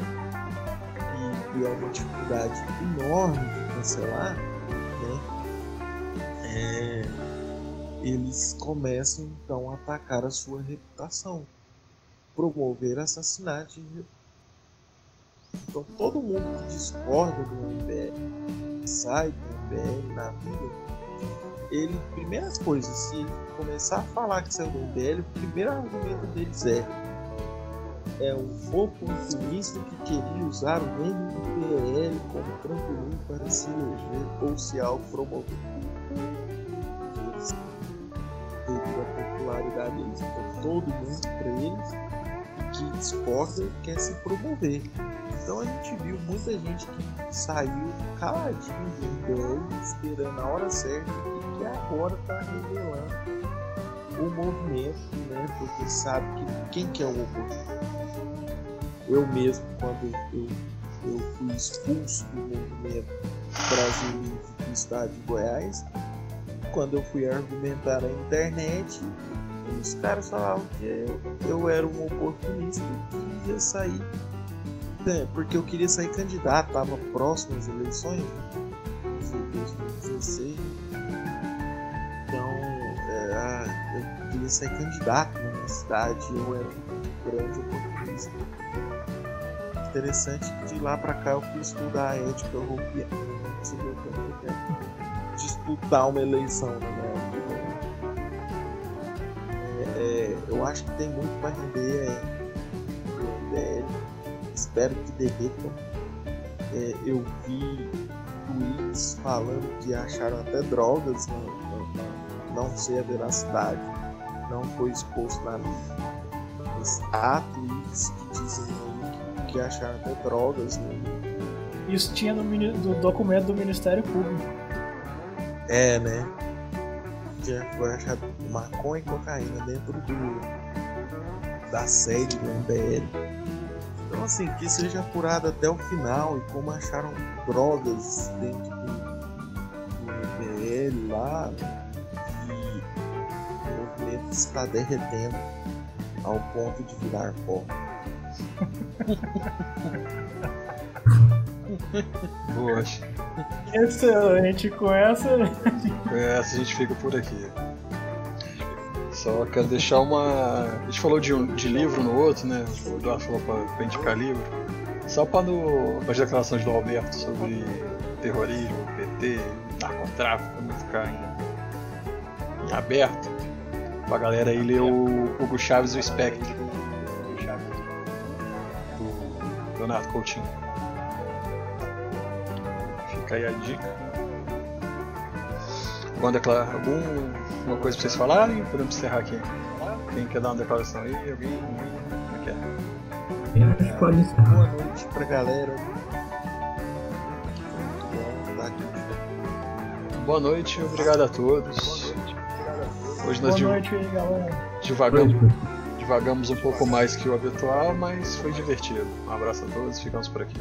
S5: e, é uma dificuldade enorme de cancelar? É, eles começam então a atacar a sua reputação, promover assassinato de reputação. Então todo mundo que discorda do MBL, sai do MBL na vida, ele, primeira coisa, se ele começar a falar que saiu do MBL, o primeiro argumento deles é é um oportunista que queria usar o MBL como trampolim para se eleger ou se autopromover. Todo mundo para eles que discorda quer se promover. Então a gente viu muita gente que saiu caladinho do MBL, esperando a hora certa e que agora está revelando o movimento, né? Porque sabe que quem que é o opositor. Eu mesmo, quando eu, eu fui expulso do movimento Brasil do estado de Goiás, quando eu fui argumentar na internet, os caras falavam que eu, eu era um oportunista que ia sair, né, porque eu queria sair candidato, estava próximo às eleições de 2016. Então, é, ah, eu queria sair candidato na minha cidade, eu era um grande oportunista. Interessante que de lá pra cá eu fui estudar a ética europeia. Não quero disputar uma eleição na eu acho que tem muito pra render aí do MBL. Espero que derretam. É, eu vi tweets falando que acharam até drogas, não, não, não sei a veracidade, não foi exposto na mídia. Mas há tweets que dizem aí que, que acharam até drogas no,
S4: Isso tinha no do documento do Ministério Público.
S5: É, né? Já foi achado maconha e cocaína dentro do da sede do MBL. Então assim, que seja apurado até o final e como acharam drogas dentro do, do MBL lá o movimento está derretendo ao ponto de virar pó. [laughs]
S1: Boa.
S4: Excelente, com essa.
S1: Com essa a gente fica por aqui. Só quero deixar uma. A gente falou de, um, de livro no outro, né? O Eduardo falou pra, pra indicar livro. Só para no, as declarações do Alberto sobre terrorismo, PT, narcotráfico, não ficar em, em aberto. Pra galera aí ler o Hugo Chaves e o Spectre. Chaves. Do Leonardo Coutinho. Fica aí a dica. É alguma declara... Alguma coisa pra vocês falarem? Podemos encerrar aqui. Quem quer dar uma declaração aí? Alguém? Como é que é?
S2: Que pode. É,
S5: boa noite pra galera.
S1: Boa noite, obrigado a todos. Hoje nós
S4: Boa noite, galera.
S1: Divagamos, divagamos um pouco mais que o habitual, mas foi divertido. Um abraço a todos, ficamos por aqui.